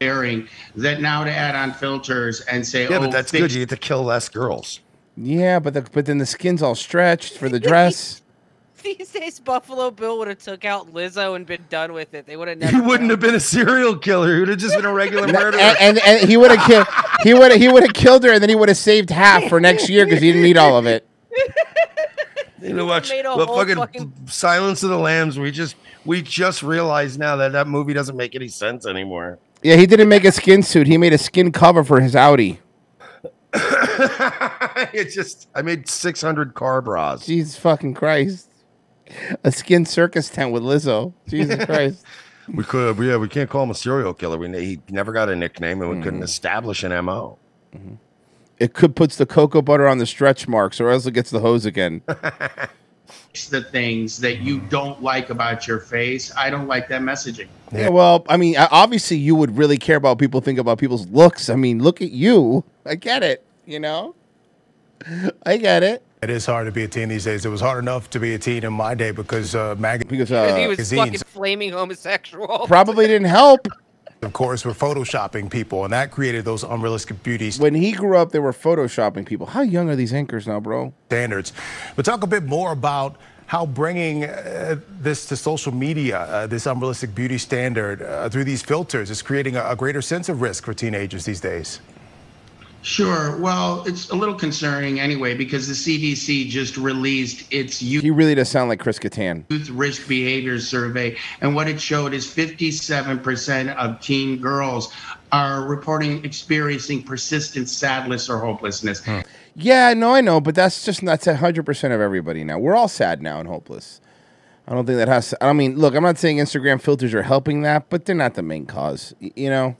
sharing that now to add on filters and say, Yeah, oh, but that's fix good. You get to kill less girls. Yeah, but the, but then the skin's all stretched for the *laughs* dress. *laughs* These days, Buffalo Bill would have took out Lizzo and been done with it. They would have never. He wouldn't have been a serial killer. He would have just been a regular *laughs* murderer. and, and, and he would have killed he would he would have killed her and then he would have saved half for next year because he didn't need all of it. You know what? made a What fucking, fucking- Silence of the Lambs? We just we just realized now that that movie doesn't make any sense anymore. Yeah, he didn't make a skin suit. He made a skin cover for his Audi. *laughs* it just I made six hundred car bras. Jesus fucking Christ. a skin circus tent with Lizzo. Jesus *laughs* Christ. We could, yeah, we can't call him a serial killer. We he never got a nickname, and we Mm-hmm. couldn't establish an mo. It could puts the cocoa butter on the stretch marks, or else it gets the hose again. *laughs* The things that you don't like about your face. I don't like that messaging. Yeah. Well, I mean, obviously, you would really care about what people think about people's looks. I mean, look at you. I get it. You know, I get it. It is hard to be a teen these days. It was hard enough to be a teen in my day because uh, mag- because Because he was magazines, fucking flaming homosexual. Probably didn't help. of course, were photoshopping people, and that created those unrealistic beauties. When he grew up, they were photoshopping people. How young are these anchors now, bro? standards. But talk a bit more about how bringing uh, this to social media, uh, this unrealistic beauty standard uh, through these filters, is creating a, a greater sense of risk for teenagers these days. Sure. Well, it's a little concerning anyway because the CDC just released its youth He really does sound like Chris Kattan. risk behavior survey, and what it showed is 57% of teen girls are reporting experiencing persistent sadness or hopelessness. Hmm. Yeah, no, I know, but that's just that's hundred percent of everybody now. We're all sad now and hopeless. I don't think that has. To, I mean, look, I'm not saying Instagram filters are helping that, but they're not the main cause. You know.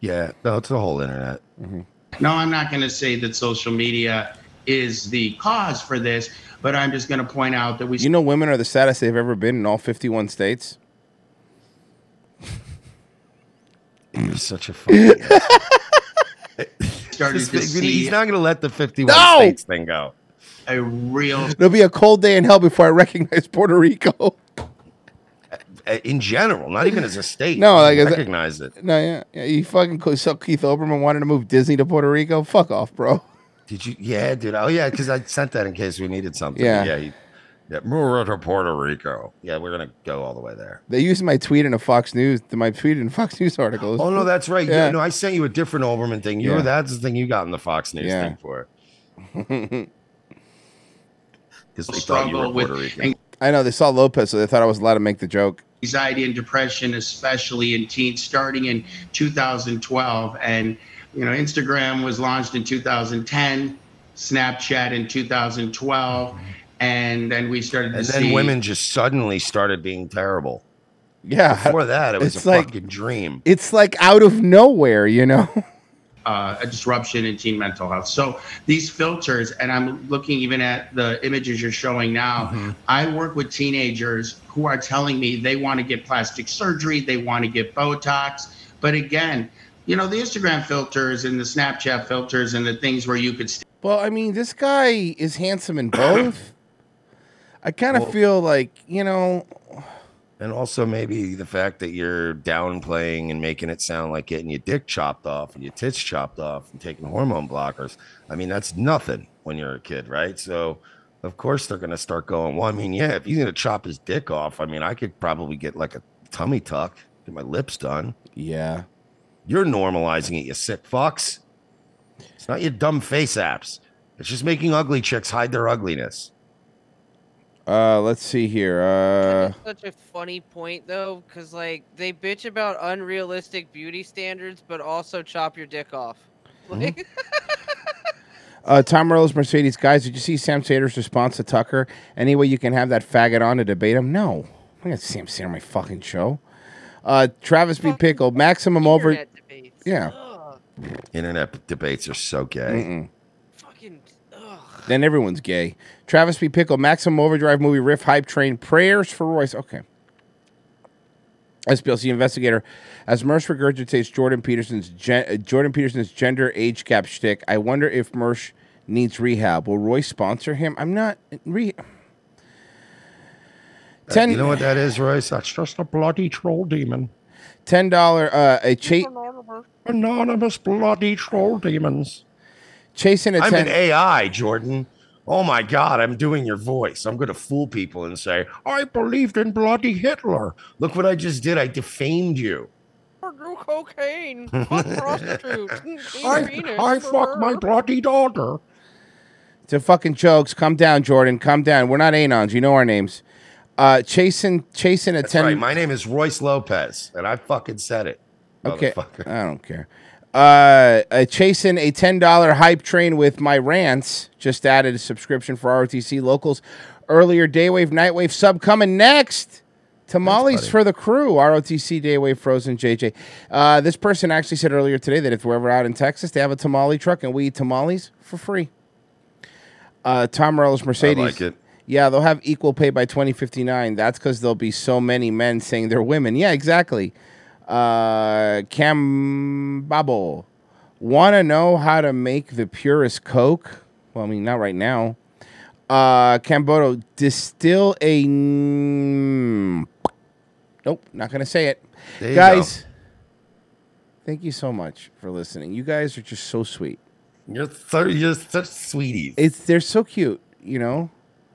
Yeah, no, it's the whole internet. Mm-hmm. No, I'm not going to say that social media is the cause for this, but I'm just going to point out that we You know, women are the saddest they've ever been in all 51 states. *laughs* You're such a fucking. *laughs* started Just- to see he's not going to let the 51 No! states thing go. a real It'll be a cold day in hell before I recognize Puerto Rico. *laughs* Uh, In general, not even as a state. No, like I as recognize it. No, yeah, yeah. You fucking co- so Keith Olbermann wanted to move Disney to Puerto Rico. Fuck off, bro. Did you? Yeah, dude. Oh, yeah, because I sent that in case we needed something. Yeah. yeah. He, yeah, move to Puerto Rico. Yeah, we're gonna go all the way there. They used my tweet in a Fox News, my tweet in a Fox News article. Oh no, that's right. Yeah. Yeah. no, I sent you a different Olbermann thing. You Yeah. were that's the thing you got in the Fox News Yeah. thing for. *laughs* Because they thought you were struggle with Puerto Rican. I know they saw Lopez, so they thought I was allowed to make the joke. Anxiety and depression, especially in teens, starting in 2012. And, you know, Instagram was launched in 2010, Snapchat in 2012. And then we started to And see then women just suddenly started being terrible. Yeah. Before that, it was It's a like- fucking dream. It's like out of nowhere, you know. *laughs* uh, a disruption in teen mental health. So these filters, and I'm looking even at the images you're showing now. I work with teenagers who are telling me they want to get plastic surgery, they want to get Botox, but again, you know the Instagram filters and the Snapchat filters and the things where you could. St- Well, I mean, this guy is handsome in both. *coughs* I kind of Well- feel like you know. And also maybe the fact that you're downplaying and making it sound like getting your dick chopped off and your tits chopped off and taking hormone blockers. I mean, that's nothing when you're a kid, right? So of course they're gonna start going, Well, I mean, yeah, if he's gonna chop his dick off, I mean, I could probably get like a tummy tuck, get my lips done. Yeah. You're normalizing it, you sick fucks. It's not your dumb face apps. It's just making ugly chicks hide their ugliness. Uh, let's see here. Uh, Such a funny point though, because like they bitch about unrealistic beauty standards, but also chop your dick off. Mm-hmm. Uh, Tom Morello's Mercedes guys. Did you see Sam Seder's response to Tucker? Any way you can have that faggot on to debate him? No, I got Sam Sater on my fucking show. Uh, Travis B. Pickle, maximum over. debates. Yeah. Internet debates are so gay. Mm-mm. Fucking. Then everyone's gay. Travis B. Pickle, Maximum Overdrive movie riff hype train. Prayers for Royce. Okay. SPLC investigator, as Mersh regurgitates Jordan Peterson's gen- uh, Jordan Peterson's gender age gap shtick, I wonder if Mersh needs rehab. Will Royce sponsor him? I'm not re. Ten. You know what that is, Royce? That's just a bloody troll demon. Ten dollar. Uh, a chase. Anonymous bloody troll demons. Chasing a I'm ten. an AI, Jordan. Oh my God, I'm doing your voice. I'm going to fool people and say, I believed in bloody Hitler. Look what I just did. I defamed you. do cocaine. Fuck *laughs* prostitutes. I, I fucked my bloody daughter. To fucking jokes. Come down, Jordan. Come down. We're not anons. You know our names. Uh, chasing, chasing a That's ten. right. My name is Royce Lopez, and I fucking said it. Okay. I don't care. Uh, uh, chasing a ten dollar hype train with my rants. Just added a subscription for ROTC locals. earlier. Daywave, Nightwave sub coming next. Tamales for the crew. ROTC, Daywave, Frozen, JJ. Uh, this person actually said earlier today that if we're ever out in Texas, they have a tamale truck and we eat tamales for free. Uh, Tom Morello's Mercedes. like it. Yeah, they'll have equal pay by 2059. That's because there'll be so many men saying they're women. Yeah, exactly. Uh, Cam Babo. Want to know how to make the purest Coke? Well, I mean, not right now. Uh, Cambodo, distill a. Nope, not going to say it. Guys, thank you so much for listening. You guys are just so sweet. You're, you're such sweeties. It's they're so cute, you know,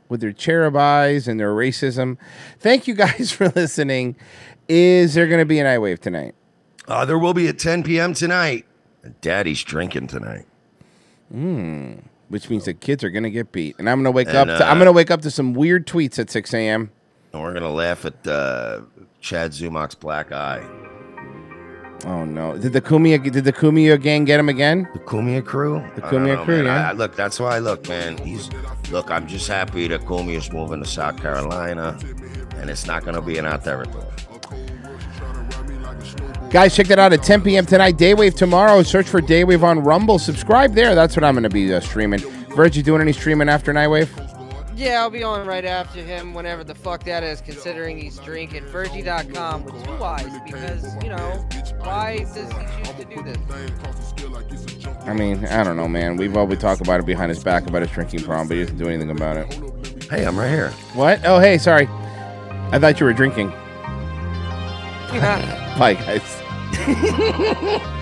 with their cherub eyes and their racism. Thank you guys *laughs* for listening. Is there going to be an eye wave tonight? Uh, there will be at 10 p.m. tonight. Daddy's drinking tonight. Hmm. Which means the kids are going to get beat, and I'm going to wake And, up. To, I'm uh, going to wake up to some weird tweets at 6 a.m. And we're going to laugh at uh, Chad Zumock's black eye. Oh no! Did the Kumia did the Kumia gang get him again? The Kumia crew. The Kumia know, crew, man. yeah. I, I- look, that's why I look, man. He's look. I'm just happy that Kumia's moving to South Carolina, and it's not going to be in our territory. Guys, check that out at 10 p.m. tonight. Daywave tomorrow. Search for Daywave on Rumble. Subscribe there. That's what I'm going to be uh, streaming. Virg, you doing any streaming after Nightwave? Yeah, I'll be on right after him whenever the fuck that is, considering he's drinking. Virgie.com with two eyes because, you know, why does he choose to do this? I mean, I don't know, man. We've all we talk about it behind his back about his drinking problem, but he doesn't do anything about it. Hey, I'm right here. What? Oh, hey, sorry. I thought you were drinking. Bye, guys. *laughs*